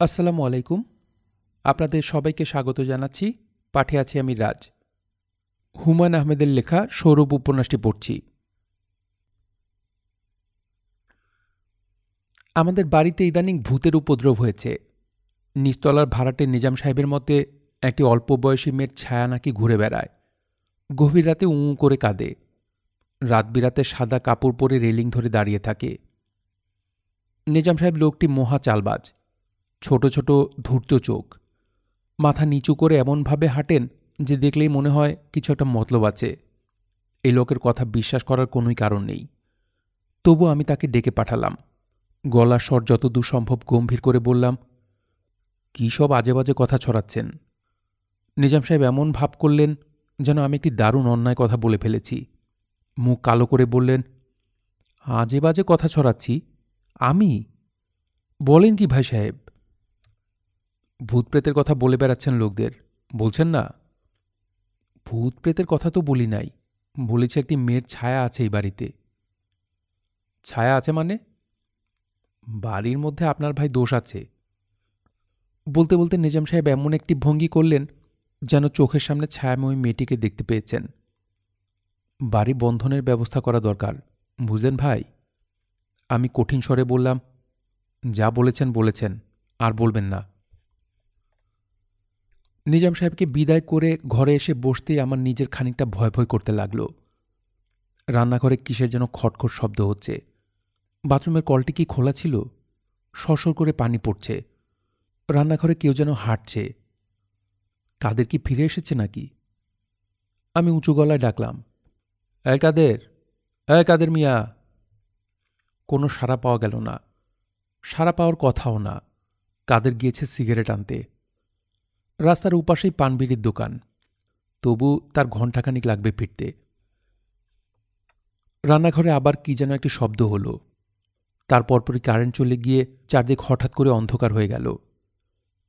আসসালামু আলাইকুম। আপনাদের সবাইকে স্বাগত জানাচ্ছি। পাঠে আছি আমি রাজ। হুমায়ুন আহমেদের লেখা সৌরভ উপন্যাসটি পড়ছি। আমাদের বাড়িতে ইদানিং ভূতের উপদ্রব হয়েছে। নিচতলার ভাড়াটে নিজাম সাহেবের মতে, একটি অল্প বয়সী মেয়ের ছায়া নাকি ঘুরে বেড়ায়। গভীর রাতে উঁ করে কাঁদে। রাত বিরাতে সাদা কাপড় পরে রেলিং ধরে দাঁড়িয়ে থাকে। নিজাম সাহেব লোকটি মহা চালবাজ। ছোট ছোট ধূর্ত চোখ। মাথা নিচু করে এমনভাবে হাঁটেন যে দেখলেই মনে হয় কিছু একটা মতলব আছে। এই লোকের কথা বিশ্বাস করার কোনোই কারণ নেই। তবু আমি তাকে ডেকে পাঠালাম। গলার স্বর যতদূর সম্ভব গম্ভীর করে বললাম, কী সব আজে বাজে কথা ছড়াচ্ছেন? নিজাম সাহেব এমন ভাব করলেন যেন আমি একটি দারুণ অন্যায় কথা বলে ফেলেছি। মুখ কালো করে বললেন আজে বাজে কথা ছড়াচ্ছি? আমি? বলেন কি ভাই সাহেব? ভূত প্রেতের কথা বলে বেড়াচ্ছেন লোকদের। বলছেন না ভূত প্রেতের কথা তো বলি নাই। বলেছে একটি মেয়ের ছায়া আছে এই বাড়িতে। ছায়া আছে মানে? বাড়ির মধ্যে আপনার ভাই দোষ আছে। বলতে বলতে নিজাম সাহেব এমন একটি ভঙ্গি করলেন যেন চোখের সামনে ছায়াময়ী মেয়েটিকে দেখতে পেয়েছেন। বাড়ি বন্ধনের ব্যবস্থা করা দরকার, বুঝলেন ভাই? আমি কঠিন স্বরে বললাম, যা বলেছেন বলেছেন, আর বলবেন না। নিজাম সাহেবকে বিদায় করে ঘরে এসে বসতেই আমার নিজের খানিকটা ভয় ভয় করতে লাগল। রান্নাঘরে কিসের যেন খটখট শব্দ হচ্ছে। বাথরুমের কলটি কি খোলা ছিল? সরসর করে পানি পড়ছে। রান্নাঘরে কেউ যেন হাঁটছে। কাদের কি ফিরে এসেছে নাকি? আমি উঁচু গলায় ডাকলাম এ কাদের? এ কাদের মিয়া? কোনো সাড়া পাওয়া গেল না। সাড়া পাওয়ার কথাও না। কাদের গিয়েছে সিগারেট আনতে। রাস্তার উপাশেই পানবিড়ির দোকান। তবু তার ঘণ্টাখানিক লাগবে ফিরতে। রান্নাঘরে আবার কি যেন একটি শব্দ হলো। তার পরপরই কারেন্ট চলে গিয়ে চারদিক হঠাৎ করে অন্ধকার হয়ে গেল।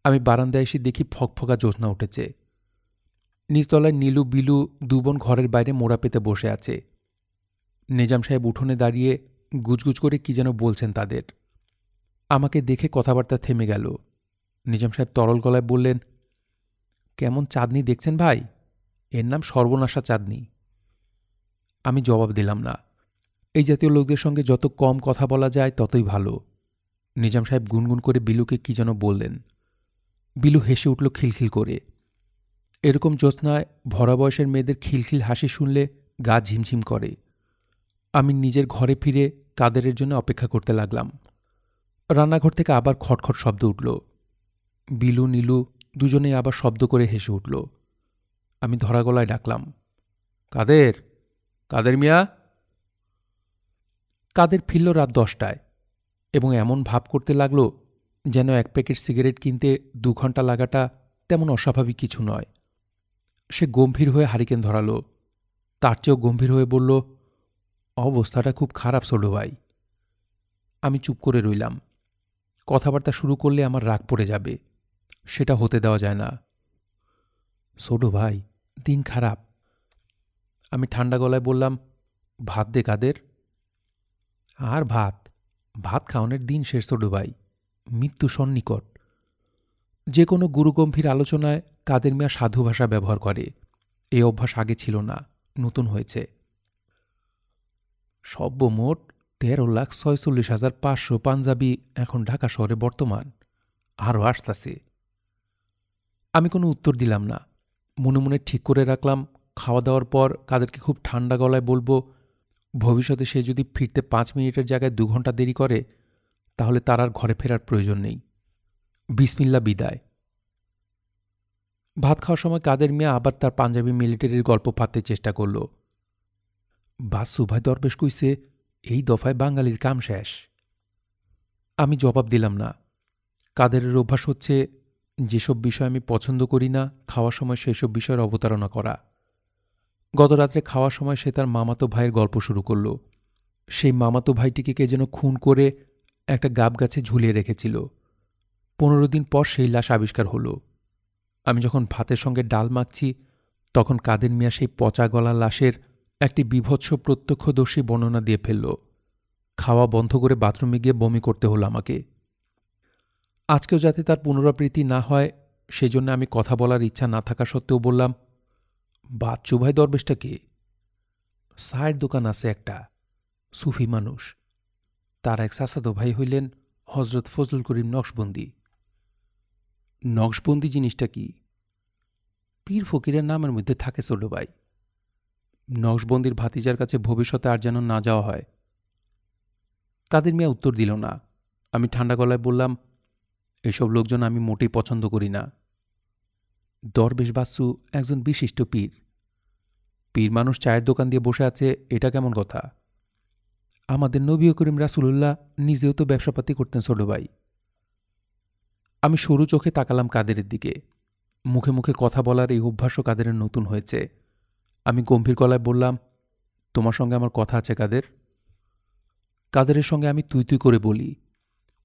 আমি বারান্দায় এসে দেখি ফকফকা জ্যোৎস্না উঠেছে। নিচতলায় নীলু বিলু দুবন ঘরের বাইরে মোড়া পেতে বসে আছে। নিজাম সাহেব উঠোনে দাঁড়িয়ে গুজগুজ করে কি যেন বলছেন তাদের। আমাকে দেখে কথাবার্তা থেমে গেল। নিজাম সাহেব তরল গলায় বললেন কেমন চাঁদনি দেখছেন ভাই? এর নাম সর্বনাশা চাঁদনি। আমি জবাব দিলাম না। এই জাতীয় লোকদের সঙ্গে যত কম কথা বলা যায় ততই ভালো। নিজাম সাহেব গুনগুন করে বিলুকে কি যেন বললেন। বিলু হেসে উঠল খিলখিল করে। এরকম জ্যোৎস্নায় ভরা বয়সের মেয়েদের খিলখিল হাসি শুনলে গা ঝিমঝিম করে। আমি নিজের ঘরে ফিরে কাদেরের জন্য অপেক্ষা করতে লাগলাম। রান্নাঘর থেকে আবার খটখট শব্দ উঠল। বিলু, নীলু দুজনেই আবার শব্দ করে হেসে উঠল। আমি ধরা গলায় ডাকলাম, কাদের? কাদের মিয়া? কাদের ফিরল রাত দশটায় এবং এমন ভাব করতে লাগল যেন এক প্যাকেট সিগারেট কিনতে দু ঘণ্টা লাগাটা তেমন অস্বাভাবিক কিছু নয়। সে গম্ভীর হয়ে হারিকেন ধরালো, তার চেয়েও গম্ভীর হয়ে বলল, অবস্থাটা খুব খারাপ ছোটো ভাই। আমি চুপ করে রইলাম। কথাবার্তা শুরু করলে আমার রাগ পড়ে যাবে। সেটা হতে দেওয়া যায় না। ছোটো ভাই, দিন খারাপ। আমি ঠান্ডা গলায় বললাম, ভাত দে কাদের? আর ভাত? ভাত খাওয়ানোর দিন শেষ ছোটো ভাই। মৃত্যু সন্নিকট। যে কোনো গুরুগম্ভীর আলোচনায় কাদের মিয়া সাধু ভাষা ব্যবহার করে। এই অভ্যাস আগে ছিল না, নতুন হয়েছে। সব্যমোট তেরো লাখ ছয়চল্লিশ হাজার পাঁচশো পাঞ্জাবি এখন ঢাকা শহরে বর্তমান। আরও আসতেছে। আমি কোনো উত্তর দিলাম না। মনে মনে ঠিক করে রাখলাম, খাওয়া দাওয়ার পর কাদেরকে খুব ঠান্ডা গলায় বলব, ভবিষ্যতে সে যদি ফিরতে পাঁচ মিনিটের জায়গায় দু ঘণ্টা দেরি করে, তাহলে তার আর ঘরে ফেরার প্রয়োজন নেই। বিসমিল্লা বিদায়। ভাত খাওয়ার সময় কাদের মিয়া আবার তার পাঞ্জাবি মিলিটারির গল্প পাততে চেষ্টা করল। বাস সুভাই দরবেশ কইছে, এই দফায় বাঙালির কাম শেষ। আমি জবাব দিলাম না। কাদেরের অভ্যাস হচ্ছে যেসব বিষয় আমি পছন্দ করি না, খাওয়ার সময় সেই সব বিষয়ের অবতারণা করা। গত রাত্রে খাওয়ার সময় সে তার মামাতো ভাইয়ের গল্প শুরু করল। সেই মামাতো ভাইটিকে কে যেন খুন করে একটা গাব গাছে ঝুলিয়ে রেখেছিল। পনেরো দিন পর সেই লাশ আবিষ্কার হলো। আমি যখন ভাতের সঙ্গে ডাল মাখছি, তখন কাদের মিয়া সেই পচা গলা লাশের একটি বিভৎস প্রত্যক্ষদর্শী বর্ণনা দিয়ে ফেলল। খাওয়া বন্ধ করে বাথরুমে গিয়ে বমি করতে হলো আমাকে। আজকেও যাতে তার পুনরাবৃত্তি না হয়, সেজন্য আমি কথা বলার ইচ্ছা না থাকা সত্ত্বেও বললাম, বাচ্চু ভাই দরবেশটা কে? সায়ের, দোকান আছে একটা, সুফি মানুষ। তার এক সাসাদো ভাই হইলেন হজরত ফজলুল করিম নকশবন্দি। নকশবন্দি জিনিসটা কি? পীর ফকিরের নামের মধ্যে থাকে ছোট ভাই। নকশবন্দির ভাতিজার কাছে ভবিষ্যতে আর যেন না যাওয়া হয়। কাদের মিয়া উত্তর দিল না। আমি ঠান্ডা গলায় বললাম এসব লোকজন আমি মোটেই পছন্দ করি না। দরবেশ বাসু একজন বিশিষ্ট পীর। পীর মানুষ চায়ের দোকান দিয়ে বসে আছে, এটা কেমন কথা? আমাদের নবী করিম রাসুলুল্লাহ নিজেও তো ব্যবসাপাতি করতেন ছোট ভাই। আমি সরু চোখে তাকালাম কাদেরের দিকে। মুখে মুখে কথা বলার এই অভ্যাসও কাদেরের নতুন হয়েছে। আমি গম্ভীর গলায় বললাম, তোমার সঙ্গে আমার কথা আছে কাদের? কাদেরের সঙ্গে আমি তুই তুই করে বলি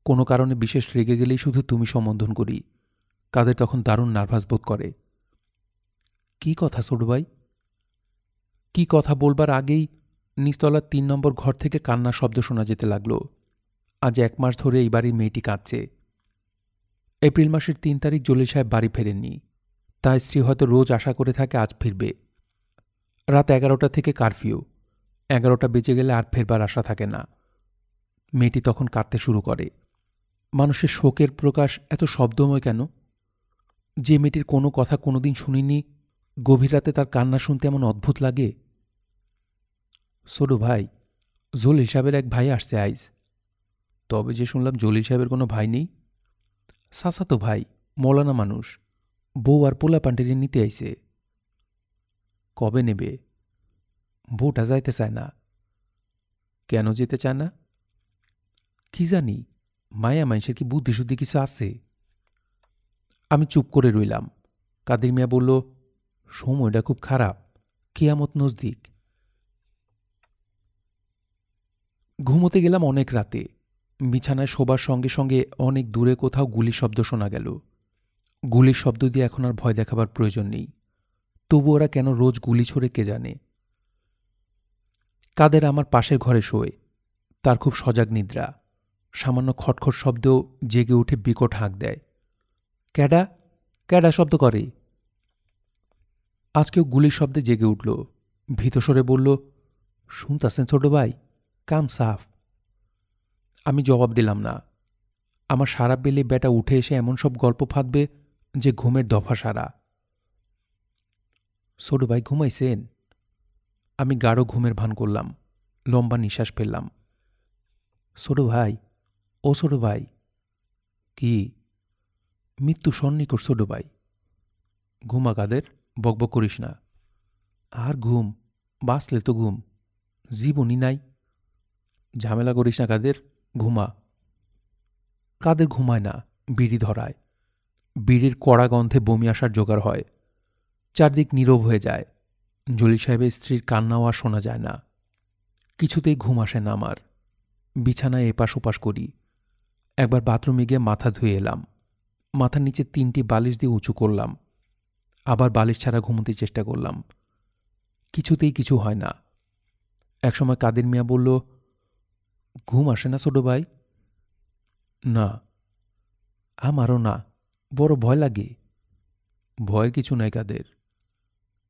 কোনো কারণে বিশেষ রেগে গেলেই শুধু তুমি সম্বোধন করি। কাদের তখন দারুণ নার্ভাস বোধ করে। কি কথা ভাই? কি কথা বলবার আগেই নিচতলার তিন নম্বর ঘর থেকে কান্নার শব্দ শোনা যেতে লাগল। আজ এক মাস ধরে এই বাড়ির মেয়েটি কাঁদছে। এপ্রিল মাসের তিন তারিখ জলিল সাহেব বাড়ি ফেরেননি। তার স্ত্রী হয়তো রোজ আশা করে থাকে আজ ফিরবে। রাত এগারোটা থেকে কারফিউ। এগারোটা বেজে গেলে আর ফেরবার আশা থাকে না। মেয়েটি তখন কাঁদতে শুরু করে। মানুষের শোকের প্রকাশ এত শব্দময় কেন? যে মেয়েটির কোনো কথা কোনোদিন শুনিনি, গভীর রাতে তার কান্না শুনতে এমন অদ্ভুত লাগে। ছোটো ভাই জোল হিসাবের এক ভাই আসছে আইজ। তবে যে শুনলাম জোল হিসাবের কোনো ভাই নেই। সাসা তো ভাই, মৌলানা মানুষ, বউ আর পোলা পান্ডেরি নিতে আইছে। কবে নেবে? বউটা যাইতে চায় না। কেন যেতে চায় না? কি জানি। মায়া মানুষের কি বুদ্ধিশুদ্ধি কিছু আছে? আমি চুপ করে রইলাম। কাদির মিয়া বলল, সময়টা খুব খারাপ। কেয়ামত নজদিক। ঘুমোতে গেলাম অনেক রাতে। বিছানায় শোবার সঙ্গে সঙ্গে অনেক দূরে কোথাও গুলি শব্দ শোনা গেল। গুলির শব্দ দিয়ে এখন আর ভয় দেখাবার প্রয়োজন নেই। তবু ওরা কেন রোজ গুলি ছড়ে কে জানে? কাদের আমার পাশের ঘরে শোয়। তার খুব সজাগ নিদ্রা। সামান্য খটখট শব্দেও জেগে উঠে বিকট হাঁক দেয়। ক্যাডা ক্যাডা শব্দ করে আজকেও গুলির শব্দে জেগে উঠল। ভীতস্বরে বলল, শুনতাছেন ছোট ভাই, কাম সাফ। আমি জবাব দিলাম না। আমার সারা বেলে বেটা উঠে এসে এমন সব গল্প ফাঁদবে যে ঘুমের দফা সারা। ছোট ভাই ঘুমাইছেন? আমি গাঢ় ঘুমের ভান করলাম, লম্বা নিঃশ্বাস ফেললাম। ছোট ভাই ও ছোট ভাই। কি? মৃত্যু সন্নিকট ছোট ভাই। ঘুমা কাদের বকবক করিস না। আর ঘুম? বাঁচলে তো ঘুম। জীবনই নাই। ঝামেলা করিস না কাদের, ঘুমা। কাদের ঘুমায় না? বিড়ি ধরায়। বিড়ির কড়া গন্ধে বমি আসার জোগাড় হয়। চারদিক নীরব হয়ে যায়। জলি সাহেবের স্ত্রীর কান্নাও আর শোনা যায় না। কিছুতেই ঘুম আসে না আমার। বিছানায় এপাশ ওপাশ করি। একবার বাথরুমে গিয়ে মাথা ধুয়ে এলাম। মাথার নিচে তিনটি বালিশ দিয়ে উঁচু করলাম। আবার বালিশ ছাড়া ঘুমোতে চেষ্টা করলাম। কিছুতেই কিছু হয় না। একসময় কাদের মিয়া বলল, ঘুম আসে না ছোট ভাই? না। আমারও না। বড় ভয় লাগে? ভয়ের কিছু নাই কাদের।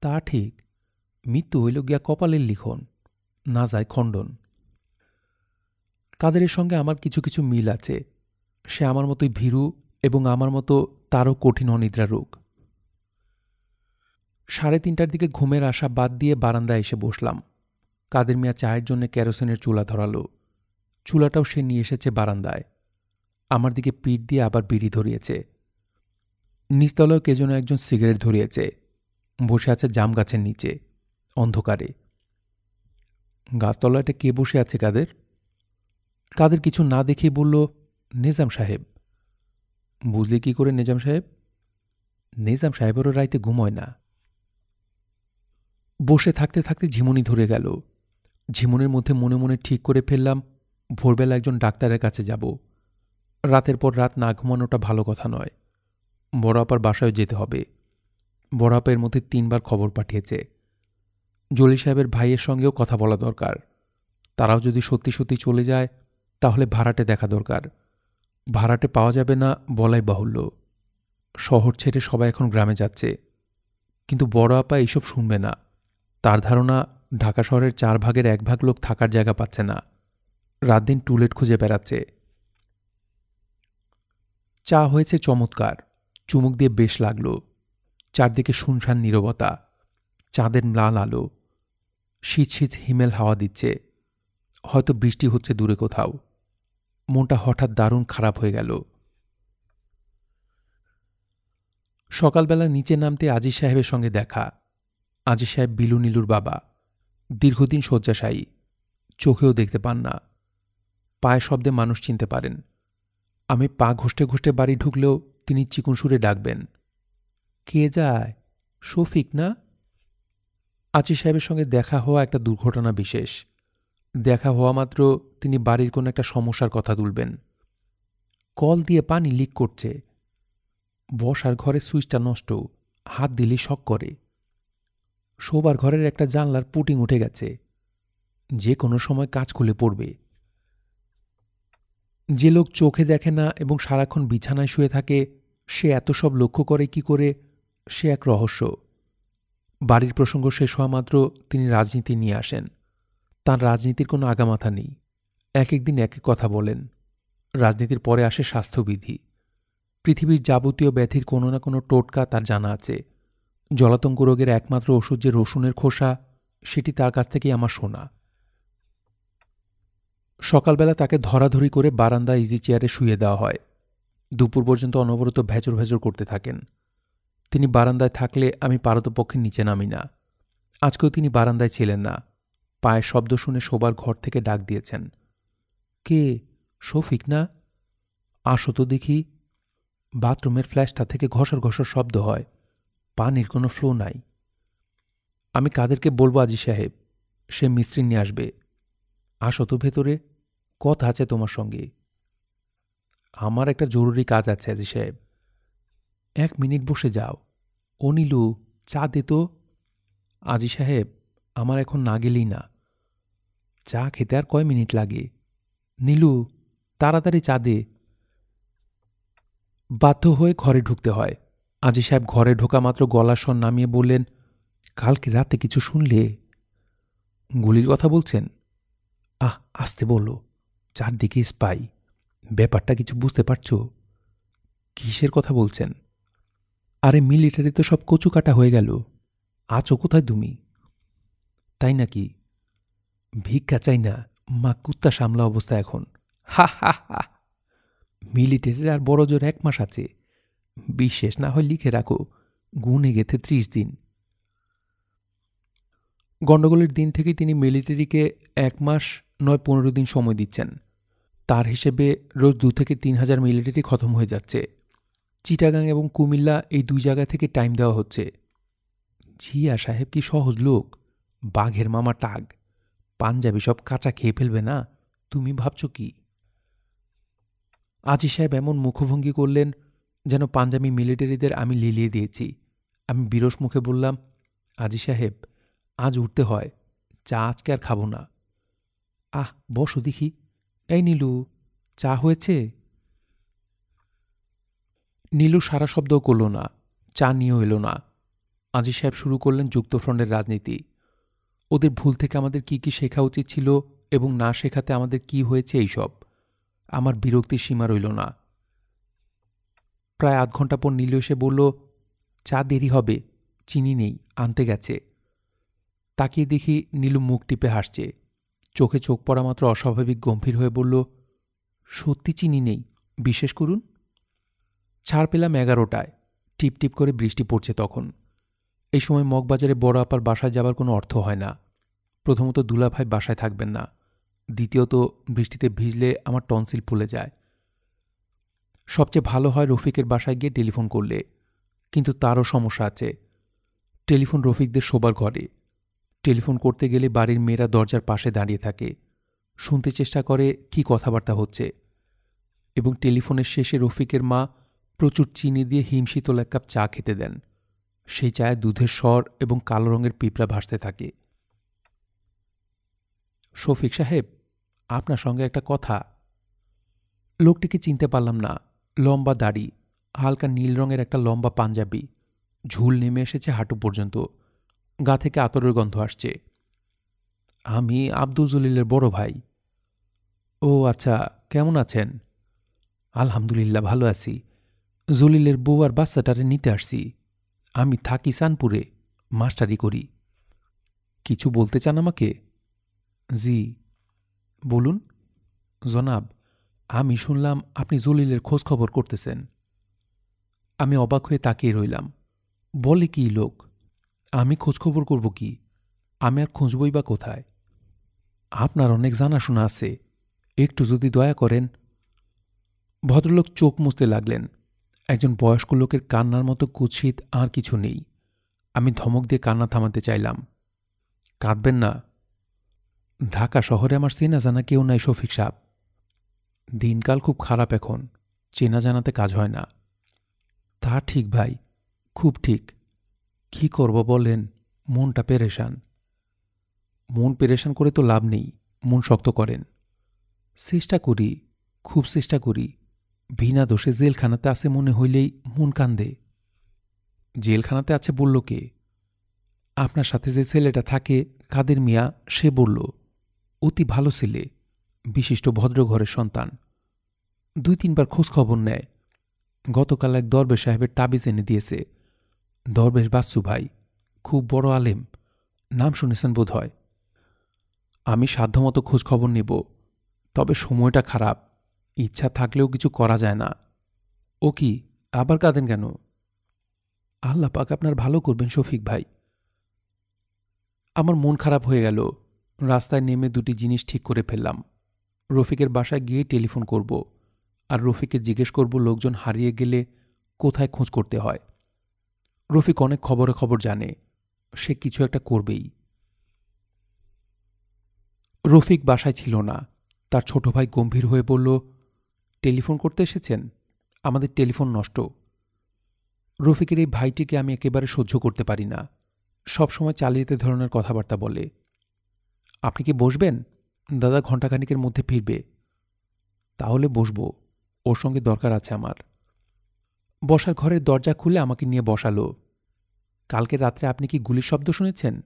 তা ঠিক। মৃত্যু হইল গিয়া কপালের লিখন, না যায় খণ্ডন। কাদেরের সঙ্গে আমার কিছু কিছু মিল আছে? সে আমার মতোই ভীরু এবং আমার মতো তারও কঠিন অনিদ্রা রোগ। সাড়ে তিনটার দিকে ঘুমের আশা বাদ দিয়ে বারান্দায় এসে বসলাম। কাদের মিয়া চায়ের জন্য কেরোসিনের চুলা ধরালো। চুলাটাও সে নিয়ে এসেছে বারান্দায়। আমার দিকে পিঠ দিয়ে আবার বিড়ি ধরিয়েছে। নিচতলায় কে যেন একজন সিগারেট ধরিয়েছে। বসে আছে জাম গাছের নিচে, অন্ধকারে। গাছতলাটা কে বসে আছে কাদের? কাদের কিছু না দেখেই বলল নিজাম সাহেব। বুঝলি কি করে নিজাম সাহেব? নিজাম সাহেবেরও রাইতে ঘুমোয় না। বসে থাকতে থাকতে ঝিমুনি ধরে গেল। ঝিমুনির মধ্যে মনে মনে ঠিক করে ফেললাম, ভোরবেলা একজন ডাক্তারের কাছে যাব। রাতের পর রাত না ঘুমানোটা ভালো কথা নয়। বড় আপার বাসায় যেতে হবে। বড় আপার মধ্যে তিনবার খবর পাঠিয়েছে। জলি সাহেবের ভাইয়ের সঙ্গেও কথা বলা দরকার। তারাও যদি সত্যি সত্যি চলে যায়, তাহলে ভাড়াটে দেখা দরকার। ভাড়াটে পাওয়া যাবে না বলাই বাহুল্য। শহর ছেড়ে সবাই এখন গ্রামে যাচ্ছে। কিন্তু বড় আপা এইসব শুনবে না। তার ধারণা, ঢাকা শহরের চার ভাগের এক ভাগ লোক থাকার জায়গা পাচ্ছে না। রাত দিন টুলেট খুঁজে বেড়াচ্ছে। চা হয়েছে চমৎকার। চুমুক দিয়ে বেশ লাগল। চারদিকে শুনশান নীরবতা। চাঁদের লাল আলো। শীত শীত হিমেল হাওয়া দিচ্ছে। হয়তো বৃষ্টি হচ্ছে দূরে কোথাও। মনটা হঠাৎ দারুণ খারাপ হয়ে গেল। সকালবেলা নিচে নামতে আজি সাহেবের সঙ্গে দেখা। আজি সাহেব বিলু নীলুর বাবা। দীর্ঘদিন শয্যাশায়ী। চোখেও দেখতে পান না। পায়ে শব্দে মানুষ চিনতে পারেন। আমি পা ঘষ্টে ঘষ্টে বাড়ি ঢুকলেও তিনি চিকুন সুরে ডাকবেন। কে যায়? শফিক না? আচি সাহেবের সঙ্গে দেখা হওয়া একটা দুর্ঘটনা বিশেষ। দেখা হওয়া মাত্র তিনি বাড়ির কোনো একটা সমস্যার কথা তুলবেন। কল দিয়ে পানি লিক করছে। বসার ঘরে সুইচটা নষ্ট, হাত দিলেই শক করে। শোবার ঘরের একটা জানলার পুটিং উঠে গেছে। যে কোনো সময় কাজ খুলে পড়বে। যে লোক চোখে দেখে না এবং সারাক্ষণ বিছানায় শুয়ে থাকে, সে এত সব লক্ষ্য করে কি করে, সে এক রহস্য। বাড়ির প্রসঙ্গ শেষ হওয়া মাত্র তিনি রাজনীতি নিয়ে আসেন। তার রাজনীতির কোনো আগামাথা নেই। এক একদিন এক এক কথা বলেন। রাজনীতির পরে আসে স্বাস্থ্যবিধি। পৃথিবীর যাবতীয় ব্যাধির কোনো না কোনো টোটকা তার জানা আছে। জলাতঙ্ক রোগের একমাত্র ওষুধ যে রসুনের খোসা, সেটি তার কাছ থেকেই আমার শোনা সকালবেলা তাকে ধরাধরি করে বারান্দা ইজি চেয়ারে শুয়ে দেওয়া হয়। দুপুর পর্যন্ত অনবরত ভেচর ভেচর করতে থাকেন। তিনি বারান্দায় থাকলে আমি পারতপক্ষে নিচে নামি না। আজকেও তিনি বারান্দায় ছিলেন না। পায়ের শব্দ শুনে শোবার ঘর থেকে ডাক দিয়েছেন। কে? শফিক না? আসো তো দেখি। বাথরুমের ফ্ল্যাশটা থেকে ঘষর ঘষর শব্দ হয়। পানির কোনো ফ্লো নাই। আমি কাদেরকে বলব আজি সাহেব, সে মিস্ত্রি নিয়ে আসবে। আসো তো ভেতরে, কথা আছে তোমার সঙ্গে। আমার একটা জরুরি কাজ আছে আজি সাহেব। এক মিনিট বসে যাও। অনিলু, চা দে তো। আজি সাহেব, আমার এখন না গেলেই না। চা খেতে আর কয় মিনিট লাগে? নীলু, তাড়াতাড়ি চা দে। বাধ্য হয়ে ঘরে ঢুকতে হয়। আজি সাহেব ঘরে ঢোকা মাত্র গলার স্বর নামিয়ে বললেন, কালকে রাতে কিছু শুনলে? গুলির কথা বলছেন? আহ, আসতে বলল চারদিকে স্পাই ব্যাপারটা কিছু বুঝতে পারছ? কিসের কথা বলছেন? আরে মিলিটারি তো সব কচু কাটা হয়ে গেল। আছো কোথায় তুমি? তাই নাকি? ভিক্ষা চাই না, মা কুত্তা সামলা অবস্থা এখন। হা হা হা। মিলিটারির আর বড় জোর এক মাস আছে। বিশেষ না হয় লিখে রাখো, গুনে গেথে ত্রিশ দিন। গণ্ডগোলের দিন থেকেই তিনি মিলিটারিকে এক মাস নয় পনেরো দিন সময় দিচ্ছেন। তার হিসেবে রোজ দু থেকে তিন হাজার মিলিটারি খতম হয়ে যাচ্ছে। চিটাগাং এবং কুমিল্লা এই দুই জায়গা থেকে টাইম দেওয়া হচ্ছে। জিয়া সাহেব কি সহজ লোক? বাঘের মামা টাগ। পাঞ্জাবি সব কাঁচা খেয়ে ফেলবে না? তুমি ভাবছ কি? আজি সাহেব এমন মুখভঙ্গি করলেন যেন পাঞ্জাবি মিলিটারিদের আমি লিলিয়ে দিয়েছি। আমি বিরস মুখে বললাম, আজি সাহেব, আজ উঠতে হয়, চা আজকে আর খাব না। আহ, বসো দেখি। এই নীলু, চা হয়েছে? নীলু সারা শব্দও করল না, চা নিয়েও এলো না। আজি সাহেব শুরু করলেন যুক্তফ্রন্টের রাজনীতি। ওদের ভুল থেকে আমাদের কি কি শেখা উচিত ছিল এবং না শেখাতে আমাদের কি হয়েছে এইসব? আমার বিরক্তির সীমা রইল না। প্রায় আধ ঘণ্টা পর নীলু এসে বলল, চা দেরি হবে, চিনি নেই, আনতে গেছে। তাকিয়ে দেখি নীলু মুখ টিপে হাসছে। চোখে চোখ পড়া মাত্র অস্বাভাবিক গম্ভীর হয়ে বলল, সত্যি চিনি নেই, বিশেষ করুন? ছাড় পেলাম এগারোটায়। টিপ টিপ করে বৃষ্টি পড়ছে তখন। এই সময় মগবাজারে বড় আপার বাসায় যাবার কোনো অর্থ হয় না। প্রথমত দুলাভাই বাসায় থাকবেন না। দ্বিতীয়ত, বৃষ্টিতে ভিজলে আমার টনসিল ফুলে যায়। সবচেয়ে ভালো হয় রফিকের বাসায় গিয়ে টেলিফোন করলে। কিন্তু তারও সমস্যা আছে। টেলিফোন রফিকদের শোবার ঘরে। টেলিফোন করতে গেলে বাড়ির মেয়েরা দরজার পাশে দাঁড়িয়ে থাকে। শুনতে চেষ্টা করে কি কথাবার্তা হচ্ছে। এবং টেলিফোনের শেষে রফিকের মা প্রচুর চিনি দিয়ে হিমশীতল এক কাপ চা খেতে দেন। সেই চায়ে দুধের স্বর এবং কালো রঙের পিঁপড়া ভাসতে থাকে। শফিক সাহেব, আপনার সঙ্গে একটা কথা। লোকটিকে চিনতে পারলাম না। লম্বা দাড়ি, হালকা নীল রঙের একটা লম্বা পাঞ্জাবি। ঝুল নেমে এসেছে হাঁটু পর্যন্ত। গা থেকে আতরের গন্ধ আসছে। আমি আব্দুল জলিলের বড় ভাই। ও আচ্ছা কেমন আছেন? আলহামদুলিল্লাহ, ভালো আছি। জলিলের বউ আর বাচ্চাটারে নিতে আসছি। আমি থাকি সানপুরে, মাস্টারি করি। কিছু বলতে চান আমাকে? জি। বলুন। জনাব, আমি শুনলাম আপনি জলিলের খোঁজ খবর করতেছেন। আমি অবাক হয়ে তাকিয়ে রইলাম। বলে কি লোক? আমি খোঁজখবর করব কি? আমি আর খুঁজবই বা কোথায়? আপনার অনেক জানাশোনা আছে। একটু যদি দয়া করেন। ভদ্রলোক চোখ মুছতে লাগলেন। একজন বয়স্ক লোকের কান্নার মতো কুৎসিত আর কিছু নেই। আমি ধমক দিয়ে কান্না থামাতে চাইলাম। কাঁদবেন না। ঢাকা শহরে আমার চেনা জানা কেউ নাই শফিক সাহ দিনকাল খুব খারাপ এখন। চেনা জানাতে কাজ হয় না। তা ঠিক ভাই, খুব ঠিক। কি করব বলেন, মনটা পেরেশান। মন পেরেশান করে তো লাভ নেই, মন শক্ত করেন। চেষ্টা করি, খুব চেষ্টা করি। বিনা দোষে জেলখানাতে আছে মনে হইলেই মন কান্দে। জেলখানাতে আছে বলল কে? আপনার সাথে যে ছেলেটা থাকে, কাদের মিয়া, সে বলল, অতি ভালো ছেলে, বিশিষ্ট ভদ্রঘরের সন্তান। দুই তিনবার খোঁজ খবর নেয়। গতকাল এক দরবেশ সাহেবের তাবিজ এনে দিয়েছে। দরবেশ বাসু ভাই, খুব বড় আলেম। নাম শুনেছেন বোধ হয় আমি সাধ্যমতো খোঁজ খবর নেব, তবে সময়টা খারাপ। ইচ্ছা থাকলেও কিছু করা যায় না। ও কি, আবার কাঁদেন কেন? আল্লাহ পাক আপনার ভালো করবেন, শফিক ভাই। আমার মন খারাপ হয়ে গেল। রাস্তায় নেমে দুটি জিনিস ঠিক করে ফেললাম। রফিকের বাসায় গিয়ে টেলিফোন করব আর রফিককে জিজ্ঞেস করব লোকজন হারিয়ে গেলে কোথায় খোঁজ করতে হয়। রফিক অনেক খবরে খবর জানে, সে কিছু একটা করবেই। রফিক বাসায় ছিল না। তার ছোট ভাই গম্ভীর হয়ে বলল টেলিফোন করতে এসেছেন? আমাদের টেলিফোন নষ্ট। রফিকের এই ভাইটিকে আমি একেবারে সহ্য করতে পারি না। সবসময় চালিয়ে ধরনের কথাবার্তা বলে। আপনি কি বসবেন? দাদা ঘণ্টাখানিকের মধ্যে ফিরবে। তাহলে বসবো। ওর সঙ্গে দরকার আছে আমার। বসার ঘরের দরজা খুলে আমাকে নিয়ে বসালো। কালকে রাত্রে আপনি কি গুলির শব্দ শুনেছেন?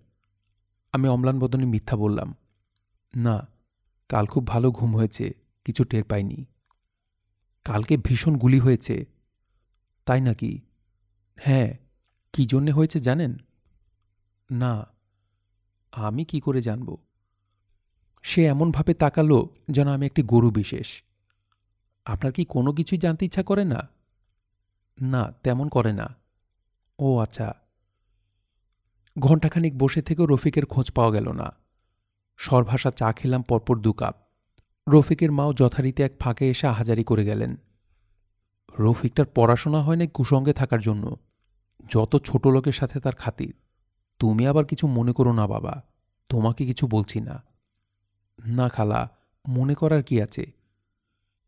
আমি অম্লান বদনে মিথ্যা বললাম। না, কাল খুব ভালো ঘুম হয়েছে, কিছু টের পাইনি। কালকে ভীষণ গুলি হয়েছে। তাই নাকি? হ্যাঁ কি জন্যে হয়েছে জানেন? না, আমি কি করে জানব? সে এমনভাবে তাকালো যেন আমি একটি গরু বিশেষ। আপনার কি কোনো কিছুই জানতে ইচ্ছা করে না? না, তেমন করে না। ও আচ্ছা। ঘণ্টাখানিক বসে থেকেও রফিকের খোঁজ পাওয়া গেল না। সরভাষা চা খেলাম পরপর দু কাপ। রফিকের মাও যথারীতি এক ফাঁকে এসে আহাজারি করে গেলেন। রফিকটার পড়াশোনা হয় না কুসঙ্গে থাকার জন্য। যত ছোট লোকের সাথে তার খাতির। তুমি আবার কিছু মনে করো না বাবা, তোমাকে কিছু বলছি না। না খালা, মনে করার কি আছে?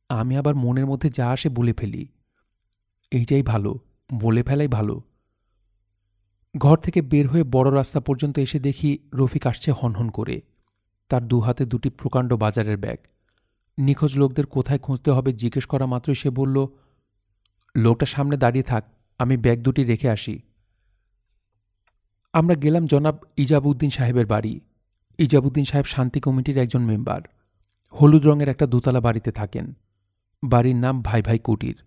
আমি আবার মনের মধ্যে যা আসে বলে ফেলি। এইটাই ভালো, বলে ফেলাই ভালো। ঘর থেকে বের হয়ে বড় রাস্তা পর্যন্ত এসে দেখি রফিক আসছে হনহন করে। তার দু হাতে দুটি প্রকাণ্ড বাজারের ব্যাগ। নিখোঁজ লোকদের কোথায় খুঁজতে হবে জিজ্ঞেস করা মাত্রই সে বলল, লোকটা সামনে দাঁড়িয়ে থাক, আমি ব্যাগ দুটি রেখে আসি। আমরা গেলাম জনাব ইজাবুদ্দিন সাহেবের বাড়ি। ইজাবুদ্দিন সাহেব শান্তি কমিটির একজন মেম্বার। হলুদ রঙের একটা দোতলা বাড়িতে থাকেন। বাড়ির নাম ভাই ভাই কুটির।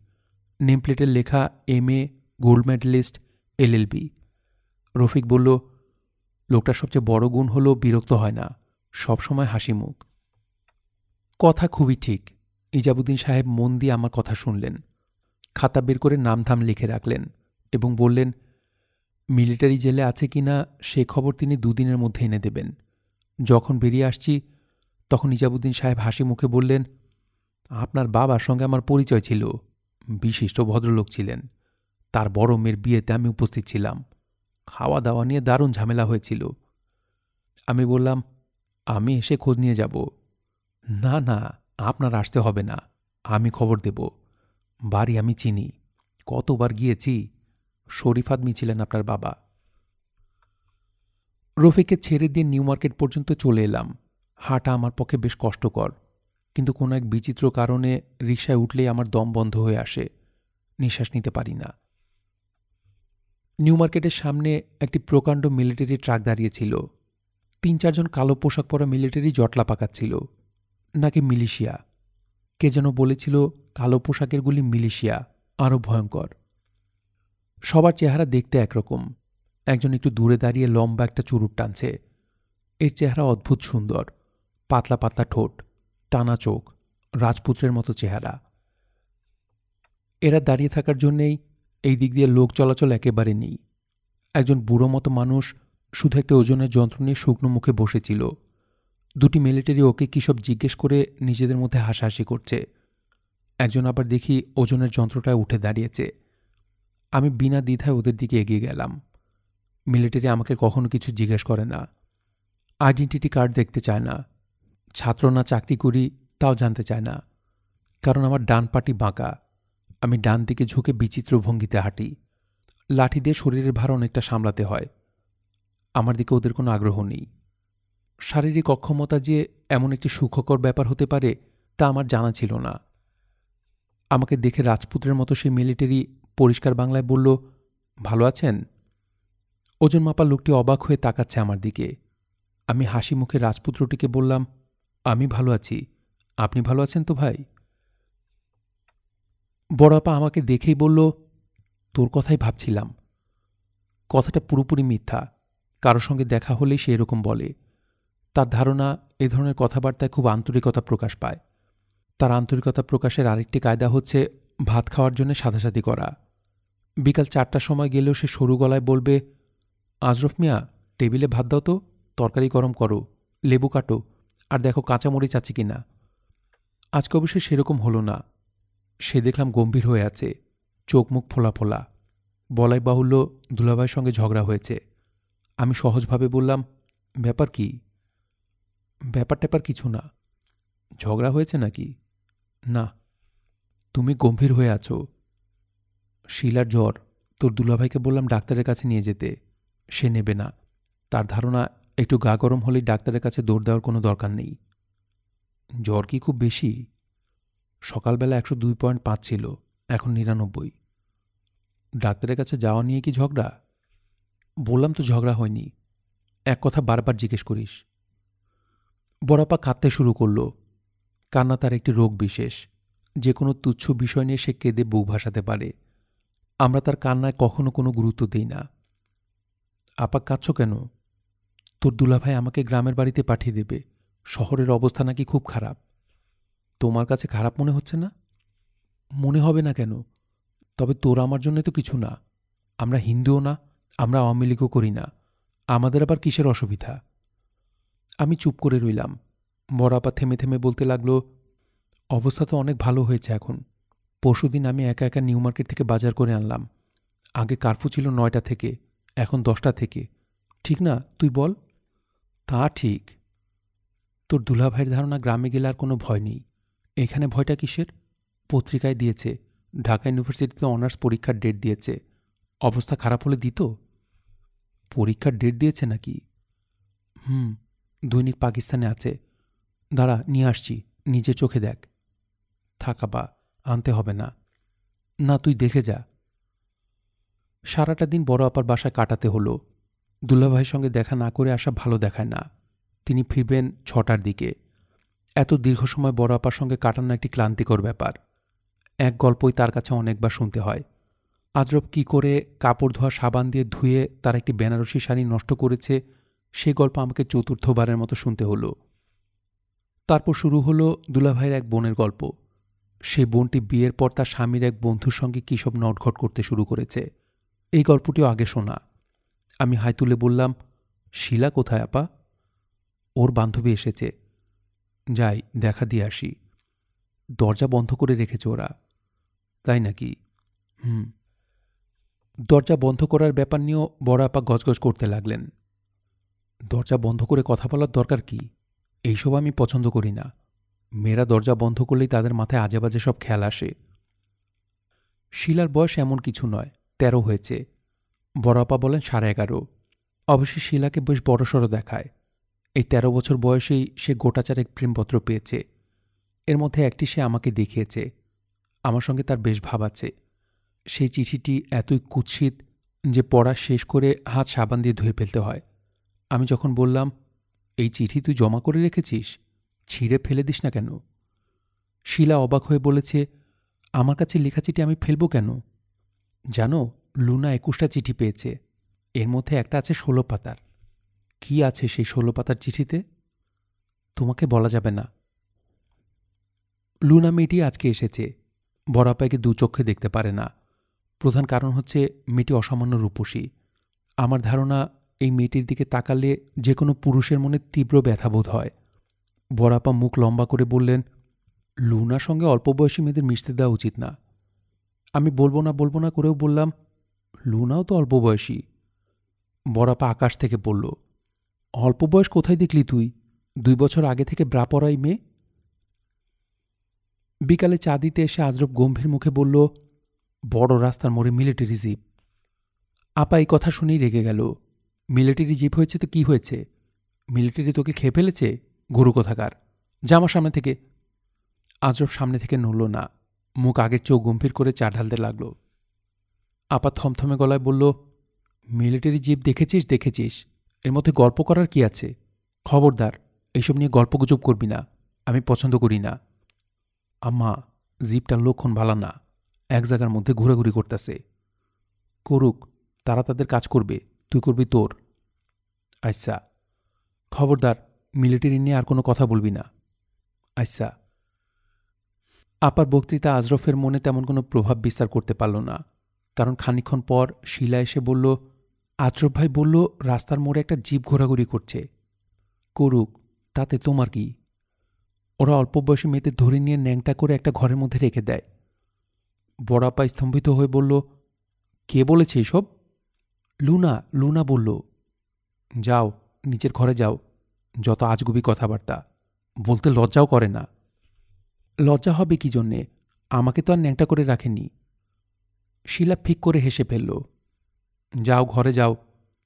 নেমপ্লেটের লেখা M A, gold medalist LLB Rafiq বলল, লোকটার সবচেয়ে বড় গুণ হল বিরক্ত হয় না, সবসময় হাসি মুখ। কথা খুবই ঠিক। ইজাবুদ্দিন সাহেব মন দিয়ে আমার কথা শুনলেন। খাতা বের করে নামধাম লিখে রাখলেন এবং বললেন, মিলিটারি জেলে আছে কি না, সে খবর তিনি দুদিনের মধ্যে এনে দেবেন। যখন বেরিয়ে আসছি, তখন ইজাবুদ্দিন সাহেব হাসি মুখে বললেন, আপনার বাবার সঙ্গে আমার পরিচয় ছিল। বিশিষ্ট ভদ্রলোক ছিলেন। তার বড় মেয়ের বিয়েতে আমি উপস্থিত ছিলাম। খাওয়া দাওয়া নিয়ে দারুণ ঝামেলা হয়েছিল। আমি বললাম, আমি এসে খোঁজ নিয়ে যাব। না না, আপনার আসতে হবে না। আমি খবর দেব। বাড়ি আমি চিনি। কতবার গিয়েছি শরীফ আদমি ছিলেন আপনার বাবা। রফিককে ছেড়ে দিয়ে নিউ মার্কেট পর্যন্ত চলে এলাম। হাঁটা আমার পক্ষে বেশ কষ্টকর। কিন্তু কোনো এক বিচিত্র কারণে রিকশায় উঠলেই আমার দম বন্ধ হয়ে আসে। নিঃশ্বাস নিতে পারি না। নিউ মার্কেটের সামনে একটি প্রকাণ্ড মিলিটারি ট্রাক দাঁড়িয়েছিল তিন, চারজন কালো পোশাক পরা মিলিটারি জটলা পাকাচ্ছিল। নাকি মিলিশিয়া? কে যেন বলেছিল কালো পোশাকের গুলি মিলিশিয়া আরও ভয়ঙ্কর। সবার চেহারা দেখতে একরকম। একজন একটু দূরে দাঁড়িয়ে লম্বা একটা চুরুট টানছে। এর চেহারা অদ্ভুত সুন্দর। পাতলা পাতলা ঠোঁট, টানা চোখ, রাজপুত্রের মতো চেহারা। এরা দাঁড়িয়ে থাকার জন্যেই এই দিক দিয়ে লোক চলাচল একেবারে নেই। একজন বুড়ো মতো মানুষ শুধু একটা ওজনের যন্ত্র নিয়ে শুকনো মুখে বসেছিল। দুটি মিলিটারি ওকে কী সব জিজ্ঞেস করে নিজেদের মধ্যে হাসাহাসি করছে। একজন আবার দেখি ওজনের যন্ত্রটায় উঠে দাঁড়িয়েছে। আমি বিনা দ্বিধায় ওদের দিকে এগিয়ে গেলাম। মিলিটারি আমাকে কখনো কিছু জিজ্ঞেস করে না। আইডেন্টিটি কার্ড দেখতে চায় না। ছাত্র না চাকরি করি তাও জানতে চায় না। কারণ আমার ডান পাটি বাঁকা। আমি ডান দিকে ঝুঁকে বিচিত্র ভঙ্গিতে হাঁটি। লাঠি দিয়ে শরীরের ভার অনেকটা সামলাতে হয়। আমার দিকে ওদের কোনো আগ্রহ নেই। শারীরিক অক্ষমতা যে এমন একটি সুখকর ব্যাপার হতে পারে, তা আমার জানা ছিল না। আমাকে দেখে রাজপুত্রের মতো সেই মিলিটারি পরিষ্কার বাংলায় বলল, ভালো আছেন? ওজন মাপা লোকটি অবাক হয়ে তাকাচ্ছে আমার দিকে। আমি হাসি মুখে রাজপুত্রটিকে বললাম, আমি ভালো আছি। আপনি ভালো আছেন তো ভাই? বড়াপা আমাকে দেখেই বলল, তোর কথাই ভাবছিলাম। কথাটা পুরোপুরি মিথ্যা। কারোর সঙ্গে দেখা হলেই সে এরকম বলে। তার ধারণা এ ধরনের কথাবার্তায় খুব আন্তরিকতা প্রকাশ পায়। তার আন্তরিকতা প্রকাশের আরেকটি কায়দা হচ্ছে ভাত খাওয়ার জন্য সাদাসাদি করা। বিকাল চারটার সময় গেলেও সে সরু গলায় বলবে, আজরফ মিয়া, টেবিলে ভাত দাও তো, তরকারি গরম করো, লেবু কাটো, আর দেখো কাঁচামরিচ আছে কি না আজকে অবশ্যই সেরকম হলো না। সে দেখলাম গম্ভীর হয়ে আছে, চোখ মুখ ফোলা ফোলা। বলাই বাহুল্য দুলাভাইয়ের সঙ্গে ঝগড়া হয়েছে। আমি সহজভাবে বললাম, ব্যাপার কি? ব্যাপার ট্যাপার কিছু না। ঝগড়া হয়েছে নাকি? না। তুমি গম্ভীর হয়ে আছো। শিলার জ্বর। তোর দুলাভাইকে বললাম ডাক্তারের কাছে নিয়ে যেতে। সে নেবে না। তার ধারণা, একটু গা গরম হলেই ডাক্তারের কাছে দৌড় দেওয়ার কোনো দরকার নেই। জ্বর কি খুব বেশি? সকালবেলা একশো দুই পয়েন্ট পাঁচ ছিল, এখন নিরানব্বই। ডাক্তারের কাছে যাওয়া নিয়ে কি ঝগড়া? বললাম তো ঝগড়া হয়নি। এক কথা বারবার জিজ্ঞেস করিস। বড়াপা কাঁদতে শুরু করল। কান্না তার একটি রোগ বিশেষ। যে কোনো তুচ্ছ বিষয় নিয়ে সে কেঁদে বুক ভাসাতে পারে। আমরা তার কান্নায় কখনো কোনো গুরুত্ব দিই না। আপা, কাঁদছ কেন? তোর দুলাভাই আমাকে গ্রামের বাড়িতে পাঠিয়ে দেবে। শহরের অবস্থা নাকি খুব খারাপ। তোমার কাছে খারাপ মনে হচ্ছে না? মনে হবে না কেন? তবে তোর আমার জন্য তো কিছু না। আমরা হিন্দুও না, আমরা আওয়ামী লীগও করি না। আমাদের আবার কিসের অসুবিধা? আমি চুপ করে রইলাম। বড়াপা থেমে থেমে বলতে লাগল, অবস্থা তো অনেক ভালো হয়েছে এখন। পরশুদিন আমি একা একা নিউ মার্কেট থেকে বাজার করে আনলাম। আগে কার্ফু ছিল নয়টা থেকে, এখন দশটা থেকে। ঠিক না? তুই বল? তা ঠিক। তোর দুলাভাইয়ের ধারণা গ্রামে গেলে আর কোনো ভয় নেই। এখানে ভয়টা কিসের? পত্রিকায় দিয়েছে। ঢাকা ইউনিভার্সিটিতে অনার্স পরীক্ষার ডেট দিয়েছে। অবস্থা খারাপ হলে দিত? পরীক্ষার ডেট দিয়েছে নাকি? হুম। দৈনিক পাকিস্তানে আছে। দাঁড়া, নিয়ে আসছি, নিজে চোখে দেখ। থাকা বা আনতে হবে না। না, তুই দেখে যা। সারাটা দিন বড় আপার বাসায় কাটাতে হলো। দুলাভাইয়ের সঙ্গে দেখা না করে আসা ভালো দেখায় না। তিনি ফিরবেন ছটার দিকে। এত দীর্ঘ সময় বড় আপার সঙ্গে কাটানো একটি ক্লান্তিকর ব্যাপার। এক গল্পই তার কাছে অনেকবার শুনতে হয়। আজরব কি করে কাপড় ধোয়া সাবান দিয়ে ধুয়ে তার একটি বেনারসি শাড়ি নষ্ট করেছে সে গল্প আমাকে চতুর্থবারের মতো শুনতে হলো। তারপর শুরু হলো দুলাভাইয়ের এক বোনের গল্প। সে বোনটি বিয়ের পর তার স্বামীর এক বন্ধুর সঙ্গে কী সব নটঘট করতে শুরু করেছে। এই গল্পটিও আগে শোনা। আমি হাই তুলে বললাম, শিলা কোথায় আপা? ওর বান্ধবী এসেছে। যাই, দেখা দিয়ে আসি। দরজা বন্ধ করে রেখেছে ওরা। তাই নাকি? হুম। দরজা বন্ধ করার ব্যাপার নিয়েও বড় আপা গজগজ করতে লাগলেন। দরজা বন্ধ করে কথা বলার দরকার কি? এইসব আমি পছন্দ করি না। মেয়েরা দরজা বন্ধ করলেই তাদের মাথায় আজে বাজে সব খেয়াল আসে। শিলার বয়স এমন কিছু নয়, তেরো হয়েছে। বড়াপা বলেন সাড়ে এগারো। অবশ্যই শিলাকে বেশ বড়সড় দেখায়। এই তেরো বছর বয়সেই সে গোটাচারেক প্রেমপত্র পেয়েছে। এর মধ্যে একটি সে আমাকে দেখিয়েছে। আমার সঙ্গে তার বেশ ভাব আছে। সেই চিঠিটি এতই কুৎসিত যে পড়া শেষ করে হাত সাবান দিয়ে ধুয়ে ফেলতে হয়। আমি যখন বললাম, এই চিঠি তুই জমা করে রেখেছিস? ছিঁড়ে ফেলে দিস না কেন? শিলা অবাক হয়ে বলেছে, আমার কাছে লেখা চিঠি আমি ফেলব কেন? জানো, লুনা একুশটা চিঠি পেয়েছে। এর মধ্যে একটা আছে ষোলো পাতার। কি আছে সেই ষোলো পাতার চিঠিতে? তোমাকে বলা যাবে না। লুনা মেয়েটি আজকে এসেছে। বড়াপাইকে দু চক্ষে দেখতে পারে না। প্রধান কারণ হচ্ছে মেয়েটি অসামান্য রূপসী। আমার ধারণা এই মেয়েটির দিকে তাকালে যে কোনো পুরুষের মনে তীব্র ব্যথাবোধ হয়। বড়াপা মুখ লম্বা করে বললেন, লুনার সঙ্গে অল্প বয়সী মেয়েদের মিশতে দেওয়া উচিত না। আমি বলব না বলব না করেও বললাম, লুনাও তো অল্প বয়সী। বড়াপা আকাশ থেকে বলল, অল্প বয়স কোথায় দেখলি তুই? দুই বছর আগে থেকে ব্রা পড়াই মেয়ে? বিকালে চা দিতে এসে আজরব গম্ভীর মুখে বলল, বড় রাস্তার মোড়ে মিলিটারি জিপ। আপা এই কথা শুনেই রেগে গেল। মিলিটারি জিপ হয়েছে তো কি হয়েছে? মিলিটারি তোকে খেয়ে ফেলেছে? গরু কোথাকার? জামার সামনে থেকে। আজরব সামনে থেকে নড়ল না। মুখ আগের চোখ গম্ভীর করে চা ঢালতে লাগল। আপা থমথমে গলায় বলল, মিলিটারি জিপ দেখেছিস দেখেছিস? এর মধ্যে গল্প করার কি আছে? খবরদার এইসব নিয়ে গল্পগুজব করবি না। আমি পছন্দ করি না। আম্মা জিপটার লক্ষণ ভালা না। এক জায়গার মধ্যে ঘোরাঘুরি করতেছে। করুক, তারা তাদের কাজ করবে, তুই করবি তোর। আচ্ছা খবরদার, মিলিটারি নিয়ে আর কোনো কথা বলবি না। আচ্ছা আপার বক্তৃতা আজরফের মনে তেমন কোনো প্রভাব বিস্তার করতে পারল না। কারণ খানিক্ষণ পর শিলা এসে বলল, আজরফ ভাই বলল, রাস্তার মোড়ে একটা জিপ ঘোরাঘুরি করছে। করুক, তাতে তোমার কি? ওরা অল্প বয়সী মেয়েদের ধরে নিয়ে ন্যাংটা করে একটা ঘরের মধ্যে রেখে দেয়। বড়াপা স্তম্ভিত হয়ে বলল, কে বলেছে এসব? লুনা লুনা বলল যাও নিচের ঘরে যাও। যত আজগুবি কথাবার্তা। বলতে লজ্জাও করে না। লজ্জা হবে কি জন্যে? আমাকে তো আর ন্যাংটা করে রাখেনি। শিলা ফিক করে হেসে ফেলল, যাও, ঘরে যাও।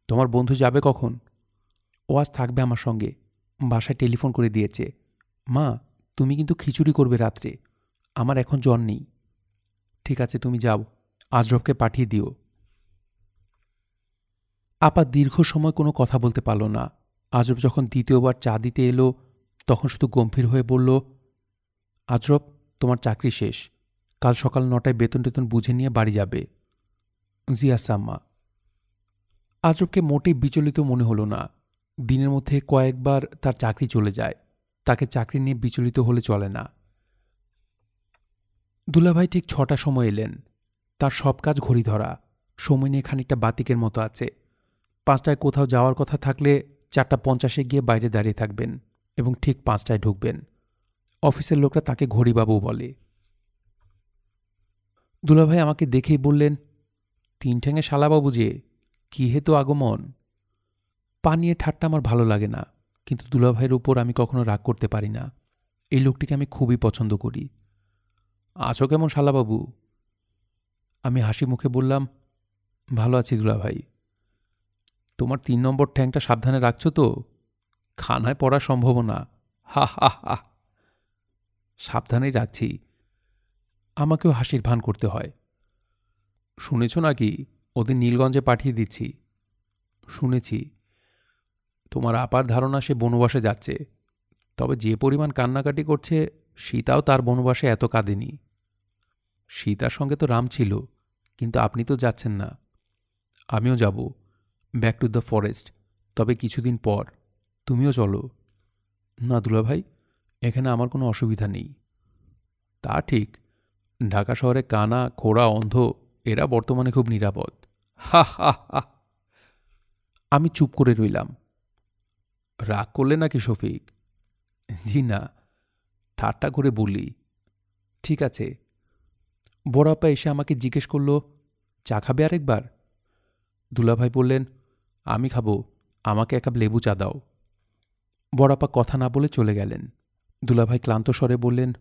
তোমার বন্ধু যাবে কখন? ও আজ থাকবে আমার সঙ্গে। বাসায় টেলিফোন করে দিয়েছে, মা, তুমি কিন্তু খিচুড়ি করবে রাত্রে। আমার এখন জ্বর নেই। ঠিক আছে, তুমি যাও। আজরফকে পাঠিয়ে দিও। আপা দীর্ঘ সময় কোনো কথা বলতে পারল না। আজরফ যখন দ্বিতীয়বার চা দিতে এলো, তখন শুধু গম্ভীর হয়ে বলল, আজরব, তোমার চাকরি শেষ। কাল সকাল নটায় বেতন টেতন বুঝে নিয়ে বাড়ি যাবে। জিয়াসাম্মা আজরফকে মোটেই বিচলিত মনে হলো না। দিনের মধ্যে কয়েকবার তার চাকরি চলে যায়। তাকে চাকরি নিয়ে বিচলিত হলে চলে না। দুলাভাই ঠিক ছটা সময় এলেন। তার সব কাজ ঘড়ি ধরা সময় নিয়ে খানিকটা বাতিকের মতো আছে। পাঁচটায় কোথাও যাওয়ার কথা থাকলে চারটা পঞ্চাশে গিয়ে বাইরে দাঁড়িয়ে থাকবেন এবং ঠিক পাঁচটায় ঢুকবেন। অফিসের লোকরা তাকে ঘড়িবাবু বলে। দুলাভাই আমাকে দেখেই বললেন, তিন ঠ্যাঙে শালাবাবু যে, কি হেতু আগমন? পানিয়ে ঠাট্টা আমার ভালো লাগে না, কিন্তু দুলাভাইয়ের উপর আমি কখনো রাগ করতে পারি না। এই লোকটিকে আমি খুবই পছন্দ করি। আছো কেমন শালাবাবু? আমি হাসি মুখে বললাম, ভালো আছি দুলাভাই। তোমার তিন নম্বর ঠ্যাংটা সাবধানে রাখছো তো? খানায় পড়ার সম্ভাবনা। হা হা হা। সাবধানেই রাখছি। আমাকেও হাসির ভান করতে হয়। শুনেছ নাকি? ওদের নীলগঞ্জে পাঠিয়ে দিচ্ছি। শুনেছি। তোমার আপার ধারণা সে বনবাসে যাচ্ছে। তবে যে পরিমাণ কান্নাকাটি করছে, সীতাও তার বনবাসে এত কাঁদেনি। সীতার সঙ্গে তো রাম ছিল, কিন্তু আপনি তো যাচ্ছেন না। আমিও যাব। Back to the forest. তবে কিছুদিন পর তুমিও চলো। না দুলাভাই এখানে আমার কোনো অসুবিধা নেই। তা ঠিক, ঢাকা শহরে কানা, খোড়া, অন্ধ, এরা বর্তমানে খুব নিরাপদ। হা হা হা। আমি চুপ করে রইলাম। রাগ করলে নাকি শফিক? জি না, ঠাট্টা করে বলি। ঠিক আছে। বড়াপা এসে আমাকে জিজ্ঞেস করল, চা খাবে আরেকবার? দুলাভাই বললেন আমি খাব, আমাকে এক কাপ লেবু চা দাও। বড়াপা কথা না বলে চলে গেলেন। দুলাভাই ক্লান্ত স্বরে বললেন,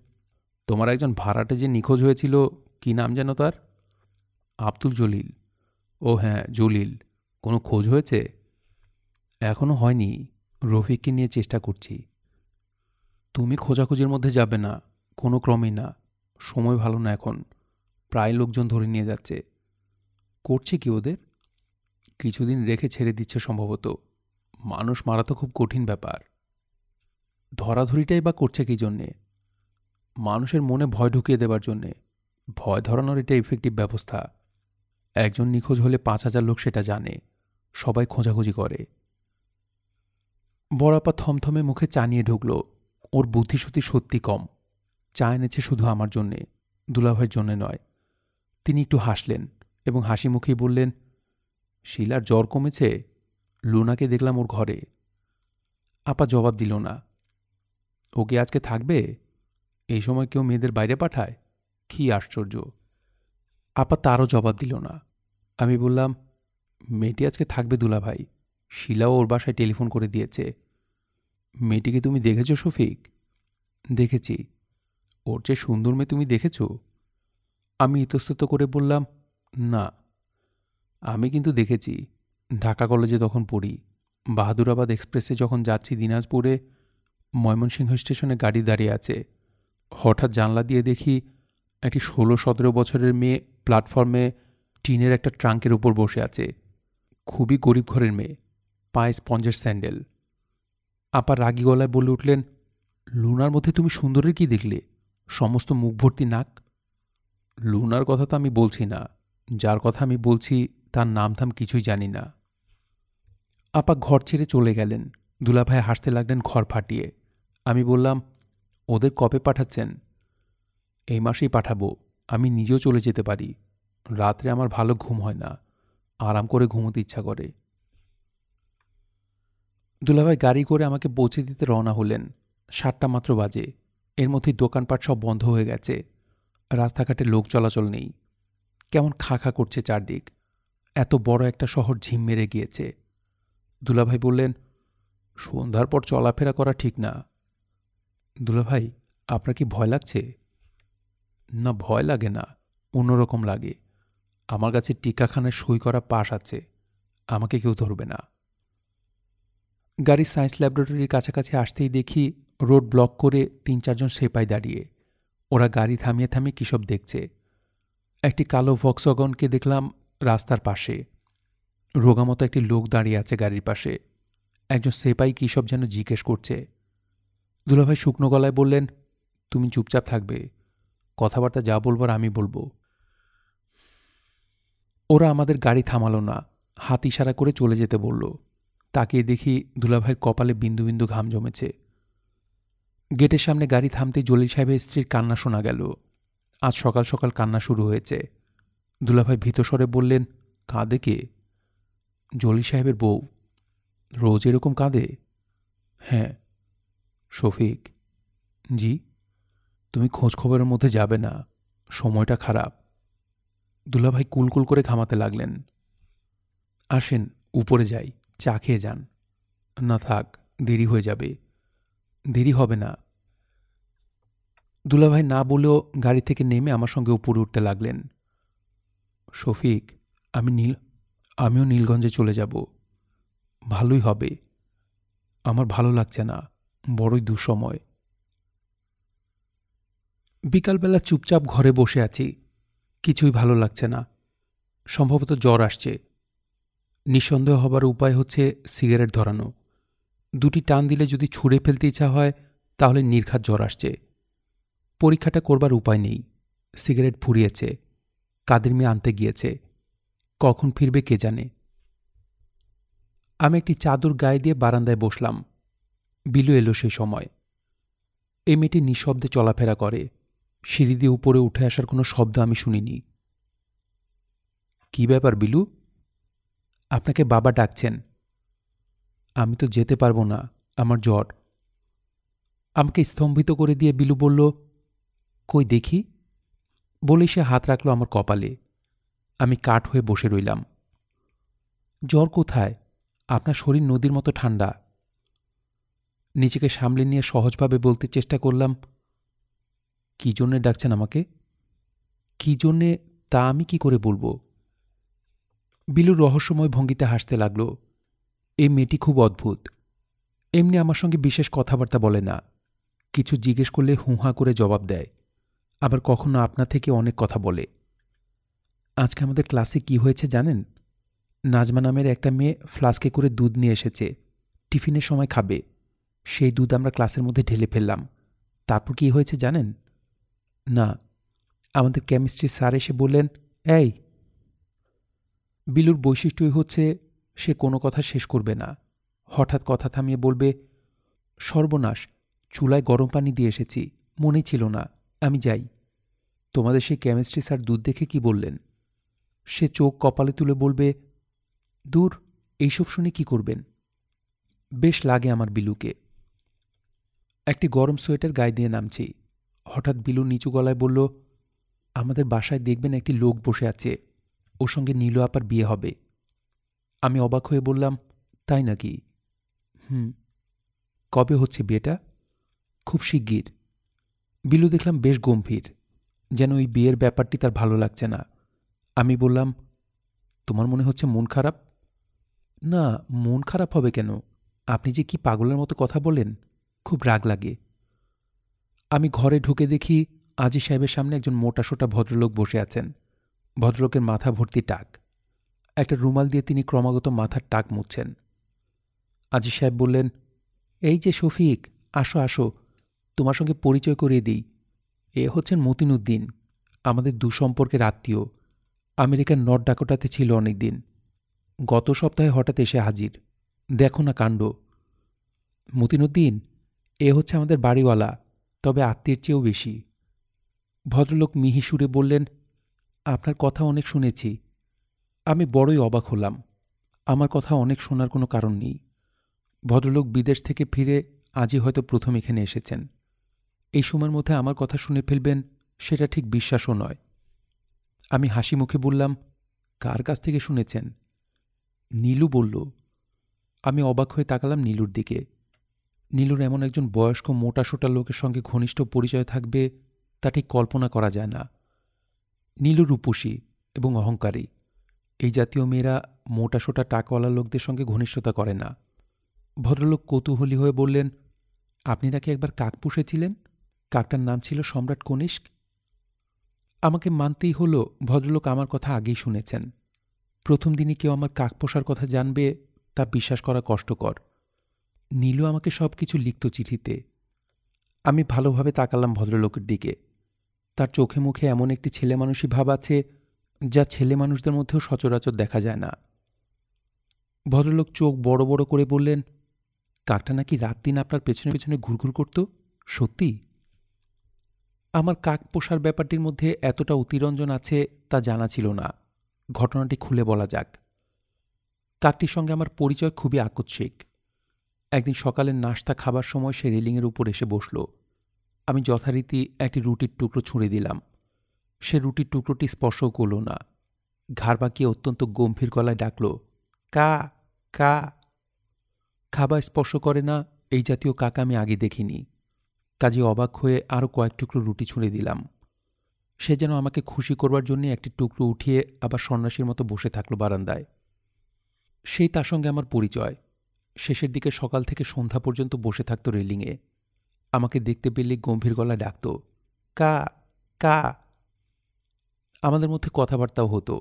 তোমার একজন ভাড়াটে যে নিখোঁজ হয়েছিল, কি নাম যেন তার? আব্দুল জলিল। ও হ্যাঁ জলিল। কোনো খোঁজ হয়েছে? এখনও হয়নি। রফিককে নিয়ে চেষ্টা করছি। তুমি খোঁজাখুঁজির মধ্যে যাবে না। কোনো ক্রমেই না। সময় ভালো না এখন। প্রায় লোকজন ধরে নিয়ে যাচ্ছে। করছে কি ওদের? কিছুদিন রেখে ছেড়ে দিচ্ছে সম্ভবত। মানুষ মারা তো খুব কঠিন ব্যাপার। ধরাধরিটাই বা করছে কি জন্যে? মানুষের মনে ভয় ঢুকিয়ে দেবার জন্যে। ভয় ধরানোর এটা ইফেক্টিভ ব্যবস্থা। একজন নিখোঁজ হলে পাঁচ হাজার লোক সেটা জানে। সবাই খোঁজাখুঁজি করে। বড়াপা থমথমে মুখে চা নিয়ে ঢুকল। ওর বুদ্ধিশুদ্ধি সত্যি কম। চা এনেছে শুধু আমার জন্যে, দুলাভাইয়ের জন্যে নয়। তিনি একটু হাসলেন এবং হাসি মুখেই বললেন শিলার জ্বর কমেছে? লুনাকে দেখলাম ওর ঘরে। আপা জবাব দিল না। ওকে আজকে থাকবে? এই সময় কেউ মেয়েদের বাইরে পাঠায়? কি আশ্চর্য। আপা তারও জবাব দিল না। আমি বললাম, মেয়েটি আজকে থাকবে দুলাভাই। শিলাও ওর বাসায় টেলিফোন করে দিয়েছে। মেয়েটিকে তুমি দেখেছ শফিক? দেখেছি। ওর যে সুন্দর মেয়ে তুমি দেখেছ? আমি ইতস্তত করে বললাম, না। আমি কিন্তু দেখেছি, ঢাকা কলেজে তখন পড়ি। বাহাদুরাবাদ এক্সপ্রেসে যখন যাচ্ছি দিনাজপুরে, ময়মনসিংহ স্টেশনে গাড়ি দাঁড়িয়ে আছে। হঠাৎ জানলা দিয়ে দেখি, একটি ষোলো সতেরো বছরের মেয়ে প্ল্যাটফর্মে টিনের একটা ট্রাঙ্কের উপর বসে আছে। খুবই গরিব ঘরের মেয়ে পায়ে স্পঞ্জের স্যান্ডেল। আপা রাগি গলায় বলে উঠলেন, লুনার মধ্যে তুমি সুন্দরের কি দেখলে? সমস্ত মুখ ভর্তি নাক? লুনার কথা তো আমি বলছি না। যার কথা আমি বলছি তার নাম থাম কিছুই জানি না। আপা ঘর ছেড়ে চলে গেলেন। দুলাভাই হাসতে লাগলেন ঘর ফাটিয়ে। আমি বললাম, ওদের কবে পাঠাচ্ছেন? এই মাসেই পাঠাবো। আমি নিজেও চলে যেতে পারি। রাত্রে আমার ভালো ঘুম হয় না। আরাম করে ঘুমোতে ইচ্ছা করে। দুলাভাই গাড়ি করে আমাকে পৌঁছে দিতে রওনা হলেন। সাতটা মাত্র বাজে। এর মধ্যে দোকানপাট সব বন্ধ হয়ে গেছে। রাস্তাঘাটে লোক চলাচল নেই। কেমন খা খা করছে চারদিক। এত বড় একটা শহর ঝিম মেরে গিয়েছে। দুলাভাই বললেন, সন্ধ্যার পর চলাফেরা করা ঠিক না। দুলাভাই, আপনার কি ভয় লাগছে? না, ভয় লাগে না, অন্যরকম লাগে। আমার কাছে টিকাখানায় সই করা পাশ আছে, আমাকে কেউ ধরবে না। গাড়ি সায়েন্স ল্যাবরেটরির কাছাকাছি আসতেই দেখি রোড ব্লক করে তিন চারজন সেপাই দাঁড়িয়ে। ওরা গাড়ি থামিয়ে থামিয়ে কী সব দেখছে। একটি কালো ভক্সগনকে দেখলাম রাস্তার পাশে। রোগামতো একটি লোক দাঁড়িয়ে আছে গাড়ির পাশে। একজন সেপাই কী সব যেন জিজ্ঞেস করছে। দুলাভাই শুকনো গলায় বললেন, তুমি চুপচাপ থাকবে। কথাবার্তা যা বলবার আমি বলব। ওরা আমাদের গাড়ি থামালো না। হাত ইশারা করে চলে যেতে বলল। তাকিয়ে দেখি দুলাভাইয়ের কপালে বিন্দু বিন্দু ঘাম জমেছে। গেটের সামনে গাড়ি থামতে জলিল সাহেবের স্ত্রীর কান্না শোনা গেল। আজ সকাল সকাল কান্না শুরু হয়েছে। দুলাভাই ভীতস্বরে বললেন, কাঁদে কে? জলি সাহেবের বউ। রোজ এরকম কাঁদে? হ্যাঁ শফিক। জি, তুমি খোঁজ খবরের মধ্যে যাবে না, সময়টা খারাপ। দুলাভাই কুলকুল করে ঘামাতে লাগলেন। আসেন, উপরে যাই, চা খেয়ে যান। না থাক, দেরি হয়ে যাবে। দেরি হবে না। দুলাভাই না বলেও গাড়ি থেকে নেমে আমার সঙ্গে উপরে উঠতে লাগলেন। শফিক, আমি নীল, আমিও নীলগঞ্জে চলে যাব। ভালোই হবে। আমার ভালো লাগছে না। বড়ই দুঃসময়। বিকালবেলা চুপচাপ ঘরে বসে আছি। কিছুই ভালো লাগছে না। সম্ভবত জ্বর আসছে। নিঃসন্দেহ হবার উপায় হচ্ছে সিগারেট ধরানো। দুটি টান দিলে যদি ছুঁড়ে ফেলতে ইচ্ছা হয়, তাহলে নির্ঘাত জ্বর আসছে। পরীক্ষাটা করবার উপায় নেই। সিগারেট ফুরিয়েছে। কাদের মেয়ে আনতে গিয়েছে? কখন ফিরবে কে জানে? আমি একটি চাদর গায়ে দিয়ে বারান্দায় বসলাম। বিলু এলো সেই সময়। এই মেয়েটি নিঃশব্দে চলাফেরা করে। সিঁড়ি দিয়ে উপরে উঠে আসার কোনো শব্দ আমি শুনিনি। কি ব্যাপার, বিলু? আপনাকে বাবা ডাকছেন। আমি তো যেতে পারব না, আমার জ্বর। আমাকে স্তম্ভিত করে দিয়ে বিলু বলল, কই দেখি? বলেই সে হাত রাখল আমার কপালে। আমি কাঠ হয়ে বসে রইলাম। জ্বর কোথায়? আপনার শরীর নদীর মতো ঠান্ডা। নিজেকে সামলে নিয়ে সহজভাবে বলতে চেষ্টা করলাম, কি জন্যে ডাকছেন আমাকে? কি জন্যে তা আমি কি করে বলব? বিলুর রহস্যময় ভঙ্গিতে হাসতে লাগল, এই মেয়েটি খুব অদ্ভুত। এমনি আমার সঙ্গে বিশেষ কথাবার্তা বলে না। কিছু জিজ্ঞেস করলে হুঁহা করে জবাব দেয়। আবার কখনো আপনা থেকে অনেক কথা বলে। আজকে আমাদের ক্লাসে কি হয়েছে জানেন? নাজমা নামের একটা মেয়ে ফ্লাস্কে করে দুধ নিয়ে এসেছে। টিফিনের সময় খাবে। সেই দুধ আমরা ক্লাসের মধ্যে ঢেলে ফেললাম। তারপর কি হয়েছে জানেন? না। আমাদের কেমিস্ট্রি স্যার এসে বললেন, এই, বিলুর বৈশিষ্ট্যই হচ্ছে সে কোনো কথা শেষ করবে না। হঠাৎ কথা থামিয়ে বলবে, সর্বনাশ, চুলায় গরম পানি দিয়ে এসেছি। মনেই ছিল না। আমি যাই। তোমাদের সেই কেমিস্ট্রি স্যার দুধ দেখে কি বললেন? সে চোখ কপালে তুলে বলবে, দূর, এইসব শুনে কি করবেন? বেশ লাগে আমার বিলুকে। একটি গরম সোয়েটার গায়ে দিয়ে নামছি। হঠাৎ বিলু নিচু গলায় বলল, আমাদের বাসায় দেখবেন একটি লোক বসে আছে। ওর সঙ্গে নীল আপার বিয়ে হবে। আমি অবাক হয়ে বললাম, তাই নাকি? হুম। কবে হচ্ছে বিয়েটা? খুব শিগগির। বিলু দেখলাম বেশ গম্ভীর। যেন ওই বিয়ের ব্যাপারটি তার ভালো লাগছে না। আমি বললাম, তোমার মনে হচ্ছে মন খারাপ? না, মন খারাপ হবে কেন? আপনি যে কি পাগলের মতো কথা বলেন, খুব রাগ লাগে। আমি ঘরে ঢুকে দেখি আজি সাহেবের সামনে একজন মোটাসোটা ভদ্রলোক বসে আছেন। ভদ্রলোকের মাথা ভর্তি টাক। একটা রুমাল দিয়ে তিনি ক্রমাগত মাথার টাক মুছছেন। আজি সাহেব বললেন, এই যে শফিক, আসো আসো। তোমার সঙ্গে পরিচয় করিয়ে দিই। এ হচ্ছেন মতিনুদ্দিন, আমাদের দুসম্পর্কের আত্মীয়। আমেরিকার নর্থ ডাকোটাতে ছিল অনেক দিন গত সপ্তাহে হঠাৎ এসে হাজির। দেখো না কাণ্ড। মতিনুদ্দিন, এ হচ্ছে আমাদের বাড়িওয়ালা, তবে আত্মীয়ের চেয়েও বেশি। ভদ্রলোক মিহি সুরে বললেন, আপনার কথা অনেক শুনেছি। আমি বড়ই অবাক হলাম। আমার কথা অনেক শোনার কোনো কারণ নেই। ভদ্রলোক বিদেশ থেকে ফিরে আজই হয়তো প্রথম এখানে এসেছেন। এই সময়ের মধ্যে আমার কথা শুনে ফেলবেন, সেটা ঠিক বিশ্বাসও নয়। আমি হাসি মুখে বললাম, কার কাছ থেকে শুনেছেন? নীলু বলল, আমি অবাক হয়ে তাকালাম নীলুর দিকে। নীলুর এমন একজন বয়স্ক মোটাসোটা লোকের সঙ্গে ঘনিষ্ঠ পরিচয় থাকবে, তা ঠিক কল্পনা করা যায় না। নীলু রূপসী এবং অহংকারী। এই জাতীয় মেয়েরা মোটাসোটা টাকাওয়ালা লোকদের সঙ্গে ঘনিষ্ঠতা করে না। ভদ্রলোক কৌতূহলী হয়ে বললেন, আপনি নাকি একবার কাক পুষেছিলেন? কাকটার নাম ছিল সম্রাট কনিষ্ক। আমাকে মানতেই হলো ভদ্রলোক আমার কথা আগেই শুনেছেন। প্রথম দিনই কেউ আমার কাক পোষার কথা জানবে, তা বিশ্বাস করা কষ্টকর। নীলু আমাকে সব কিছু লিখত চিঠিতে। আমি ভালোভাবে তাকালাম ভদ্রলোকের দিকে। তার চোখে মুখে এমন একটি ছেলে মানুষই ভাব আছে, যা ছেলে মানুষদের মধ্যেও সচরাচর দেখা যায় না। ভদ্রলোক চোখ বড় বড় করে বললেন, কাকটা নাকি রাত দিন আপনার পেছনে পেছনে ঘুরঘুর করত? সত্যি? আমার কাক পোষার ব্যাপারটির মধ্যে এতটা অতিরঞ্জন আছে তা জানা ছিল না। ঘটনাটি খুলে বলা যাক। কাকটির সঙ্গে আমার পরিচয় খুবই আকস্মিক। একদিন সকালের নাস্তা খাবার সময় সে রেলিংয়ের উপর এসে বসল। আমি যথারীতি একটি রুটির টুকরো ছুঁড়ে দিলাম। সে রুটির টুকরোটি স্পর্শও করল না। ঘাড় বাঁকিয়ে অত্যন্ত গম্ভীর গলায় ডাকল, কা কা। খাবার স্পর্শ করে না, এই জাতীয় কাকা আমি আগে দেখিনি। কাজে অবাক হয়ে আরও কয়েক টুকরো রুটি ছুঁড়ে দিলাম। সে যেন আমাকে খুশি করবার জন্যে একটি টুকরো উঠিয়ে আবার সন্ন্যাসীর মতো বসে থাকল বারান্দায়। সেই তার সঙ্গে আমার পরিচয়। শেষের দিকে সকাল থেকে সন্ধ্যা পর্যন্ত বসে থাকতো রেলিংয়ে। আমাকে দেখতে পেলে গম্ভীর গলায় ডাকত, কা কা। আমাদের মধ্যে কথাবার্তাও হতো।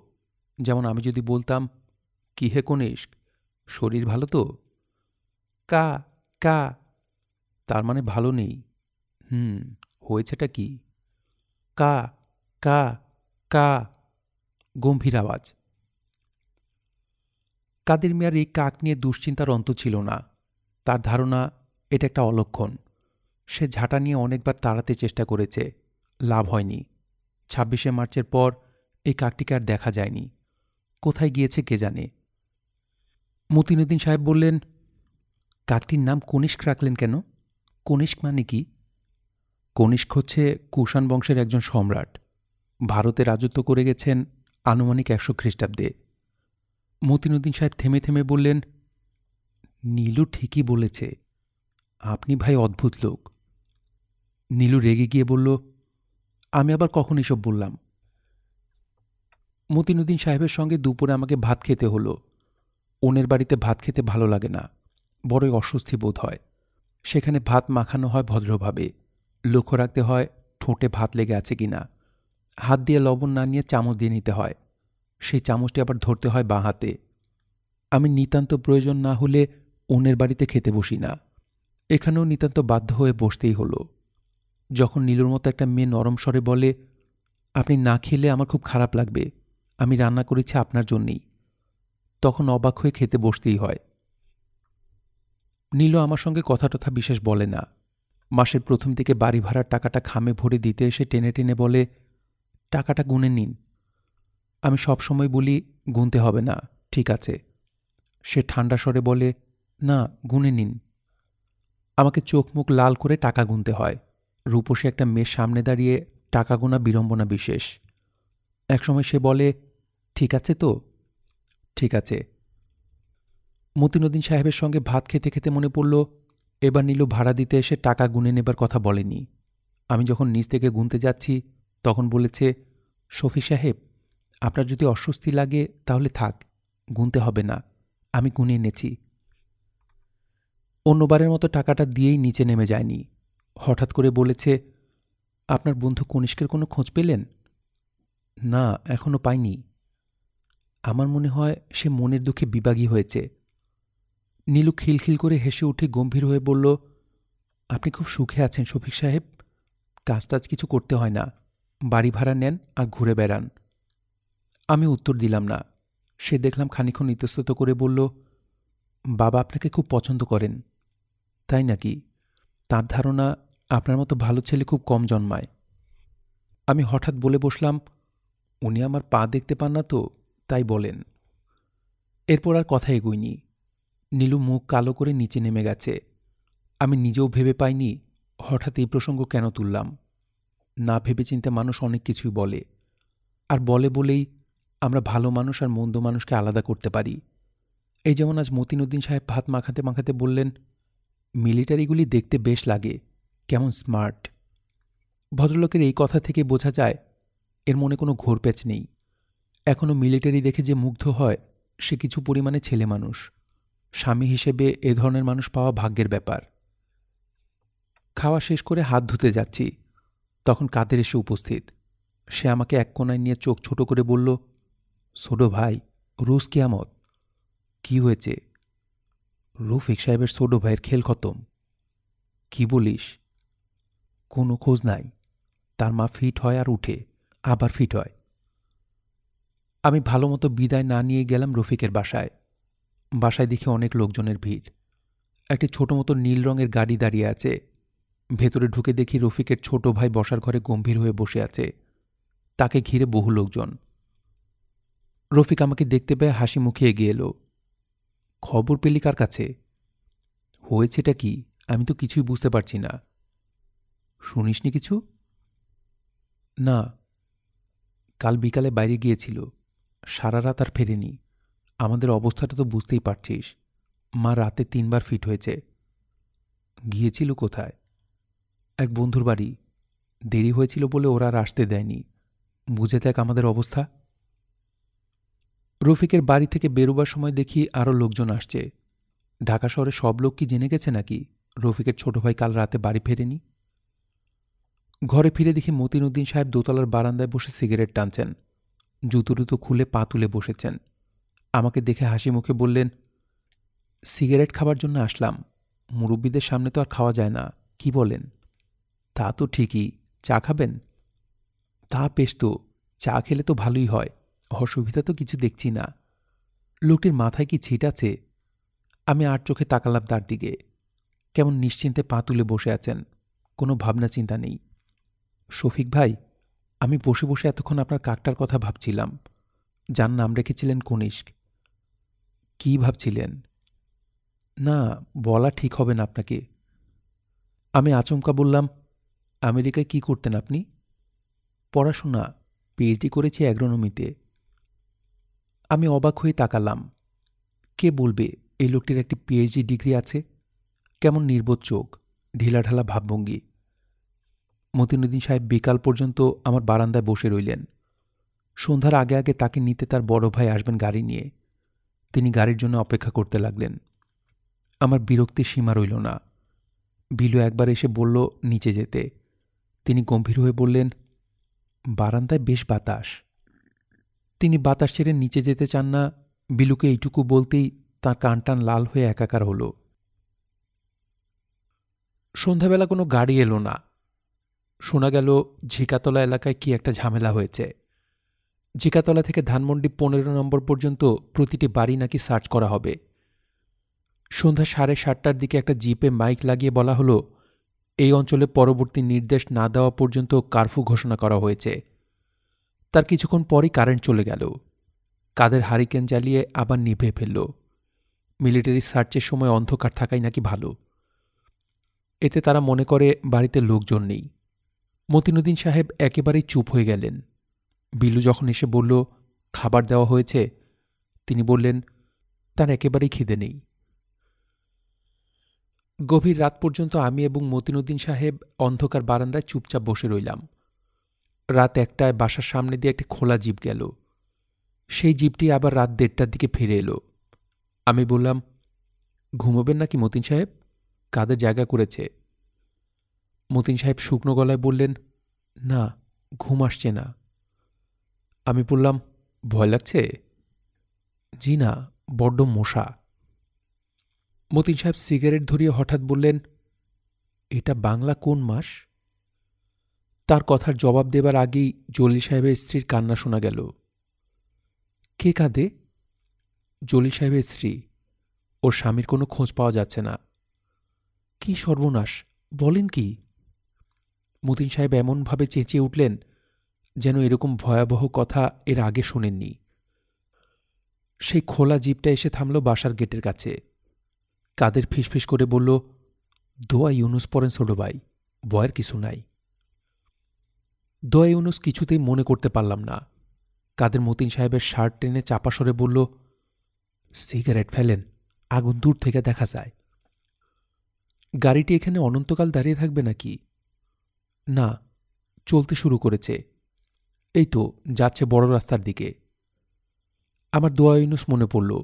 যেমন আমি যদি বলতাম, কি হে কনিষ্ক, শরীর ভালো তো? কা কা। তার মানে ভালো নেই। হুম, হয়েছেটা কি? কা কা কা, গম্ভীর আওয়াজ। কাদের মিয়ার এই কাক নিয়ে দুশ্চিন্তার অন্ত ছিল না। তার ধারণা, এটা একটা অলক্ষণ। সে ঝাঁটা নিয়ে অনেকবার তাড়াতে চেষ্টা করেছে। লাভ হয়নি। ছাব্বিশে মার্চের পর এই কাকটিকে আর দেখা যায়নি। কোথায় গিয়েছে কে জানে? মতিনুদ্দিন সাহেব বললেন, কাকটির নাম কনিষ্ক রাখলেন কেন? কনিষ্ক মানে কি? কনিষ্ক হচ্ছে কুষাণ বংশের একজন সম্রাট। ভারতে রাজত্ব করে গেছেন আনুমানিক একশো খ্রিস্টাব্দে। মতিনুদ্দিন সাহেব থেমে থেমে বললেন, নীলু ঠিকই বলেছে। আপনি ভাই অদ্ভুত লোক। নীলু রেগে গিয়ে বলল, আমি আবার কখন এসব বললাম? মতিনুদ্দিন সাহেবের সঙ্গে দুপুরে আমাকে ভাত খেতে হলো। ওনের বাড়িতে ভাত খেতে ভালো লাগে না, বড়ই অস্বস্তি বোধ হয়। সেখানে ভাত মাখানো হয় ভদ্রভাবে। লক্ষ্য রাখতে হয়, ঠোঁটে ভাত লেগে আছে কিনা। হাত দিয়ে লবণ না নিয়ে চামচ দিয়ে নিতে হয়। সেই চামচটি আবার ধরতে হয় বাঁ হাতে। আমি নিতান্ত প্রয়োজন না হলে অন্যের বাড়িতে খেতে বসি না। এখানেও নিতান্ত বাধ্য হয়ে বসতেই হলো। যখন নীলুর মতো একটা মেয়ে নরম স্বরে বলে, আপনি না খেলে আমার খুব খারাপ লাগবে। আমি রান্না করেছি আপনার জন্যেই। তখন অবাক হয়ে খেতে বসতেই হয়। নীলু আমার সঙ্গে কথা টথা বিশেষ বলে না। মাসের প্রথম থেকে বাড়ি ভাড়ার টাকাটা খামে ভরে দিতে এসে টেনে টেনে বলে, টাকাটা গুনে নিন। আমি সব সময় বলি, গুনতে হবে না, ঠিক আছে। সে ঠান্ডা স্বরে বলে, না, গুনে নিন। আমাকে চোখ মুখ লাল করে টাকা গুনতে হয়। রূপসী একটা মেয়ের সামনে দাঁড়িয়ে টাকা গোনা বিড়ম্বনা বিশেষ। একসময় সে বলে, ঠিক আছে তো? ঠিক আছে। মতিনুদ্দিন সাহেবের সঙ্গে ভাত খেতে খেতে মনে পড়ল এবার নীলু ভাড়া দিতে এসে টাকা গুনে নেবার কথা বলেনি। আমি যখন নিচ থেকে গুনতে যাচ্ছি, তখন বলেছে, শফি সাহেব, আপনার যদি অস্বস্তি লাগে তাহলে থাক, গুনতে হবে না, আমি গুনে এনেছি। অন্যবারের মতো টাকাটা দিয়েই নিচে নেমে যায়নি। হঠাৎ করে বলেছে, আপনার বন্ধু কনিষ্কের কোনো খোঁজ পেলেন? না এখনও পাইনি। আমার মনে হয় সে মনের দুঃখে বিবাগী হয়েছে। নীলু খিলখিল করে হেসে উঠে গম্ভীর হয়ে বলল, আপনি খুব সুখে আছেন শফিক সাহেব। কাজ টাজ কিছু করতে হয় না। বাড়ি ভাড়া নেন আর ঘুরে বেড়ান। আমি উত্তর দিলাম না। সে দেখলাম খানিক্ষণ ইতস্তত করে বলল, বাবা আপনাকে খুব পছন্দ করেন। তাই নাকি? তার ধারণা আপনার মতো ভালো ছেলে খুব কম জন্মায়। আমি হঠাৎ বলে বসলাম, উনি আমার পা দেখতে পান না তো, তাই বলেন। এরপর আর কথা এগুইনি নীলু মুখ কালো করে নিচে নেমে গেছে। আমি নিজেও ভেবে পাইনি হঠাৎ এই প্রসঙ্গ কেন তুললাম। না ভেবে চিনতে মানুষ অনেক কিছুই বলে। আর বলে বলেই আমরা ভালো মানুষ আর মন্দ মানুষকে আলাদা করতে পারি। এই যেমন আজ মতিনুদ্দিন সাহেব ভাত মাখাতে মাখাতে বললেন, মিলিটারিগুলি দেখতে বেশ লাগে, কেমন স্মার্ট। ভদ্রলোকের এই কথা থেকে বোঝা যায়, এর মনে কোনো ঘোরপ্যাচ নেই। এখনও মিলিটারি দেখে যে মুগ্ধ হয়, সে কিছু পরিমাণে ছেলে মানুষ। স্বামী হিসেবে এ ধরনের মানুষ পাওয়া ভাগ্যের ব্যাপার। খাওয়া শেষ করে হাত ধুতে যাচ্ছি। তখন কাদের এসে উপস্থিত? সে আমাকে এক কোনায় নিয়ে চোখ ছোট করে বলল, ছোটো ভাই রুশ কিয়ামত। কি হয়েছে? রফিক সাহেবের ছোটো ভাইয়ের খেল খতম। কি বলিস? কোনো খোঁজ নাই। তার মা ফিট হয় আর উঠে, আবার ফিট হয়। আমি ভালো মতো বিদায় না নিয়ে গেলাম রফিকের বাসায়। বাসায় দেখে অনেক লোকজনের ভিড়। একটি ছোট মতো নীল রঙের গাড়ি দাঁড়িয়ে আছে। ভেতরে ঢুকে দেখি রফিকের ছোট ভাই বসার ঘরে গম্ভীর হয়ে বসে আছে। তাকে ঘিরে বহু লোকজন। রফিক আমাকে দেখতে পেয়ে হাসি মুখে এগিয়ে এলো। খবর পেলি কার কাছে? হয়েছেটা কি? আমি তো কিছুই বুঝতে পারছি না। শুনিসনি কিছু? না। কাল বিকালে বাইরে গিয়েছিল। সারা রাত আর ফেরেনি। আমাদের অবস্থাটা তো বুঝতেই পারছিস। মা রাতে তিনবার ফিট হয়েছে। গিয়েছিল কোথায়? এক বন্ধুর বাড়ি। দেরি হয়েছিল বলে ওরা আর আসতে দেয়নি। বুঝে দেখ আমাদের অবস্থা। রফিকের বাড়ি থেকে বেরোবার সময় দেখি আরও লোকজন আসছে। ঢাকা শহরে সব লোক কি জেনে গেছে নাকি? রফিকের ছোট ভাই কাল রাতে বাড়ি ফেরেনি? ঘরে ফিরে দেখি মতিনুদ্দিন সাহেব দোতলার বারান্দায় বসে সিগারেট টানছেন। জুতো খুলে পা তুলে বসেছেন। আমাকে দেখে হাসি মুখে বললেন, সিগারেট খাবার জন্য আসলাম। মুরব্বীদের সামনে তো আর খাওয়া যায় না। কি বলেন? তা তো ঠিকই। চা খাবেন? তা পেশ তো। চা খেলে তো ভালোই হয়। অসুবিধা তো কিছু দেখছি না। লোকটির মাথায় কি ছিট আছে? আমি আর চোখে তাকালাম তার দিকে। কেমন নিশ্চিন্তে পা তুলে বসে আছেন। কোনো ভাবনা চিন্তা নেই। শফিক ভাই, আমি বসে বসে এতক্ষণ আপনার কাকটার কথা ভাবছিলাম। যার নাম রেখেছিলেন কনিষ্ক। কি ভাবছিলেন? না, বলা ঠিক হবে না আপনাকে। আমি আচমকা বললাম, আমেরিকায় কি করতেন আপনি? পড়াশোনা পিএইচডি করেছি অ্যাগ্রোনমিতে আমি অবাক হয়ে তাকালাম। কে বলবে, এই লোকটির একটি পিএইচডি ডিগ্রি আছে? কেমন নির্বোধ চোখ, ঢিলাঢালা ভাবভঙ্গি। মতিনুদ্দিন সাহেব বিকাল পর্যন্ত আমার বারান্দায় বসে রইলেন। সন্ধ্যার আগে আগে তাকে নিতে তার বড় ভাই আসবেন গাড়ি নিয়ে। তিনি গাড়ির জন্য অপেক্ষা করতে লাগলেন। আমার বিরক্তির সীমা রইল না। বিলু একবার এসে বলল নিচে যেতে। তিনি গম্ভীর হয়ে বললেন, বারান্দায় বেশ বাতাস। তিনি বাতাস ছেড়ে নিচে যেতে চান না। বিলুকে এইটুকু বলতেই তাঁর কানটান লাল হয়ে একাকার হল। সন্ধ্যাবেলা কোনো গাড়ি এলো না। শোনা গেল ঝিকাতলা এলাকায় কি একটা ঝামেলা হয়েছে। ঝিকাতলা থেকে ধানমন্ডি পনেরো নম্বর পর্যন্ত প্রতিটি বাড়ি নাকি সার্চ করা হবে। সন্ধ্যা সাড়ে সাতটার দিকে একটা জিপে মাইক লাগিয়ে বলা হলো, এই অঞ্চলে পরবর্তী নির্দেশ না দেওয়া পর্যন্ত কারফু ঘোষণা করা হয়েছে। তার কিছুক্ষণ পরই কারেন্ট চলে গেল। কাদের হারিকেন জ্বালিয়ে আবার নিভে ফেলল। মিলিটারি সার্চের সময় অন্ধকার থাকাই নাকি ভালো। এতে তারা মনে করে বাড়িতে লোকজন নেই। মতিনুদ্দিন সাহেব একেবারেই চুপ হয়ে গেলেন। বিলু যখন এসে বলল, খাবার দেওয়া হয়েছে? তিনি বললেন, তার একেবারেই খিদে নেই। গভীর রাত পর্যন্ত আমি এবং মতিনুদ্দিন সাহেব অন্ধকার বারান্দায় চুপচাপ বসে রইলাম। রাত একটায় বাসার সামনে দিয়ে একটি খোলা জিপ গেল। সেই জিপটি আবার রাত দেড়টার দিকে ফিরে এলো। আমি বললাম, ঘুমোবেন নাকি মতিন সাহেব? কাদের জায়গা করেছে? মতিন সাহেব শুকনো গলায় বললেন, না, ঘুম আসছে না। আমি বললাম, ভয় লাগছে? জি না, বড্ড মশা। মতিন সাহেব সিগারেট ধরিয়ে হঠাৎ বললেন, এটা বাংলা কোন মাস? তার কথার জবাব দেবার আগেই জলি সাহেবের স্ত্রীর কান্না শোনা গেল। কে কাঁদে? জলি সাহেবের স্ত্রী। ওর স্বামীর কোনো খোঁজ পাওয়া যাচ্ছে না। কি সর্বনাশ, বলেন কি? মতিন সাহেব এমনভাবে চেঁচিয়ে উঠলেন যেন এরকম ভয়াবহ কথা এর আগে শোনেননি। সেই খোলা জিপটা এসে থামল বাসার গেটের কাছে। কাদের ফিসফিস করে বলল, দোয়া ইউনুস পড়েন ছোটো ভাই, ভয়ের কিছু নাই। দোয়া ইউনুস কিছুতেই মনে করতে পারলাম না। কাদের মতিন সাহেবের শার্ট টেনে চাপা সরে বলল, সিগারেট ফেলেন, আগুন দূর থেকে দেখা যায়। গাড়িটি এখানে অনন্তকাল দাঁড়িয়ে থাকবে নাকি? না, চলতে শুরু করেছে। এই তো যাচ্ছে বড় রাস্তার দিকে। আমার দোয়া ইউনুস মনে পড়ল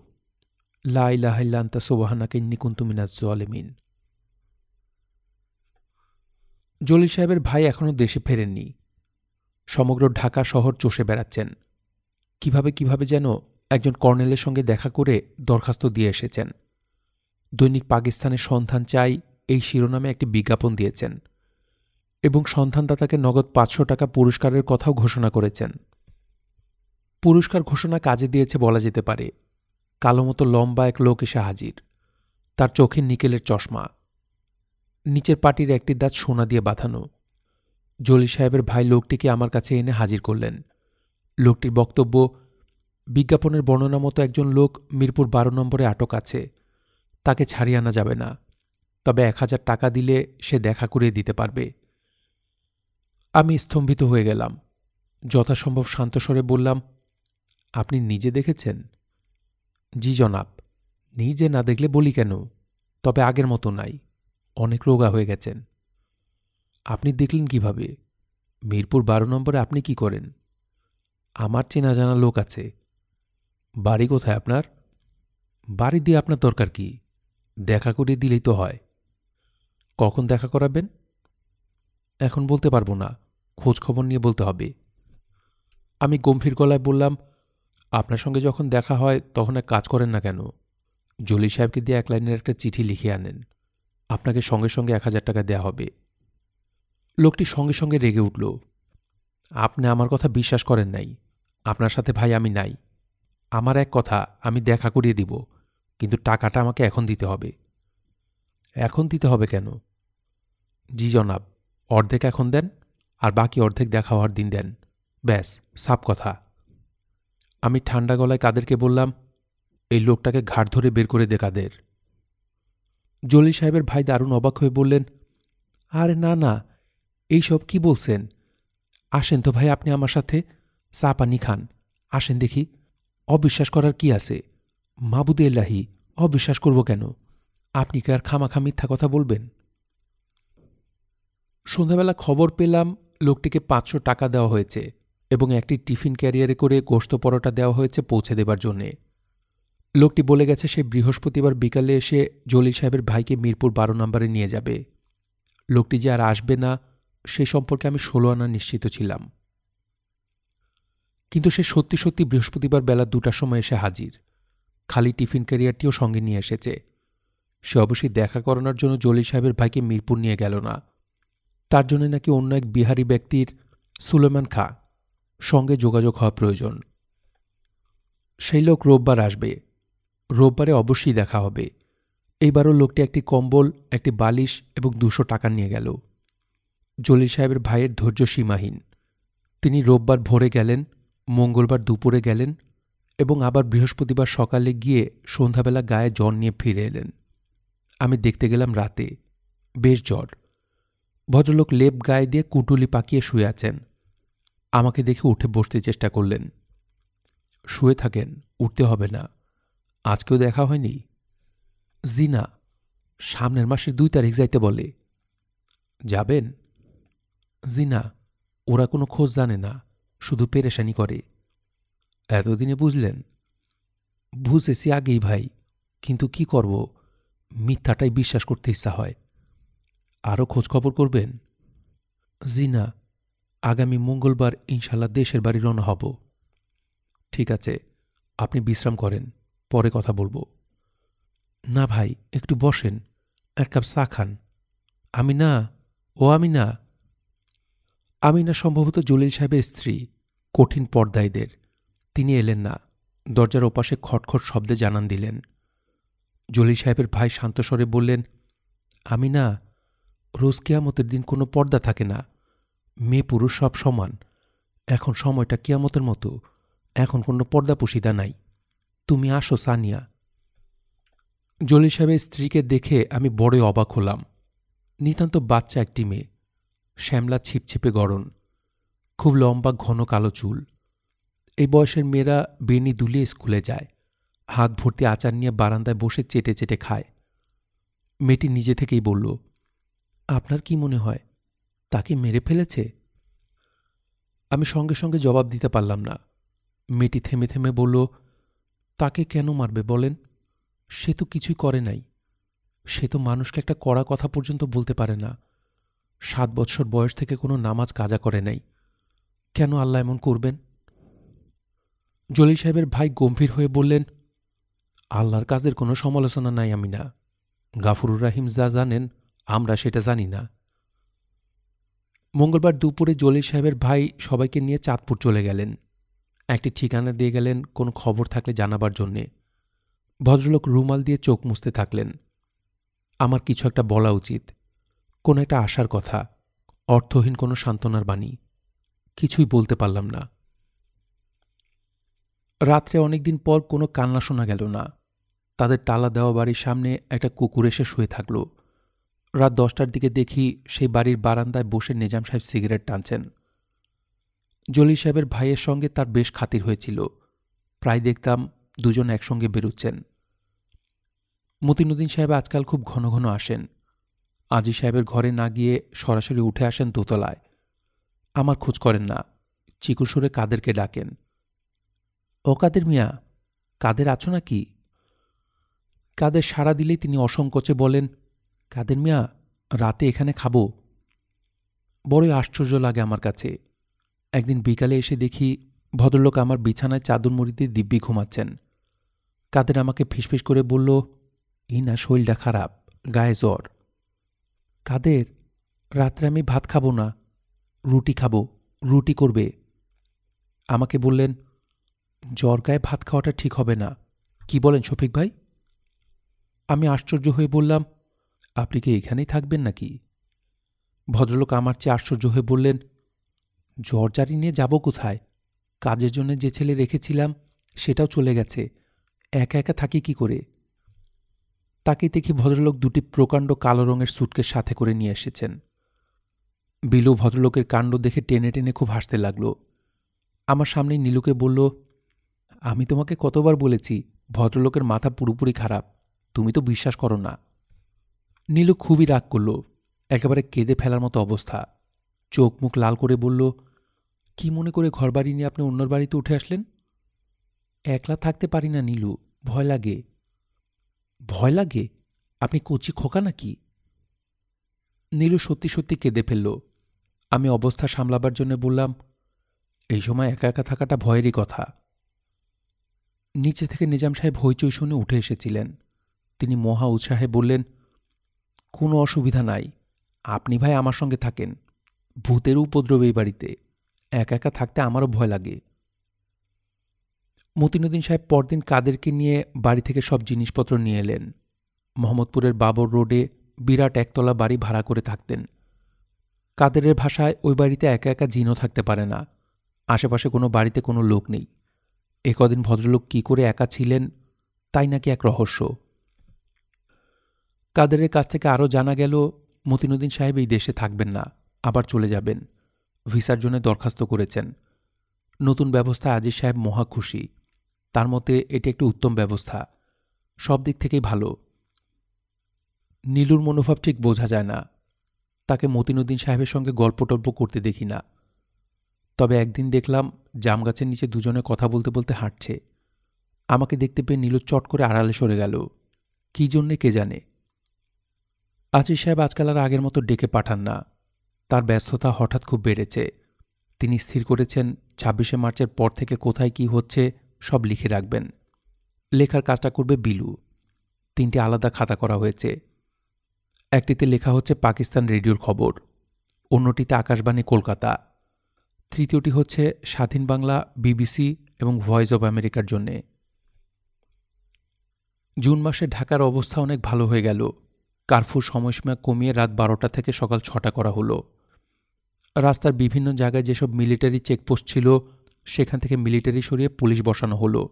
লাইলাহান্তা সোবাহানাকে নিকুন্তুমিনাজ আলেমিন জলি সাহেবের ভাই এখনও দেশে ফেরেননি। সমগ্র ঢাকা শহর চষে বেড়াচ্ছেন। কীভাবে কীভাবে যেন একজন কর্নেলের সঙ্গে দেখা করে দরখাস্ত দিয়ে এসেছেন। দৈনিক পাকিস্তানের সন্ধান চাই এই শিরোনামে একটি বিজ্ঞাপন দিয়েছেন। এবং সন্ধানদাতাকে নগদ পাঁচশো টাকা পুরস্কারের কথাও ঘোষণা করেছেন। পুরস্কার ঘোষণা কাজে দিয়েছে বলা যেতে পারে, কালো মতো লম্বা এক লোক এসে হাজির, তার চোখে নিকেলের চশমা। নিচের পাটির একটি দাঁত সোনা দিয়ে বাঁধানো। জলি সাহেবের ভাই লোকটিকে আমার কাছে এনে হাজির করলেন। লোকটির বক্তব্য, বিজ্ঞাপনের বর্ণনা মতো একজন লোক মিরপুর বারো নম্বরে আটক আছে, তাকে ছাড়িয়ে আনা যাবে না, তবে এক হাজার টাকা দিলে সে দেখা করিয়ে দিতে পারবে। আমি স্তম্ভিত হয়ে গেলাম। যথাসম্ভব শান্তস্বরে বললাম, আপনি নিজে দেখেছেন? জি, জনাব। নিজে না দেখলে বলি কেন? তবে আগের মতো নাই। অনেক রোগা হয়ে গেছেন। আপনি দেখলেন কীভাবে? মিরপুর বারো নম্বরে আপনি কি করেন? আমার চেনা জানা লোক আছে। বাড়ি কোথায় আপনার? বাড়ি দিয়ে আপনার দরকার কি? দেখা করিয়ে দিলেই তো হয়। কখন দেখা করাবেন? এখন বলতে পারব না। খোঁজ খবর নিয়ে বলতে হবে। আমি গম্ভীর গলায় বললাম, আপনার সঙ্গে যখন দেখা হয়, তখন এক কাজ করেন না কেন? জলি সাহেবকে দিয়ে এক লাইনের একটা চিঠি লিখে আনেন। আপনাকে সঙ্গে সঙ্গে এক হাজার টাকা দেয়া হবে। লোকটি সঙ্গে সঙ্গে রেগে উঠল, আপনি আমার কথা বিশ্বাস করেন নাই। আপনার সাথে ভাই আমি নাই। আমার এক কথা, আমি দেখা করিয়ে দিব, কিন্তু টাকাটা আমাকে এখন দিতে হবে। এখন দিতে হবে কেন? জি জনাব অর্ধেক এখন দেন আর বাকি অর্ধেক দেখা হওয়ার দিন দেন। ব্যাস, সাপ কথা। আমি ঠান্ডা গলায় কাদেরকে বললাম, এই লোকটাকে ঘাট ধরে বের করে দে কাদের। জলি সাহেবের ভাই দারুণ অবাক হয়ে বললেন, আরে না না, এই সব কি বলছেন? আসেন তো ভাই, আপনি আমার সাথে চা পানি খান। আসেন দেখি, অবিশ্বাস করার কি আছে? মাবুদে এল্লাহি অবিশ্বাস করব কেন? আপনি কি আর খামাখা মিথ্যা কথা বলবেন? সন্ধ্যাবেলা খবর পেলাম লোকটিকে পাঁচশো টাকা দেওয়া হয়েছে এবং একটি টিফিন ক্যারিয়ারে করে গোস্ত পরোটা দেওয়া হয়েছে পৌঁছে দেবার জন্যে। লোকটি বলে গেছে সে বৃহস্পতিবার বিকালে এসে জলিল সাহেবের ভাইকে মিরপুর বারো নম্বরে নিয়ে যাবে। লোকটি যে আর আসবে না, সে সম্পর্কে আমি ষোলো আনা নিশ্চিত ছিলাম। কিন্তু সে সত্যি সত্যি বৃহস্পতিবার বেলা দুটার সময় এসে হাজির। খালি টিফিন ক্যারিয়ারটিও সঙ্গে নিয়ে এসেছে। সে অবশ্যই দেখা করানোর জন্য জলি সাহেবের ভাইকে মিরপুর নিয়ে গেল না। তার জন্য নাকি অন্য এক বিহারি ব্যক্তির সুলেমান খা সঙ্গে যোগাযোগ হওয়া প্রয়োজন। সেই লোক রোববার আসবে। রোববারে অবশ্যই দেখা হবে। এইবারও লোকটি একটি কম্বল, একটি বালিশ এবং দুশো টাকা নিয়ে গেল। জলিল সাহেবের ভাইয়ের ধৈর্য সীমাহীন। তিনি রোববার ভোরে গেলেন, মঙ্গলবার দুপুরে গেলেন এবং আবার বৃহস্পতিবার সকালে গিয়ে সন্ধ্যাবেলা গায়ে জ্বর নিয়ে ফিরে এলেন। আমি দেখতে গেলাম রাতে। বেশ জ্বর। ভদ্রলোক লেপ গায়ে দিয়ে কুটুলি পাকিয়ে শুয়ে আছেন। আমাকে দেখে উঠে বসতে চেষ্টা করলেন। শুয়ে থাকেন, উঠতে হবে না। আজকেও দেখা হয়নি। জি না সামনের মাসের দুই তারিখ যাইতে বলে। যাবেন? জি না ওরা কোনো খোঁজ জানে না, শুধু পেরেশানি করে। এতদিনে বুঝলেন? বুঝেছি আগেই ভাই, কিন্তু কি করব? মিথ্যাটাই বিশ্বাস করতে ইচ্ছা হয়। আরও খোঁজখবর করবেন? জি না আগামী মঙ্গলবার ইনশাল্লাহ দেশের বাড়ি রওনা হব। ঠিক আছে, আপনি বিশ্রাম করেন, পরে কথা বলব। না ভাই, একটু বসেন, এক কাপ চা খান। আমি না ও আমি না আমি না সম্ভবত জলিল সাহেবের স্ত্রী, কঠিন পর্দায়দের তিনি এলেন না, দরজার ওপাশে খটখট শব্দে জানান দিলেন। জলিল সাহেবের ভাই শান্তস্বরে বললেন আমি না রোজ কেয়ামতের দিন কোনো পর্দা থাকে না। মেয়ে পুরুষ সব সমান। এখন সময়টা কেয়ামতের মতো। এখন কোনো পর্দা পুশিদা নাই। তুমি আসো, সানিয়া। জলিল সাহেবের স্ত্রীকে দেখে আমি বড়ই অবাক হলাম। নিতান্ত বাচ্চা একটি মেয়ে। শ্যামলা ছিপছিপে গড়ন। খুব লম্বা, ঘন কালো চুল। এই বয়সের মেয়েরা বেনি দুলিয়ে স্কুলে যায়। হাত ভর্তি আচার নিয়ে বারান্দায় বসে চেটে চেটে খায়। মেয়েটি নিজে থেকেই বলল আপনার কি মনে হয়? তাকে মেরে ফেলেছে? আমি সঙ্গে সঙ্গে জবাব দিতে পারলাম না। মেয়েটি থেমে থেমে বলল, তাকে কেন মারবে বলেন? সে তো কিছুই করে নাই। সে তো মানুষকে একটা কড়া কথা পর্যন্ত বলতে পারে না। সাত বছর বয়স থেকে কোনো নামাজ কাজা করে নাই। কেন আল্লাহ এমন করবেন? জলিল সাহেবের ভাই গম্ভীর হয়ে বললেন, আল্লাহর কাজের কোনো সমালোচনা নাই আমি না। গাফরুর রাহিম যা জানেন আমরা সেটা জানি না। মঙ্গলবার দুপুরে জলিল সাহেবের ভাই সবাইকে নিয়ে চাঁদপুর চলে গেলেন। একটি ঠিকানা দিয়ে গেলেন কোনো খবর থাকলে জানাবার জন্যে। ভদ্রলোক রুমাল দিয়ে চোখ মুছতে থাকলেন। আমার কিছু একটা বলা উচিত। কোনো একটা আশার কথা, অর্থহীন কোনো সান্ত্বনার বাণী। কিছুই বলতে পারলাম না। রাত্রে অনেকদিন পর কোনো কান্না শোনা গেল না। তাদের তালা দেওয়া বাড়ির সামনে একটা কুকুর এসে শুয়ে থাকল। রাত দশটার দিকে দেখি সেই বাড়ির বারান্দায় বসে নিজাম সাহেব সিগারেট টানছেন। জলি সাহেবের ভাইয়ের সঙ্গে তার বেশ খাতির হয়েছিল। প্রায় দেখতাম দুজন একসঙ্গে বেরুচ্ছেন। মতিনুদ্দিন সাহেব আজকাল খুব ঘন ঘন আসেন। আজি সাহেবের ঘরে না গিয়ে সরাসরি উঠে আসেন দোতলায়। আমার খোঁজ করেন না। চিকুসুরে কাদেরকে ডাকেন। ও কাদের মিয়া? কাদের আছো নাকি? কাদের সাড়া দিলেই তিনি অসংকোচে বলেন কাদের মিয়া, রাতে এখানে খাব। বড়ই আশ্চর্য লাগে আমার কাছে। একদিন বিকালে এসে দেখি ভদ্রলোক আমার বিছানায় চাদর মুড়িতে দিব্যি ঘুমাচ্ছেন। কাদের আমাকে ফিসফিস করে বলল, এই না, শরীরটা খারাপ, গায়ে জ্বর। কাদের, রাত্রে আমি ভাত খাব না, রুটি খাব, রুটি করবে। আমাকে বললেন, জ্বর গায়ে ভাত খাওয়াটা ঠিক হবে না। কি বলেন শফিক ভাই? আমি আশ্চর্য হয়ে বললাম আপনি কি এখানেই থাকবেন নাকি? ভদ্রলোক আমার চেয়ে আশ্চর্য হয়ে বললেন জ্বর জারি নিয়ে যাব কোথায়? কাজের জন্য যে ছেলে রেখেছিলাম, সেটাও চলে গেছে। একা একা থাকি কি করে? তাকে দেখি ভদ্রলোক দুটি প্রকাণ্ড কালো রঙের সুটকে সাথে করে নিয়ে এসেছেন। বিলু ভদ্রলোকের কাণ্ড দেখে টেনে টেনে খুব হাসতে লাগল। আমার সামনে নীলুকে বলল, আমি তোমাকে কতবার বলেছি, ভদ্রলোকের মাথা পুরোপুরি খারাপ। তুমি তো বিশ্বাস করো না। নীলু খুবই রাগ করল, একেবারে কেঁদে ফেলার মতো অবস্থা। চোখ মুখ লাল করে বলল, কি মনে করে ঘরবাড়ি নিয়ে আপনি অন্যর বাড়িতে উঠে আসলেন? একলা থাকতে পারি না নীলু, ভয় লাগে। ভয় লাগে? আপনি কচি খোকা নাকি? নীলু সত্যি সত্যি কেঁদে ফেলল। আমি অবস্থা সামলাবার জন্য বললাম, এই সময় একা একা থাকাটা ভয়েরই কথা। নিচে থেকে নিজাম সাহেব হইচই শুনে উঠে এসেছিলেন। তিনি মহা উৎসাহে বললেন কোনো অসুবিধা নাই। আপনি ভাই আমার সঙ্গে থাকেন। ভূতের উপদ্রব এই বাড়িতে। একা একা থাকতে আমারও ভয় লাগে। মতিনুদ্দিন সাহেব পরদিন কাদেরকে নিয়ে বাড়ি থেকে সব জিনিসপত্র নিয়ে এলেন। মোহাম্মদপুরের বাবর রোডে বিরাট একতলা বাড়ি ভাড়া করে থাকতেন। কাদেরের ভাষায় ওই বাড়িতে একা একা জিনও থাকতে পারে না। আশেপাশে কোনো বাড়িতে কোনো লোক নেই। এ কদিন ভদ্রলোক কি করে একা ছিলেন, তাই নাকি এক রহস্য? কাদেরের কাছ থেকে আরও জানা গেল, মতিনুদ্দিন সাহেব এই দেশে থাকবেন না, আবার চলে যাবেন। ভিসার জন্য দরখাস্ত করেছেন। নতুন ব্যবস্থায় আজিজ সাহেব মহা খুশি। তার মতে এটি একটি উত্তম ব্যবস্থা। সব দিক থেকেই ভালো। নীলুর মনোভাব ঠিক বোঝা যায় না। তাকে মতিনুদ্দিন সাহেবের সঙ্গে গল্প টল্প করতে দেখি না। তবে একদিন দেখলাম জাম গাছের নিচে দুজনে কথা বলতে বলতে হাঁটছে। আমাকে দেখতে পেয়ে নীলু চট করে আড়ালে সরে গেল। কি জন্যে কে জানে? আজিজ সাহেব আজকাল আর আগের মতো ডেকে পাঠান না। তার ব্যস্ততা হঠাৎ খুব বেড়েছে। তিনি স্থির করেছেন, ছাব্বিশে মার্চের পর থেকে কোথায় কি হচ্ছে সব লিখে রাখবেন। লেখার কাজটা করবে বিলু। তিনটি আলাদা খাতা করা হয়েছে। একটিতে লেখা হচ্ছে পাকিস্তান রেডিওর খবর। অন্যটিতে আকাশবাণী কলকাতা। তৃতীয়টি হচ্ছে স্বাধীন বাংলা, বিবিসি এবং ভয়েস অব আমেরিকার জন্যে। জুন মাসে ঢাকার অবস্থা অনেক ভালো হয়ে গেল। কারফুর সময়সীমা কমিয়ে রাত বারোটা থেকে সকাল ছটা করা হলো। রাস্তার বিভিন্ন জায়গায় যেসব মিলিটারি চেকপোস্ট ছিল, সেখান থেকে মিলিটারি সরিয়ে পুলিশ বসানো হলো।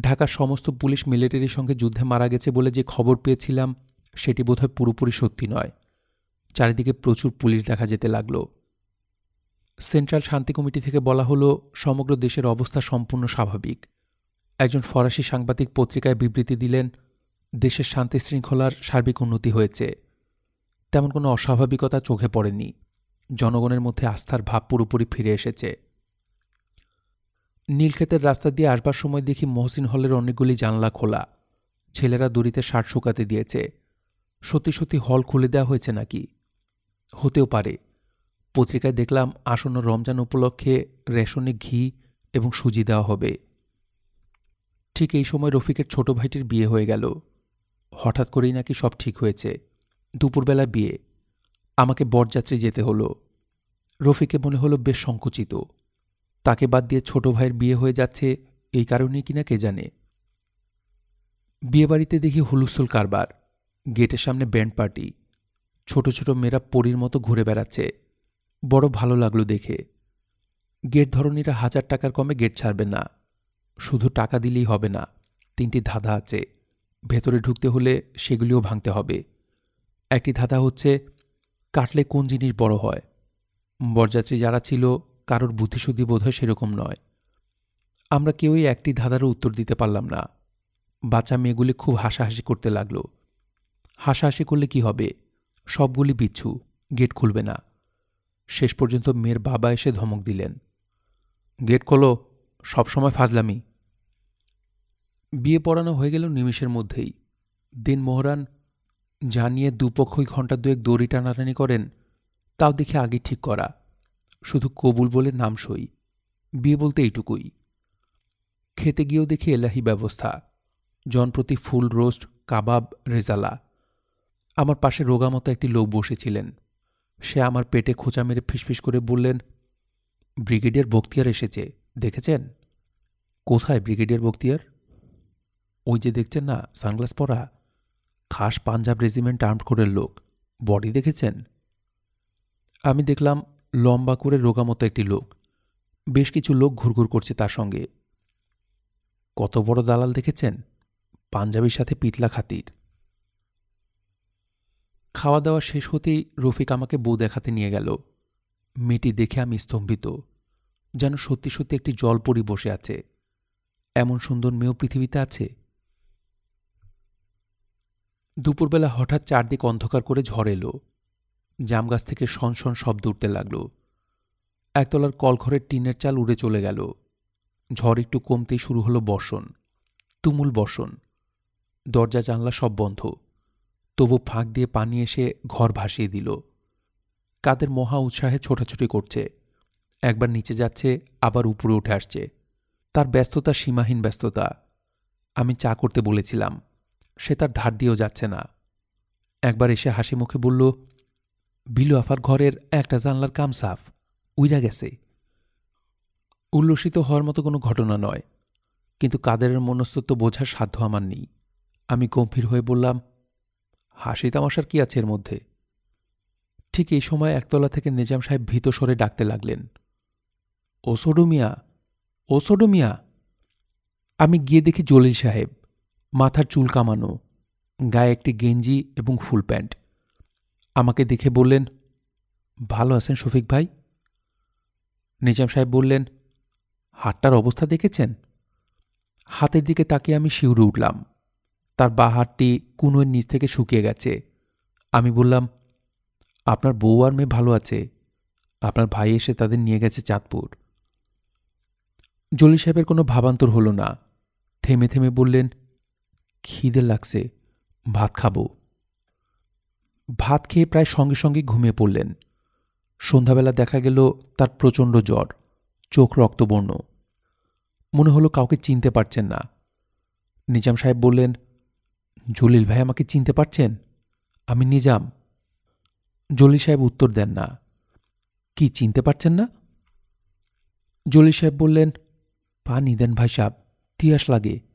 ঢাকার সমস্ত পুলিশ মিলিটারির সঙ্গে যুদ্ধে মারা গেছে বলে যে খবর পেয়েছিলাম, সেটি বোধহয় পুরোপুরি সত্যি নয়। চারিদিকে প্রচুর পুলিশ দেখা যেতে লাগল। সেন্ট্রাল শান্তি কমিটি থেকে বলা হলো, সমগ্র দেশের অবস্থা সম্পূর্ণ স্বাভাবিক। একজন ফরাসি সাংবাদিক পত্রিকায় বিবৃতি দিলেন দেশের শান্তি শৃঙ্খলার সার্বিক উন্নতি হয়েছে। তেমন কোনো অস্বাভাবিকতা চোখে পড়েনি। জনগণের মধ্যে আস্থার ভাব পুরোপুরি ফিরে এসেছে। নীলক্ষেতের রাস্তা দিয়ে আসবার সময় দেখি মহসিন হলের অনেকগুলি জানলা খোলা। ছেলেরা দড়িতে শার্ট শুকাতে দিয়েছে। সত্যি সত্যি হল খুলে দেওয়া হয়েছে নাকি? হতেও পারে। পত্রিকায় দেখলাম আসন্ন রমজান উপলক্ষে রেশনে ঘি এবং সুজি দেওয়া হবে। ঠিক এই সময় রফিকের ছোট ভাইটির বিয়ে হয়ে গেল। হঠাৎ করেই নাকি সব ঠিক হয়েছে। দুপুরবেলা বিয়ে। আমাকে বরযাত্রী যেতে হলো। রফিকে মনে হলো বেশ সংকুচিত। তাকে বাদ দিয়ে ছোট ভাইয়ের বিয়ে হয়ে যাচ্ছে এই কারণেই কিনা কে জানে। বিয়েবাড়িতে দেখি হুলুস্থুল কারবার, গেটের সামনে ব্যান্ড পার্টি। ছোট ছোট মেয়েরা পরীর মতো ঘুরে বেড়াচ্ছে। বড় ভালো লাগল দেখে। গেট ধরনীরা হাজার টাকার কমে গেট ছাড়বে না। শুধু টাকা দিলেই হবে না। তিনটি ধাঁধা আছে। ভেতরে ঢুকতে হলে সেগুলিও ভাঙতে হবে। একটি ধাঁধা হচ্ছে, কাটলে কোন জিনিস বড় হয়? বরযাত্রী যারা ছিল, কারোর বুদ্ধিশুদ্ধি বোধ হয় সেরকম নয়। আমরা কেউই একটি ধাঁধারও উত্তর দিতে পারলাম না। বাচ্চা মেয়েগুলি খুব হাসাহাসি করতে লাগল। হাসাহাসি করলে কি হবে? সবগুলি বিচ্ছু, গেট খুলবে না। শেষ পর্যন্ত মেয়ের বাবা এসে ধমক দিলেন। গেট খোলো, সবসময় ফাজলামি। বিয়ে পড়ানো হয়ে গেল নিমিষের মধ্যেই। দিন মোহরান জানিয়ে দুপক্ষই ঘণ্টা দুয়েক দড়ি টানাটানি করেন, তাও দেখে আগে ঠিক করা, শুধু কবুল বলে নাম সই, বিয়ে বলতে এইটুকুই। খেতে গিয়েও দেখি এলাহি ব্যবস্থা জনপ্রতি ফুল রোস্ট, কাবাব, রেজালা। আমার পাশে রোগামতো একটি লোক বসেছিলেন। সে আমার পেটে খোঁচা মেরে ফিসফিস করে বললেন, ব্রিগেডিয়ার বক্তিয়ার এসেছে, দেখেছেন? কোথায় ব্রিগেডিয়ার বক্তিয়ার? ওই যে দেখছেন না, সানগ্লাস পরা, খাস পাঞ্জাব রেজিমেন্ট আর্মড কোরের লোক। বডি দেখেছেন? আমি দেখলাম লম্বা করে রোগামতো একটি লোক। বেশ কিছু লোক ঘুরঘুর করছে তার সঙ্গে। কত বড় দালাল দেখেছেন? পাঞ্জাবির সাথে পিতলা খাতির। খাওয়া দাওয়া শেষ হতেই রফিক আমাকে বউ দেখাতে নিয়ে গেল। মেয়েটি দেখে আমি স্তম্ভিত। যেন সত্যি সত্যি একটি জল জলপরি বসে আছে। এমন সুন্দর মেয়েও পৃথিবীতে আছে? দুপুরবেলা হঠাৎ চারদিক অন্ধকার করে ঝড় এলো। জামগাছ থেকে শনশন শব্দ উঠতে লাগল। একতলার কলঘরের টিনের চাল উড়ে চলে গেল। ঝড় একটু কমতেই শুরু হলো বর্ষণ, তুমুল বর্ষণ। দরজা, জানলা সব বন্ধ। তবু ফাঁক দিয়ে পানি এসে ঘর ভাসিয়ে দিল। কাদের মহা উৎসাহে ছোটাছুটি করছে। একবার নিচে যাচ্ছে, আবার উপরে উঠে আসছে। তার ব্যস্ততা সীমাহীন ব্যস্ততা। আমি চা করতে বলেছিলাম। সে তার ধার দিয়েও যাচ্ছে না। একবার এসে হাসি মুখে বলল, বিলু আফার ঘরের একটা জানলার কাম সাফ, উইরা গেছে। উল্লসিত হওয়ার মতো কোনো ঘটনা নয়, কিন্তু কাদেরের মনস্তত্ব বোঝার সাধ্য আমার নেই। আমি গম্ভীর হয়ে বললাম, হাসি তামাশার কি আছে এর মধ্যে? ঠিক এই সময় একতলা থেকে নিজাম সাহেব ভীত স্বরে ডাকতে লাগলেন ওসোডোমিয়া ওসোডোমিয়া আমি গিয়ে দেখি জলিল সাহেব মাথার চুল কামানো, গায়ে একটি গেঞ্জি এবং ফুল প্যান্ট। আমাকে দেখে বললেন, ভালো আছেন শফিক ভাই? নিজাম সাহেব বললেন, হাটটার অবস্থা দেখেছেন? হাতের দিকে তাকিয়ে আমি শিউরে উঠলাম। তার বা হাতটি কুনোয়ের নিচ থেকে শুকিয়ে গেছে। আমি বললাম, আপনার বউ আর মেয়ে ভালো আছে। আপনার ভাই এসে তাদের নিয়ে গেছে চাঁদপুর। জলি সাহেবের কোনো ভাবান্তর হলো না। থেমে থেমে বললেন খিদে লাগছে, ভাত খাব। ভাত খেয়ে প্রায় সঙ্গে সঙ্গে ঘুমিয়ে পড়লেন। সন্ধ্যাবেলা দেখা গেল তার প্রচণ্ড জ্বর, চোখ রক্তবর্ণ। মনে হলো কাউকে চিনতে পারছেন না। নিজাম সাহেব বললেন, জলিল ভাই আমাকে চিনতে পারছেন? আমি নিজাম। জলিল সাহেব উত্তর দেন না, কি, চিনতে পারছেন না? জলিল সাহেব বললেন পানি দেন ভাই সাহেব, তিয়াস লাগে।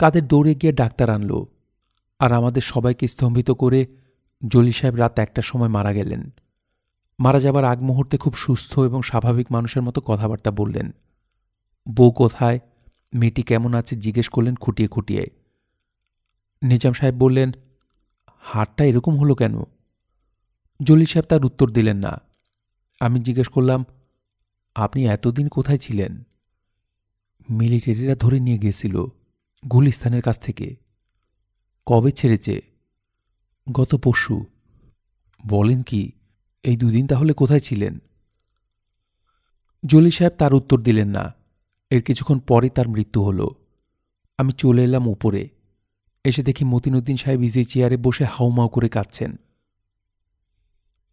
কাদের দৌড়ে গিয়ে ডাক্তার আনলো আর আমাদের সবাইকে স্তম্ভিত করে জলি সাহেব রাত একটার সময় মারা গেলেন। মারা যাবার আগ মুহূর্তে খুব সুস্থ এবং স্বাভাবিক মানুষের মতো কথাবার্তা বললেন। বউ কোথায়? মেয়েটি কেমন আছে? জিজ্ঞেস করলেন খুঁটিয়ে খুঁটিয়ে। নিজাম সাহেব বললেন, হাটটা এরকম হলো কেন? জলি সাহেব তার উত্তর দিলেন না। আমি জিজ্ঞেস করলাম, আপনি এতদিন কোথায় ছিলেন? মিলিটারিরা ধরে নিয়ে গিয়েছিল। গুলিস্তানের কাছ থেকে কবে ছেড়েছে? গত পরশু। বলেন কি, এই দুদিন তাহলে কোথায় ছিলেন? জলি সাহেব তার উত্তর দিলেন না। এর কিছুক্ষণ পরে তার মৃত্যু হল। আমি চলে এলাম উপরে। এসে দেখি মতিনুদ্দিন সাহেব ইজি চেয়ারে বসে হাউমাউ করে কাঁদছেন।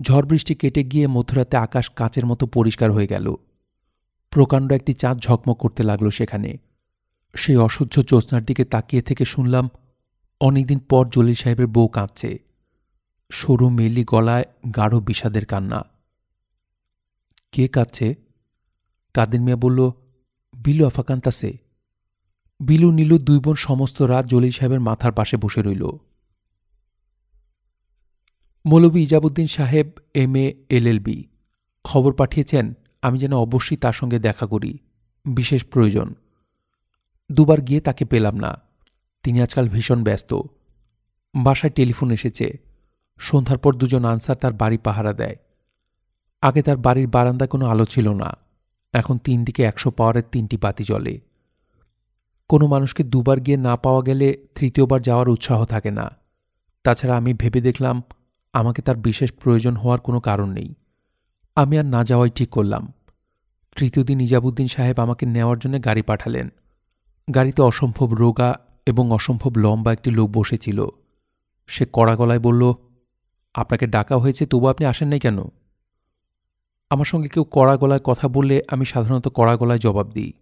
ঝড় বৃষ্টি কেটে গিয়ে মধ্যরাতে আকাশ কাঁচের মতো পরিষ্কার হয়ে গেল। প্রকাণ্ড একটি চাঁদ ঝকমক করতে লাগল সেখানে। সেই অসহ্য জ্যোৎস্নার দিকে তাকিয়ে থেকে শুনলাম, অনেকদিন পর জলিল সাহেবের বউ কাঁদছে। সরু মেলি গলায় গাঢ় বিষাদের কান্না। কে কাঁদছে? কাদের মিয়া বলল, বিলু আফা কান্তাসে বিলু, নীলু দুই বোন সমস্ত রাত জলিল সাহেবের মাথার পাশে বসে রইল। মৌলবী ইজাবুদ্দিন সাহেব, এম এ, এল এলএলবি খবর পাঠিয়েছেন, আমি যেন অবশ্যই তার সঙ্গে দেখা করি, বিশেষ প্রয়োজন। দুবার গিয়ে তাকে পেলাম না। তিনি আজকাল ভীষণ ব্যস্ত। বাসায় টেলিফোন এসেছে। সন্ধ্যার পর দুজন আনসার তার বাড়ি পাহারা দেয়। আগে তার বাড়ির বারান্দায় কোনো আলো ছিল না। এখন তিন দিকে একশো পাওয়ারের তিনটি বাতি জ্বলে। কোনো মানুষকে দুবার গিয়ে না পাওয়া গেলে তৃতীয়বার যাওয়ার উৎসাহ থাকে না। তাছাড়া আমি ভেবে দেখলাম, আমাকে তার বিশেষ প্রয়োজন হওয়ার কোনো কারণ নেই। আমি আর না যাওয়াই ঠিক করলাম। তৃতীয় দিন ইজাবুদ্দিন সাহেব আমাকে নেওয়ার জন্য গাড়ি পাঠালেন। গাড়িতে অসম্ভব রোগা এবং অসম্ভব লম্বা একটি লোক বসেছিল। সে কড়া গলায় বলল, আপনাকে ডাকা হয়েছে, তবু আপনি আসেন নাই কেন? আমার সঙ্গে কেউ কড়া গলায় কথা বললে আমি সাধারণত কড়া গলায় জবাব দিই,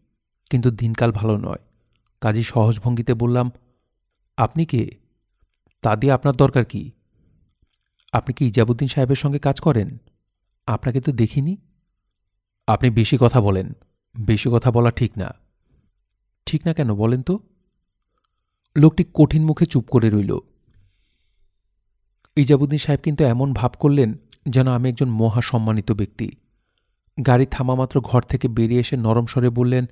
কিন্তু দিনকাল ভালো নয়। কাজী সহজ ভঙ্গিতে বললাম, আপনি কে? তা দিয়ে আপনার দরকার কি? আপনি কি ইজাবুদ্দিন সাহেবের সঙ্গে কাজ করেন? আপনাকে তো দেখিনি? আপনি বেশি কথা বলেন, বেশি কথা বলা ঠিক না। ঠিক না কেন বলেন তো? লোকটি কঠিন মুখে চুপ করে রইল। ইজাবুদ্দিন সাহেব কিন্তু এমন ভাব করলেন যেন আমি একজন মহা সম্মানিত ব্যক্তি। গাড়ি থামামাত্র ঘর থেকে বেরিয়ে এসে নরম স্বরে বললেন,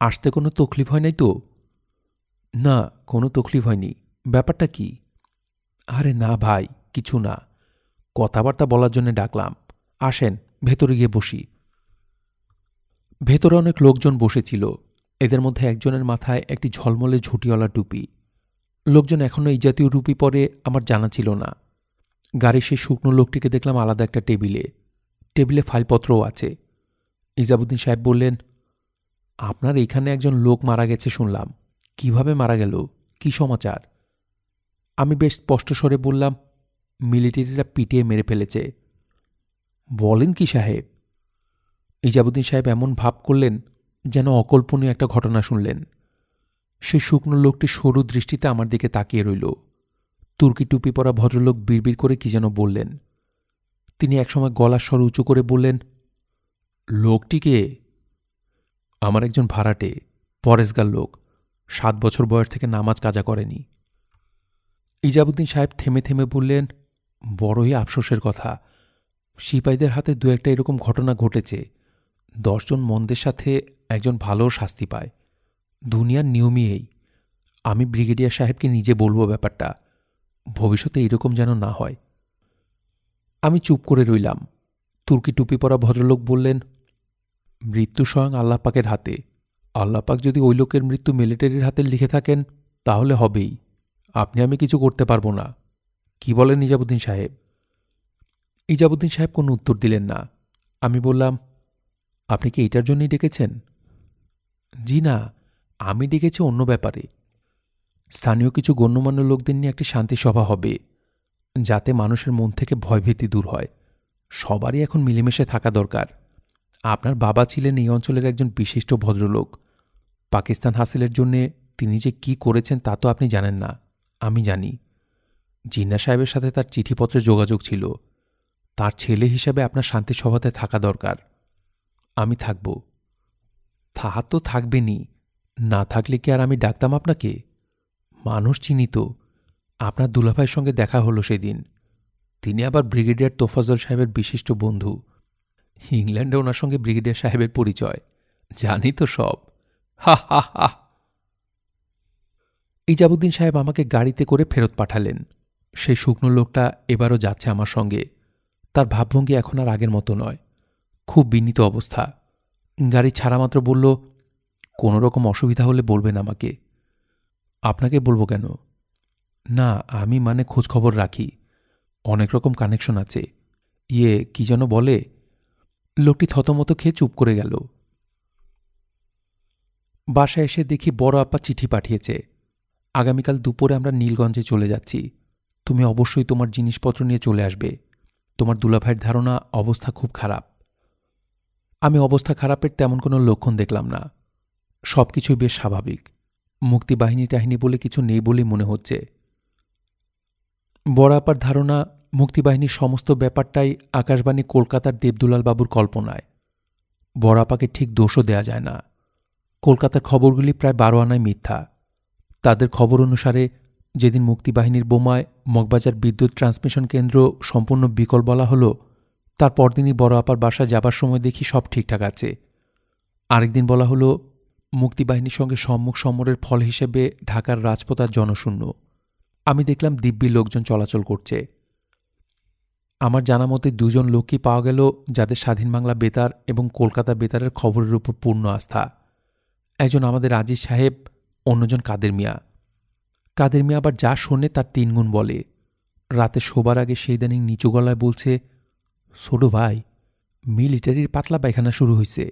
আসতে কোনো তকলিফ হয় নাই তো? না, কোনো তকলিফ হয়নি। ব্যাপারটা কি? আরে না ভাই, কিছু না। কথাবার্তা বলার জন্য ডাকলাম। আসেন, ভেতরে গিয়ে বসি। ভেতরে অনেক লোকজন বসেছিল। এদের মধ্যে একজনের মাথায় একটি ঝলমলে ঝুটিওয়ালা টুপি। লোকজন এখনও এই জাতীয় রুপি পরে আমার জানা ছিল না। গাড়ির সেই শুকনো লোকটিকে দেখলাম আলাদা একটা টেবিলে। টেবিলে ফাইলপত্রও আছে। ইজাবুদ্দিন সাহেব বললেন, আপনার এখানে একজন লোক মারা গেছে শুনলাম। কীভাবে মারা গেল? কি সমাচার? আমি বেশ স্পষ্ট স্বরে বললাম, মিলিটারিরা পিটিয়ে মেরে ফেলেছে। বলেন কি সাহেব? ইজাবুদ্দিন সাহেব এমন ভাব করলেন যেন অকল্পনীয় একটা ঘটনা শুনলেন। সে শুকনো লোকটি সরু দৃষ্টিতে আমার দিকে তাকিয়ে রইল। তুর্কি টুপি পরা ভদ্রলোক বিড়বিড় করে কি যেন বললেন। তিনি একসময় গলার স্বর উঁচু করে বললেন লোকটিকে আমার একজন ভাড়াটে, পরেশগার লোক। সাত বছর বয়স থেকে নামাজ কাজা করেনি। ইজাবুদ্দিন সাহেব থেমে থেমে বললেন, বড়ই আফসোসের কথা। সিপাহীদের হাতে দু একটা এরকম ঘটনা ঘটেছে। দশজন মন্দের সাথে একজন ভালো শাস্তি পায়। দুনিয়ার নিয়মই এই। আমি ব্রিগেডিয়ার সাহেবকে নিজে বলব ব্যাপারটা। ভবিষ্যতে এরকম যেন না হয়। আমি চুপ করে রইলাম। তুর্কি টুপি পরা ভদ্রলোক বললেন, মৃত্যু স্বয়ং আল্লাপাকের হাতে। আল্লাপাক যদি ওই লোকের মৃত্যু মিলিটারির হাতে লিখে থাকেন, তাহলে হবেই। আপনি আমি কিছু করতে পারব না। কি বলেন ইজাবুদ্দিন সাহেব? ইজাবুদ্দিন সাহেব কোনো উত্তর দিলেন না। আমি বললাম, আপনি কি এটার জন্যই ডেকেছেন? জি না আমি ডেকেছি অন্য ব্যাপারে। স্থানীয় কিছু গণ্যমান্য লোকদের নিয়ে একটি শান্তি সভা হবে, যাতে মানুষের মন থেকে ভয়ভীতি দূর হয়। সবারই এখন মিলেমিশে থাকা দরকার। আপনার বাবা ছিলেন এই অঞ্চলের একজন বিশিষ্ট ভদ্রলোক। পাকিস্তান হাসিলের জন্যে তিনি যে কি করেছেন তা তো আপনি জানেন না, আমি জানি। জিন্না সাহেবের সাথে তার চিঠিপত্রে যোগাযোগ ছিল। তার ছেলে হিসাবে আপনার শান্তি সভাতে থাকা দরকার। আমি থাকব। তাহা তো থাকবেনি না থাকলে কি আর আমি ডাকতাম আপনাকে? মানুষ চিনিত। আপনার দুলাভাইয়ের সঙ্গে দেখা হলো সেদিন। তিনি আবার ব্রিগেডিয়ার তোফাজল সাহেবের বিশিষ্ট বন্ধু। ইংল্যান্ডে ওনার সঙ্গে ব্রিগেডিয়ার সাহেবের পরিচয়। জানি তো সব। হা হা হা। ইজাবুদ্দিন সাহেব আমাকে গাড়িতে করে ফেরত পাঠালেন। সেই শুকনো লোকটা এবারও যাচ্ছে আমার সঙ্গে। তার ভাবভঙ্গি এখন আর আগের মতো নয়। খুব বিনীত অবস্থা। গাড়ি ছাড়া মাত্র বলল, কোনো রকম অসুবিধা হলে বলবেন আমাকে। আপনাকে বলব কেন? না, আমি মানে খোঁজখবর রাখি। অনেক রকম কানেকশন আছে। ইয়ে কি যেন বলে, লোকটি থতমতো খেয়ে চুপ করে গেল। বাসায় এসে দেখি বড় আপা চিঠি পাঠিয়েছে। আগামীকাল দুপুরে আমরা নীলগঞ্জে চলে যাচ্ছি। তুমি অবশ্যই তোমার জিনিসপত্র নিয়ে চলে আসবে। তোমার দুলাভাইয়ের ধারণা, অবস্থা খুব খারাপ। আমি অবস্থা খারাপের তেমন কোনো লক্ষণ দেখলাম না। সব কিছুই বেশ স্বাভাবিক। মুক্তিবাহিনী টাহিনী বলে কিছু নেই বলেই মনে হচ্ছে। বড় আপার ধারণা, মুক্তিবাহিনীর সমস্ত ব্যাপারটাই আকাশবাণী কলকাতার দেবদুলাল বাবুর কল্পনায়। বড় আপাকে ঠিক দোষও দেয়া যায় না। কলকাতার খবরগুলি প্রায় বারো আনায় মিথ্যা। তাদের খবর অনুসারে যেদিন মুক্তিবাহিনীর বোমায় মগবাজার বিদ্যুৎ ট্রান্সমিশন কেন্দ্র সম্পূর্ণ বিকল বলা হলো তার পরদিনই বড় আপার বাসা যাবার সময় দেখি সব ঠিকঠাক আছে। আরেকদিন বলা হলো, মুক্তিবাহিনীর সঙ্গে সম্মুখ সমরের ফল হিসেবে ঢাকার রাজপথ আর জনশূন্য। আমি দেখলাম দিব্যি লোকজন চলাচল করছে। আমার জানা মতে দুজন লোকই পাওয়া গেল যাদের স্বাধীন বাংলা বেতার এবং কলকাতা বেতারের খবরের উপর পূর্ণ আস্থা। একজন আমাদের আজিজ সাহেব, অন্যজন কাদের মিয়া। কাদের মিয়া আবার যা শোনে তার তিনগুণ বলে। রাতে শোবার আগে সেই দানিং নিচু গলায় বলছে ছোট ভাই, মিলিটারির পাতলা পায়খানা শুরু হয়েছে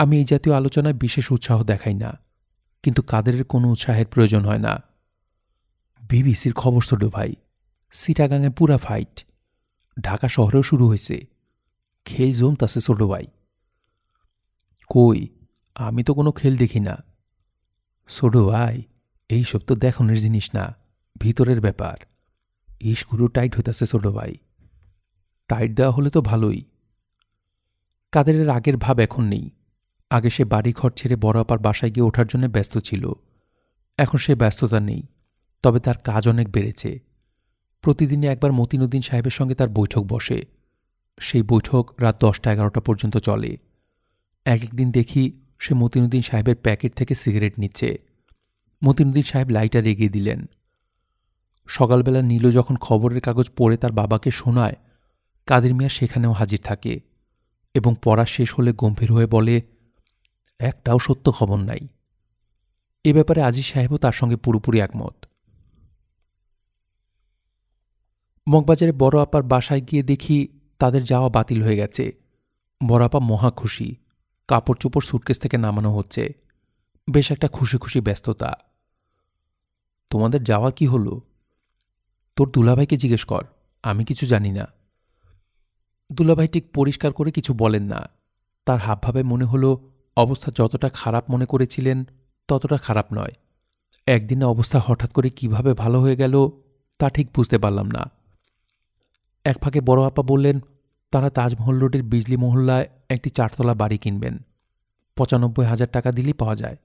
আমি এই জাতীয় আলোচনায় বিশেষ উৎসাহ দেখাই না, কিন্তু কাদেরের কোনো উৎসাহের প্রয়োজন হয় না। বিবিসির খবর ছোট ভাই, সিটাগাঙে পুরা ফাইট ঢাকা শহরেও শুরু হয়েছে খেল জমতাছে ছোট ভাই। কই, আমি তো কোনো খেল দেখি না। ছোট ভাই, এইসব তো দেখনের জিনিস না, ভিতরের ব্যাপার। স্ক্রু টাইট হইতাছে ছোট ভাই। টাইট দেওয়া হলে তো ভালোই। কাদেরের আগের ভাব এখন নেই। আগে সে বাড়িঘর ছেড়ে বড় আপার বাসায় গিয়ে ওঠার জন্য ব্যস্ত ছিল। এখন সে ব্যস্ততা নেই। তবে তার কাজ অনেক বেড়েছে। প্রতিদিনই একবার মতিনুদ্দিন সাহেবের সঙ্গে তার বৈঠক বসে। সেই বৈঠক রাত দশটা এগারোটা পর্যন্ত চলে। এক একদিন দেখি সে মতিনুদ্দিন সাহেবের প্যাকেট থেকে সিগারেট নিচ্ছে। মতিনুদ্দিন সাহেব লাইটার এগিয়ে দিলেন। সকালবেলা নীল যখন খবরের কাগজ পড়ে তার বাবাকে শোনায় কাদের মিয়া সেখানেও হাজির থাকে এবং পড়া শেষ হলে গম্ভীর হয়ে বলে, একটাও সত্য খবর নাই। এ ব্যাপারে আজিজ সাহেবও তার সঙ্গে পুরোপুরি একমত। মগবাজারে বড় আপার বাসায় গিয়ে দেখি তাদের যাওয়া বাতিল হয়ে গেছে। বড় আপা মহা খুশি। কাপড় চোপড় সুটকেস থেকে নামানো হচ্ছে। বেশ একটা খুশি খুশি ব্যস্ততা। তোমাদের যাওয়া কি হলো? তোর দুলাভাইকে জিজ্ঞেস কর, আমি কিছু জানি না। দুলাভাই ঠিক পরিষ্কার করে কিছু বলেন না। তার হাবভাবে মনে হলো, অবস্থা যতটা খারাপ মনে করেছিলেন, ততটা খারাপ নয়। একদিনে অবস্থা হঠাৎ করে কীভাবে ভালো হয়ে গেল, তা ঠিক বুঝতে পারলাম না। এক ফাঁকে বড় আপা বললেন, তারা তাজমহল রোডের বিজলি মহল্লায় একটি চারতলা বাড়ি কিনবেন। পঁচানব্বই হাজার টাকা দিলেই পাওয়া যায়।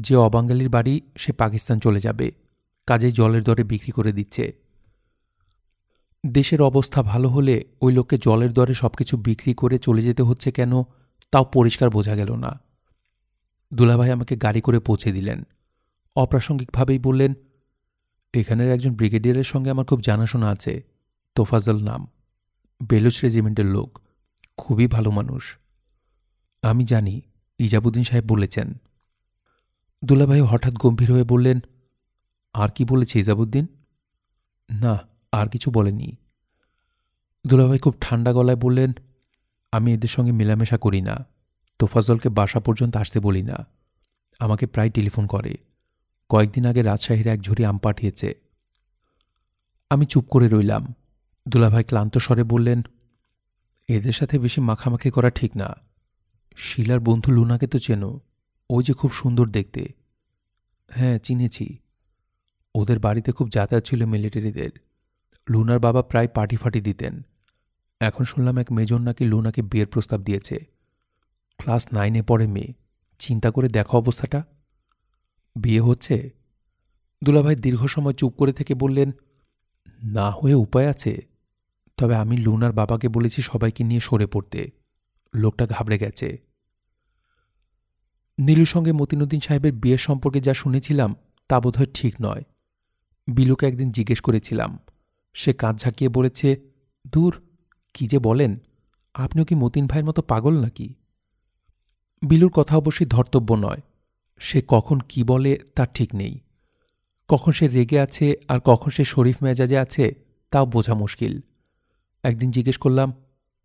যে অবাঙ্গালির বাড়ি, সে পাকিস্তান চলে যাবে। কাজেই জলের দরে বিক্রি করে দিচ্ছে। দেশের অবস্থা ভালো হলে ওই লোককে জলের দরে সবকিছু বিক্রি করে চলে যেতে হচ্ছে কেন, তাও পরিষ্কার বোঝা গেল না। দুলাভাই আমাকে গাড়ি করে পৌঁছে দিলেন। অপ্রাসঙ্গিকভাবেই বললেন, এখানের একজন ব্রিগেডিয়ারের সঙ্গে আমার খুব জানাশোনা আছে তোফাজল নাম। বেলুচ রেজিমেন্টের লোক, খুবই ভালো মানুষ। আমি জানি, ইজাবুদ্দিন সাহেব বলেছেন। দুলাভাই হঠাৎ গম্ভীর হয়ে বললেন, আর কি বলেছে ইজাবুদ্দিন? না আর কিছু বলেনি দুলাভাই খুব ঠান্ডা গলায় বললেন, আমি এদের সঙ্গে মেলামেশা করি না। তোফাজলকে বাসা পর্যন্ত আসতে বলি না। আমাকে প্রায় টেলিফোন করে। কয়েকদিন আগে রাজশাহীর এক ঝুড়ি আম পাঠিয়েছে। আমি চুপ করে রইলাম। দুলাভাই ক্লান্ত স্বরে বললেন, এদের সাথে বেশি মাখামাখি করা ঠিক না। শিলার বন্ধু লুনাকে তো চেনো। ওই যে খুব সুন্দর দেখতে। হ্যাঁ চিনেছি। ওদের বাড়িতে খুব যাতায়াত ছিল মিলিটারিদের লুনার বাবা প্রায় পার্টি ফাটি দিতেন। এখন শুনলাম এক মেজন নাকি লুনাকে বিয়ের প্রস্তাব দিয়েছে। ক্লাস নাইনে পড়ে মেয়ে। চিন্তা করে দেখো অবস্থাটা। বিয়ে হচ্ছে? দুলাভাই দীর্ঘ সময় চুপ করে থেকে বললেন, না হয়ে উপায় আছে। তবে আমি লুনার বাবাকে বলেছি সবাইকে নিয়ে সরে পড়তে। লোকটা ঘাবড়ে গেছে। নীলুর সঙ্গে মতিনুদ্দিন সাহেবের বিয়ের সম্পর্কে যা শুনেছিলাম তা বোধহয় ঠিক নয়। বিলুকে একদিন জিজ্ঞেস করেছিলাম সে কাঁধ ঝাঁকিয়ে বলেছে, দূর, কি যে বলেন? আপনিও কি মতিন ভাইয়ের মতো পাগল নাকি? বিলুর কথা অবশ্যই ধর্তব্য নয়। সে কখন কি বলে তার ঠিক নেই। কখন সে রেগে আছে আর কখন সে শরীফ মেজাজে আছে, তাও বোঝা মুশকিল। একদিন জিজ্ঞেস করলাম,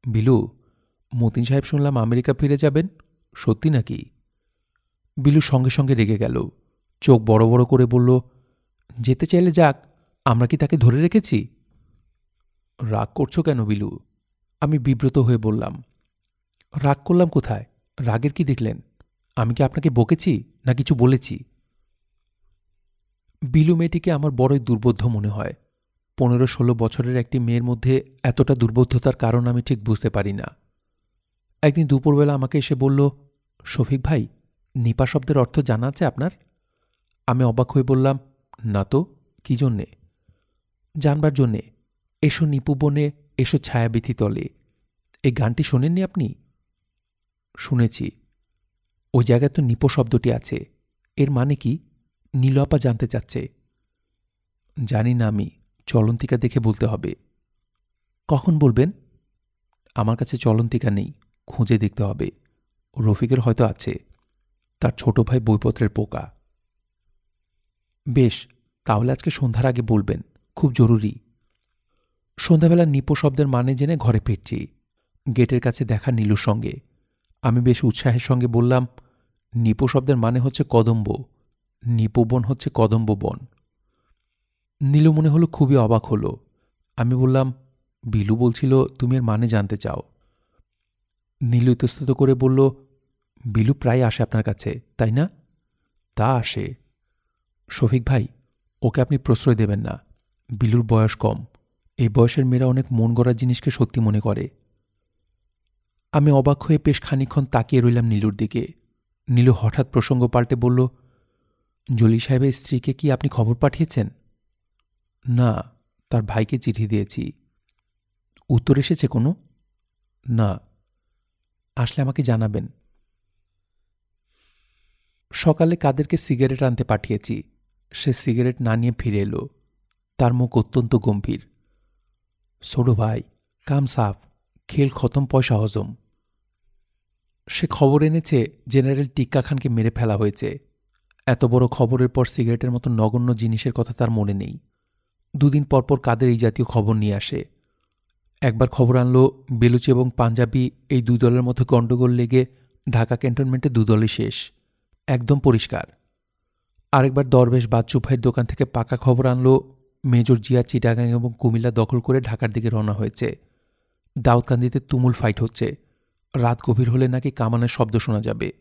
বিলু, মতিন সাহেব শুনলাম আমেরিকা ফিরে যাবেন? সত্যি নাকি? বিলু সঙ্গে সঙ্গে রেগে গেল। চোখ বড় বড় করে বলল, যেতে চাইলে যাক, আমরা কি তাকে ধরে রেখেছি? রাগ করছ কেন বিলু? আমি বিব্রত হয়ে বললাম, রাগ করলাম কোথায়? রাগের কি দেখলেন? আমি কি আপনাকে বকেছি না কিছু বলেছি? বিলু মেয়েটিকে আমার বড়ই দুর্বোধ্য মনে হয়। পনেরো ষোলো বছরের একটি মেয়ের মধ্যে এতটা দুর্বোধ্যতার কারণ আমি ঠিক বুঝতে পারি না। একদিন দুপুরবেলা আমাকে এসে বলল, শফিক ভাই, নিপা শব্দের অর্থ জানা আছে আপনার? আমি অবাক হয়ে বললাম, না তো, কি জন্যে? জানবার জন্যে এসো নিপু বনে, এসো ছায়াবিথি তলে। এই গানটি শোনেননি আপনি? শুনেছি। ওই জায়গায় তো নিপো শব্দটি আছে। এর মানে কি? নীলপা জানতে চাচ্ছে। জানি না আমি, চলন্তিকা দেখে বলতে হবে। কখন বলবেন? আমার কাছে চলন্তিকা নেই, খুঁজে দেখতে হবে। রফিকের হয়তো আছে। তার ছোট ভাই বইপত্রের পোকা। বেশ, তাহলে আজকে সন্ধ্যার আগে বলবেন, খুব জরুরি। সন্ধ্যাবেলা নিপো শব্দের মানে জেনে ঘরে ফিরছি। গেটের কাছে দেখা নীলুর সঙ্গে। আমি বেশ উৎসাহের সঙ্গে বললাম, নিপো শব্দের মানে হচ্ছে কদম্ব। নিপোবন হচ্ছে কদম্ব বন। নীলু মনে হলো খুবই অবাক হলো। আমি বললাম, বিলু বলছিল তুমি এর মানে জানতে চাও। নীলু ইতস্তত করে বলল, বিলু প্রায় আসে আপনার কাছে, তাই না? তা আসে। শফিক ভাই, ওকে আপনি প্রশ্রয় দেবেন না। বিলুর বয়স কম। এই বয়সের মেয়েরা অনেক মন গড়া জিনিসকে সত্যি মনে করে। আমি অবাক হয়ে বেশ খানিক্ষণ তাকিয়ে রইলাম নীলুর দিকে। নীলু হঠাৎ প্রসঙ্গ পাল্টে বলল জলি সাহেবের স্ত্রীকে কি আপনি খবর পাঠিয়েছেন? না, তার ভাইকে চিঠি দিয়েছি। উত্তর এসেছে কোনো? না। আসলে আমাকে জানাবেন। সকালে কাদেরকে সিগারেট আনতে পাঠিয়েছি। সে সিগারেট না নিয়ে ফিরে এলো। তার মুখ অত্যন্ত গম্ভীর। ছোট ভাই, কাম সাফ, খেল খতম, পয়সা হজম। সে খবর এনেছে, জেনারেল টিক্কা খানকে মেরে ফেলা হয়েছে। এত বড় খবরের পর সিগারেটের মতো নগণ্য জিনিসের কথা তার মনে নেই। দুদিন পরপর কাদের এই জাতীয় খবর নিয়ে আসে। একবার খবর আনলো বেলুচি এবং পাঞ্জাবি এই দুই দলের মধ্যে গণ্ডগোল লেগে ঢাকা ক্যান্টনমেন্টে দুদলই শেষ। একদম পরিষ্কার। আরেকবার দরবেশ বাচ্চু ভাইয়ের দোকান থেকে পাকা খবর আনলো মেজর জিয়া চিটাগাং এবং কুমিল্লা দখল করে ঢাকার দিকে রওনা হয়েছে। দাউদকান্দিতে তুমুল ফাইট হচ্ছে। রাত গভীর হলে নাকি কামানের শব্দ শোনা যাবে।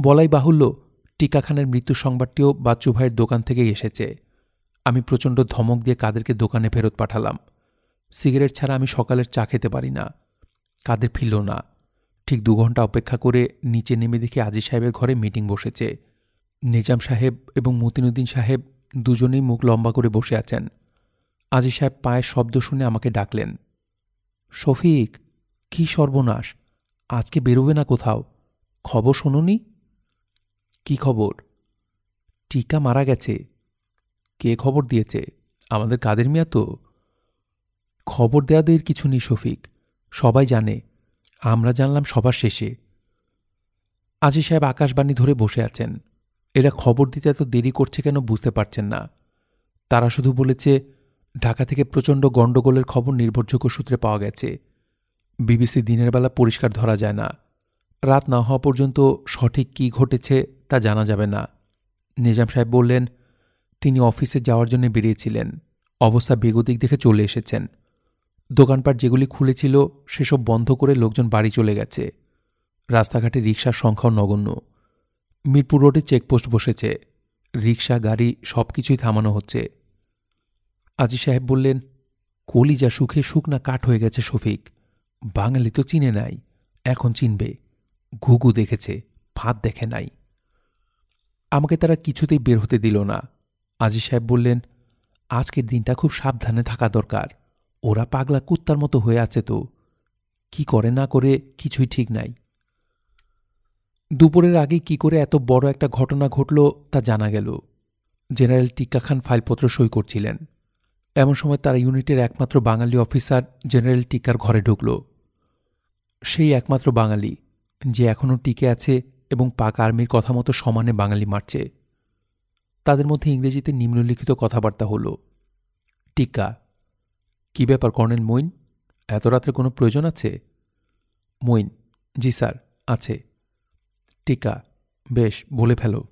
বলাই বাহুল্য টিকা খানের মৃত্যুর সংবাদটিও বাচ্চু ভাইয়ের দোকান থেকেই এসেছে। আমি প্রচণ্ড ধমক দিয়ে কাদেরকে দোকানে ফেরত পাঠালাম। সিগারেট ছাড়া আমি সকালের চা খেতে পারি না। কাদের ফিরল না। ঠিক দু ঘণ্টা অপেক্ষা করে নিচে নেমে দেখি আজি সাহেবের ঘরে মিটিং বসেছে। নিজাম সাহেব এবং মতিনুদ্দিন সাহেব দুজনেই মুখ লম্বা করে বসে আছেন। আজি সাহেব পায়ের শব্দ শুনে আমাকে ডাকলেন। শফিক, কি সর্বনাশ, আজকে বেরোবে না কোথাও? খবর শোনুনি? কি খবর? টিকা মারা গেছে। কে খবর দিয়েছে? আমাদের কাদের মিয়া তো? খবর দেওয়াদের কিছু নেই শফিক, সবাই জানে, আমরা জানলাম সবার শেষে। আজি সাহেব আকাশবাণী ধরে বসে আছেন। এরা খবর দিতে এত দেরি করছে কেন বুঝতে পারছেন না। তারা শুধু বলেছে, ঢাকা থেকে প্রচণ্ড গণ্ডগোলের খবর নির্ভরযোগ্য সূত্রে পাওয়া গেছে। বিবিসি দিনের বেলা পরিষ্কার ধরা যায় না। রাত না হওয়া পর্যন্ত সঠিক কি ঘটেছে তা জানা যাবে না। নিজাম সাহেব বললেন, তিনি অফিসে যাওয়ার জন্য বেরিয়েছিলেন। অবস্থা বেগতিক দেখে চলে এসেছেন। দোকানপাট যেগুলি খুলেছিল, সেসব বন্ধ করে লোকজন বাড়ি চলে গেছে। রাস্তাঘাটে রিক্সার সংখ্যাও নগণ্য। মিরপুর রোডে চেকপোস্ট বসেছে। রিক্সা গাড়ি সব কিছুই থামানো হচ্ছে। আজি সাহেব বললেন, কলিজা সুখে শুকনা কাঠ হয়ে গেছে শফিক। বাঙালি তো চিনে নাই, এখন চিনবে। ঘুঘু দেখেছে ফাঁদ দেখে নাই। আমাকে তারা কিছুতেই বের হতে দিল না। আজি সাহেব বললেন, আজকের দিনটা খুব সাবধানে থাকা দরকার। ওরা পাগলা কুত্তার মতো হয়ে আছে তো। কি করে না করে কিছুই ঠিক নাই। দুপুরের আগে কি করে এত বড় একটা ঘটনা ঘটল তা জানা গেল। জেনারেল টিক্কা খান ফাইলপত্র সই করছিলেন। এমন সময় তার ইউনিটের একমাত্র বাঙালি অফিসার জেনারেল টিকার ঘরে ঢুকল। সেই একমাত্র বাঙালি, যে এখনও টিকে আছে এবং পাক আর্মির কথা মতো সমানে বাঙালি মারছে। তাদের মধ্যে ইংরেজিতে নিম্নলিখিত কথাবার্তা হল টিকা কি ব্যাপার কর্নেল মইন এত রাত্রে কোনো প্রয়োজন আছে? মইন জি স্যার, আছে। টিকা। বেশ, বলে ফেলো।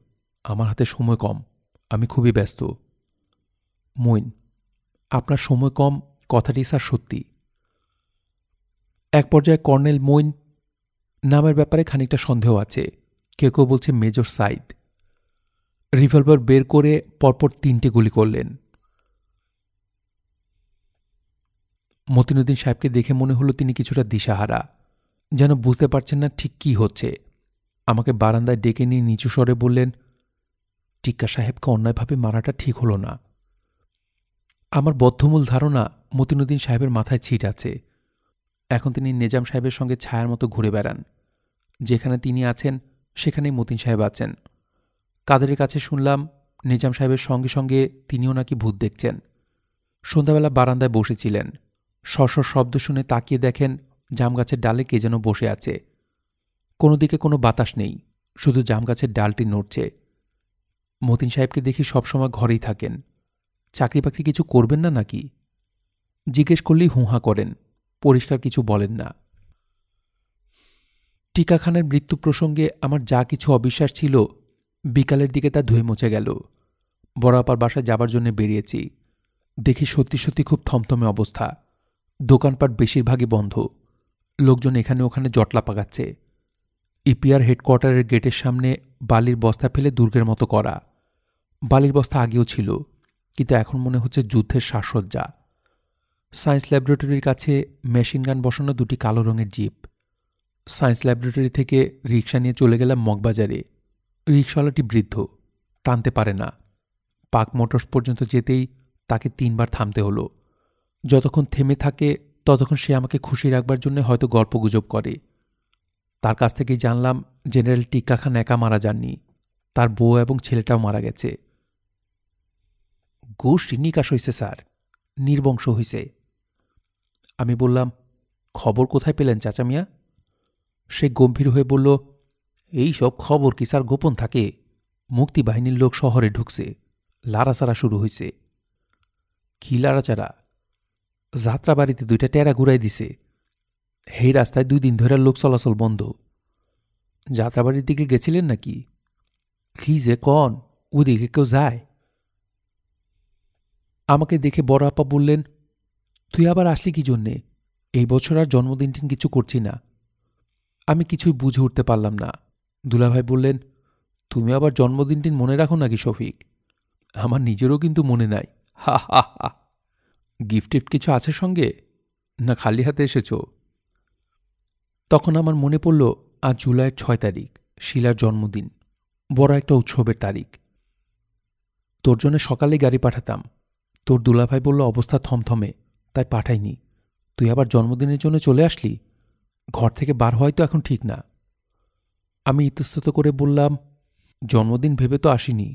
আমার হাতে সময় কম। আমি খুবই ব্যস্ত। মইন, আপনার সময় কম, কথাটি স্যার সত্যি। এক পর্যায়ে কর্নেল মইন, নামের ব্যাপারে খানিকটা সন্দেহ আছে। কেউ কেউ বলছে মেজর সাইদ। রিভলভার বের করে পরপর তিনটে গুলি করলেন। মতিনুদ্দিন সাহেবকে দেখে মনে হলো তিনি কিছুটা দিশাহারা। যেন বুঝতে পারছেন না ঠিক কি হচ্ছে। আমাকে বারান্দায় ডেকে নিয়ে নিচু স্বরে বললেন, টিক্কা সাহেবকে অন্যায়ভাবে মারাটা ঠিক হলো না। আমার বদ্ধমূল ধারণা মতিনুদ্দিন সাহেবের মাথায় ছিট আছে। এখন তিনি নিজাম সাহেবের সঙ্গে ছায়ার মতো ঘুরে বেড়ান। যেখানে তিনি আছেন, সেখানেই মতিন সাহেব আছেন। কাদের কাছে শুনলাম, নিজাম সাহেবের সঙ্গে সঙ্গে তিনিও নাকি ভূত দেখছেন। সন্ধ্যাবেলা বারান্দায় বসেছিলেন। সরসর শব্দ শুনে তাকিয়ে দেখেন জামগাছের ডালে কে যেন বসে আছে। কোনো দিকে কোনো বাতাস নেই, শুধু জামগাছের ডালটি নড়ছে। মতিন সাহেবকে দেখি সবসময় ঘরেই থাকেন। চাকরি বাকরি কিছু করবেন না নাকি? জিজ্ঞেস করলেই হুঁহা করেন, পরিষ্কার কিছু বলেন না। টিকা খানের মৃত্যু প্রসঙ্গে আমার যা কিছু অবিশ্বাস ছিল, বিকালের দিকে তা ধুয়ে মুছে গেল। বড়াপার বাসায় যাবার জন্য বেরিয়েছি। দেখি সত্যি সত্যি খুব থমথমে অবস্থা। দোকানপাট বেশিরভাগই বন্ধ। লোকজন এখানে ওখানে জটলা পাকাচ্ছে। ইপিআর হেডকোয়ার্টারের গেটের সামনে বালির বস্তা ফেলে দুর্গের মতো করা। বালির বস্তা আগেও ছিল, কিন্তু এখন মনে হচ্ছে যুদ্ধের সাজসজ্জা। সায়েন্স ল্যাবরেটরির কাছে মেশিন গান বসানো দুটি কালো রঙের জিপ। সায়েন্স ল্যাবরেটরি থেকে রিক্সা নিয়ে চলে গেলাম মগবাজারে। রিক্সাওয়ালাটি বৃদ্ধ, টানতে পারে না। পাক মোটরস পর্যন্ত যেতেই তাকে তিনবার থামতে হলো। যতক্ষণ থেমে থাকে, ততক্ষণ সে আমাকে খুশি রাখবার জন্য হয়তো গল্পগুজব করে। তার কাছ থেকেই জানলাম জেনারেল টিক্কা খান একা মারা যাননি। তার বউ এবং ছেলেটাও মারা গেছে। গোষ্ঠী নিকাশ হয়েছে স্যার। নির্বংশ হয়েছে আমি বললাম, খবর কোথায় পেলেন, চাচা মিয়া? সে গম্ভীর হয়ে বলল, এই সব খবর কি, স্যার, গোপন থাকে? মুক্তিবাহিনীর লোক শহরে ঢুকছে। লাড়াচাড়া শুরু হয়েছে কি লাড়াচাড়া? যাত্রাবাড়িতে দুইটা টেরা ঘুরাই দিছে। সেই রাস্তায় দুই দিন ধরে লোক চলাচল বন্ধ। যাত্রাবাড়ির দিকে গেছিলেন নাকি? কি যে কন, ওদিকে কেউ যায়। আমাকে দেখে বড় আপা বললেন, তুই আবার আসলি কি জন্যে? এই বছর আর জন্মদিন টিন কিছু করছি না। আমি কিছুই বুঝে উঠতে পারলাম না। দুলাভাই বললেন, তুমি আবার জন্মদিনটিন মনে রাখো নাকি শফিক? আমার নিজেরও কিন্তু মনে নাই। হা হা হা গিফট টিফট কিছু আছে সঙ্গে? না খালি হাতে এসেছ? তখন আমার মনে পড়ল, আজ জুলাইয়ের ছয় তারিখ, শিলার জন্মদিন। বড় একটা উৎসবের তারিখ। তোর জন্য সকালে গাড়ি পাঠাতাম। তোর দুলাভাই বলল, অবস্থা থমথমে, তাই পাঠাইনি। তুই আবার জন্মদিনের জন্য চলে আসলি? ঘর থেকে বার হয় তো এখন ঠিক না। আমি ইতস্তত করে বললাম, জন্মদিন ভেবে তো আসিনি।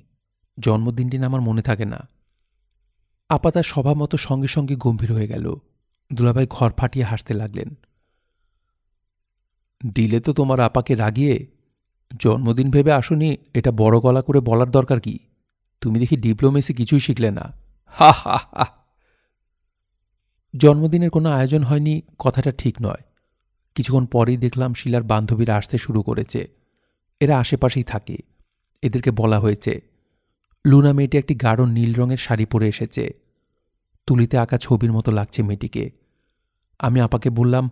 জন্মদিনটি আমার মনে থাকে না। আপা তার স্বভাব মতো সঙ্গে সঙ্গে গম্ভীর হয়ে গেল। দুলাভাই ঘর ফাটিয়ে হাসতে লাগলেন। দিলে তো তোমার আপাকে রাগিয়ে জন্মদিন ভেবে আসনি, এটা বড় গলা করে বলার দরকার কি? তুমি দেখি ডিপ্লোমেসি কিছুই শিখলে না। হা হা জন্মদিনের কোনো আয়োজন হয়নি, কথাটা ঠিক নয়। কিছুক্ষণ পরেই দেখলাম শিলার বান্ধবীরা আসতে শুরু করেছে। এরা আশেপাশেই থাকে। এদেরকে বলা হয়েছে, লুনা মেয়েটি একটি গাঢ় নীল রঙের শাড়ি পরে এসেছে। তুলিতে আঁকা ছবির মতো লাগছে মেয়েটিকে। আমি আপাকে বললাম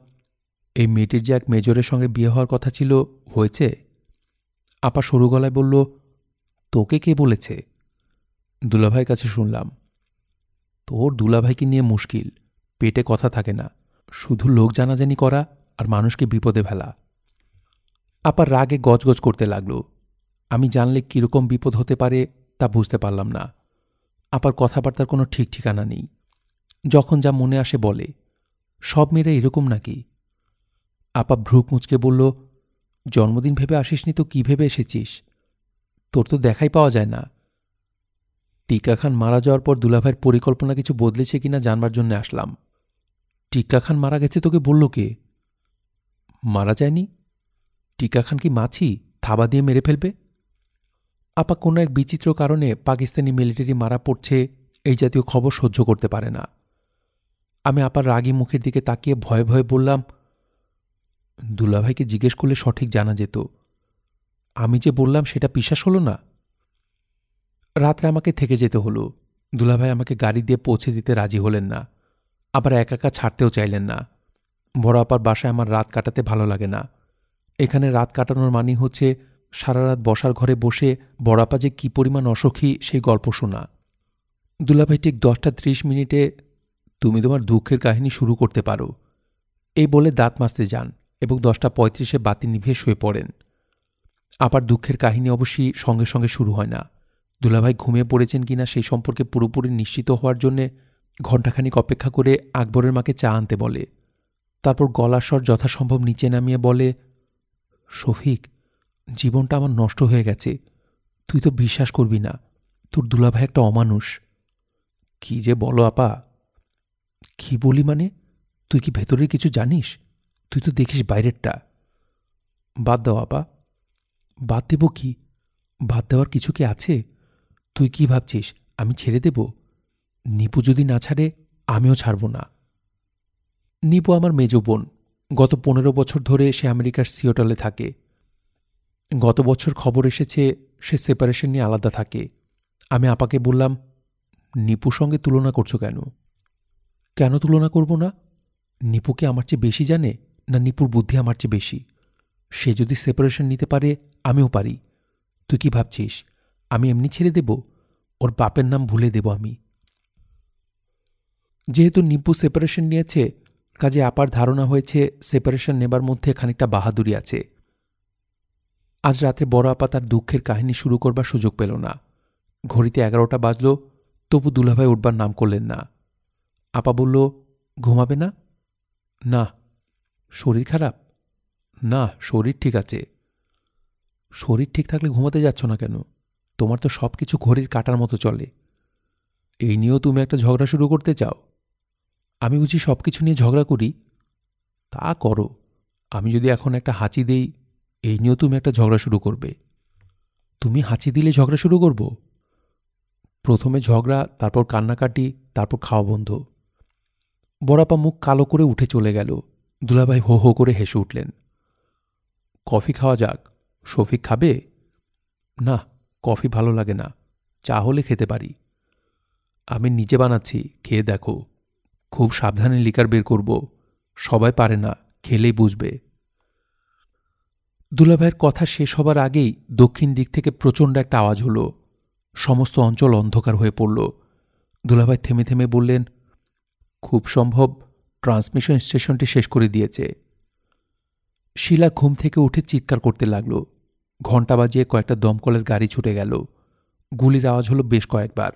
এই মেয়েটির যে এক মেজরের সঙ্গে বিয়ে হওয়ার কথা ছিল হয়েছে? আপা সরু গলায় বলল, তোকে কে বলেছে? দুলাভাইয়ের কাছে শুনলাম, তোর দুলাভাইকে নিয়ে মুশকিল, পেটে কথা থাকে না, শুধু লোক জানাজানি করা আর মানুষকে বিপদে ফেলা। আপার রাগে গজগজ করতে লাগল, আমি জানলে কীরকম বিপদ হতে পারে তা বুঝতে পারলাম না। আপার কথাবার্তার কোনো ঠিক ঠিকানা নেই, যখন যা মনে আসে বলে, সব মেয়েরা এরকম নাকি? আপা ভ্রুক মুচকে বলল, জন্মদিন ভেবে আসিসনি তো, কী ভেবে এসেছিস? তোর তো দেখাই পাওয়া যায় না। টিকা খান মারা যাওয়ার পর দুলাভাইয়ের পরিকল্পনা কিছু বদলেছে কিনা জানবার জন্য আসলাম। টিকা খান মারা গেছে তোকে বলল কে? মারা যায়নি? টিকা খান কি মাছি, থাবা দিয়ে মেরে ফেলবে? আপা কোনো এক বিচিত্র কারণে পাকিস্তানি মিলিটারি মারা পড়ছে, এই জাতীয় খবর সহ্য করতে পারে না। আমি আপার রাগী মুখের দিকে তাকিয়ে ভয়ে ভয়ে বললাম দুলাভাইকে জিজ্ঞেস করলে সঠিক জানা যেত। আমি যে বললাম সেটা বিশ্বাস হলো না? রাত্রে আমাকে থেকে যেতে হলো। দুলাভাই আমাকে গাড়ি দিয়ে পৌঁছে দিতে রাজি হলেন না। আবার একা একা ছাড়তেও চাইলেন না। বড় আপার বাসায় আমার রাত কাটাতে ভালো লাগে না। এখানে রাত কাটানোর মানি হচ্ছে সারা রাত বসার ঘরে বসে বড়াপা যে কী পরিমাণ অসুখী সেই গল্প শোনা। দুলাভাই ঠিক দশটা ত্রিশ মিনিটে, তুমি তোমার দুঃখের কাহিনী শুরু করতে পারো। এই বলে দাঁত মাজতে যান। এবং দশটা পঁয়ত্রিশে বাতি নিভিয়ে শুয়ে পড়েন। আবার দুঃখের কাহিনী অবশ্যই সঙ্গে সঙ্গে শুরু হয় না। দুলাভাই ঘুমিয়ে পড়েছেন কিনা সেই সম্পর্কে পুরোপুরি নিশ্চিত হওয়ার জন্যে ঘণ্টাখানিক অপেক্ষা করে আকবরের মাকে চা আনতে বলে। তারপর গলার স্বর যথাসম্ভব নিচে নামিয়ে বলে, শফিক, জীবনটা আমার নষ্ট হয়ে গেছে। তুই তো বিশ্বাস করবি না। তোর দুলাভাই একটা অমানুষ। কি যে বলো আপা। কি বলি মানে? তুই কি ভেতরের কিছু জানিস? তুই তো দেখিস বাইরেরটা। বাদ দাও, আপা। বাদ দেব কি? বাদ দেওয়ার কিছু কি আছে? তুই কি ভাবছিস, আমি ছেড়ে দেব? নিপু যদি না ছাড়ে, আমিও ছাড়ব না। নিপু আমার মেজ বোন। গত পনেরো বছর ধরে সে আমেরিকার সিওটলে থাকে। গত বছর খবর এসেছে, সে সেপারেশন নিয়ে আলাদা থাকে। আমি আপাকে বললাম, নিপুর সঙ্গে তুলনা করছ কেন? কেন তুলনা করব না? নিপুকে আমার চেয়ে বেশি জানে? না নিপুর বুদ্ধি আমার চেয়ে বেশি? সে যদি সেপারেশন নিতে পারে, আমিও পারি। তুই কি ভাবছিস? আমি এমনি ছেড়ে দেব? ওর বাপের নাম ভুলে দেব আমি। যেহেতু নিপু সেপারেশন নিয়েছে, কাজে আপার ধারণা হয়েছে সেপারেশন নেবার মধ্যে খানিকটা বাহাদুরি আছে। আজ রাতে বড় আপা তার দুঃখের কাহিনী শুরু করবার সুযোগ পেল না। ঘড়িতে এগারোটা বাজল, তবু দুলাভাই উঠবার নাম করলেন না। আপা বলল, ঘুমাবে না? না। শরীর খারাপ? না, শরীর ঠিক আছে। শরীর ঠিক থাকলে ঘুমাতে যাচ্ছ না কেন? তোমার তো সব কিছু ঘড়ির কাটার মতো চলে। এই নিয়েও তুমি একটা ঝগড়া শুরু করতে চাও। আমি বুঝি সব কিছু নিয়ে ঝগড়া করি? তা করো। আমি যদি এখন একটা হাঁচি দেই, এই নিয়েও তুমি একটা ঝগড়া শুরু করবে। তুমি হাঁচি দিলে ঝগড়া শুরু করব? প্রথমে ঝগড়া, তারপর কান্নাকাটি, তারপর খাওয়া বন্ধ। বড়াপা মুখ কালো করে উঠে চলে গেল। দুলাভাই হো হো করে হেসে উঠলেন। কফি খাওয়া যাক, শফিক খাবে? না, কফি ভালো লাগে না, চা হলে খেতে পারি। আমি নিজে বানাচ্ছি, খেয়ে দেখো। খুব সাবধানে লিকার বের করব, সবাই পারে না, খেলেই বুঝবে। দুলাভাইয়ের কথা শেষ হবার আগেই দক্ষিণ দিক থেকে প্রচণ্ড একটা আওয়াজ হলো। সমস্ত অঞ্চল অন্ধকার হয়ে পড়ল। দুলাভাই থেমে থেমে বললেন, খুব সম্ভব ট্রান্সমিশন স্টেশনটি শেষ করে দিয়েছে। শিলা ঘুম থেকে উঠে চিৎকার করতে লাগল। ঘণ্টা বাজিয়ে কয়েকটা দমকলের গাড়ি ছুটে গেল। গুলির আওয়াজ হলো বেশ কয়েকবার।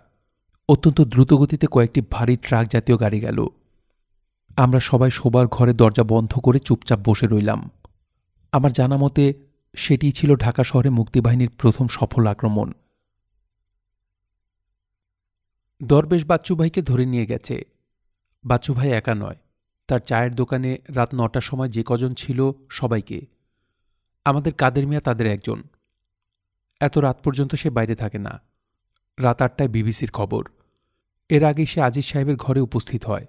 অত্যন্ত দ্রুতগতিতে কয়েকটি ভারী ট্রাক জাতীয় গাড়ি গেল। আমরা সবাই শোবার ঘরে দরজা বন্ধ করে চুপচাপ বসে রইলাম। আমার জানা মতে সেটিই ছিল ঢাকা শহরে মুক্তিবাহিনীর প্রথম সফল আক্রমণ। দরবেশ বাচ্চু ভাইকে ধরে নিয়ে গেছে। বাচ্চু ভাই একা নয়। তার চায়ের দোকানে রাত নটার সময় যে কজন ছিল সবাইকে। আমাদের কাদের মিয়া তাদের একজন। এত রাত পর্যন্ত সে বাইরে থাকে না। রাত আটটায় বিবিসির খবর। এর আগে সে আজিজ সাহেবের ঘরে উপস্থিত হয়।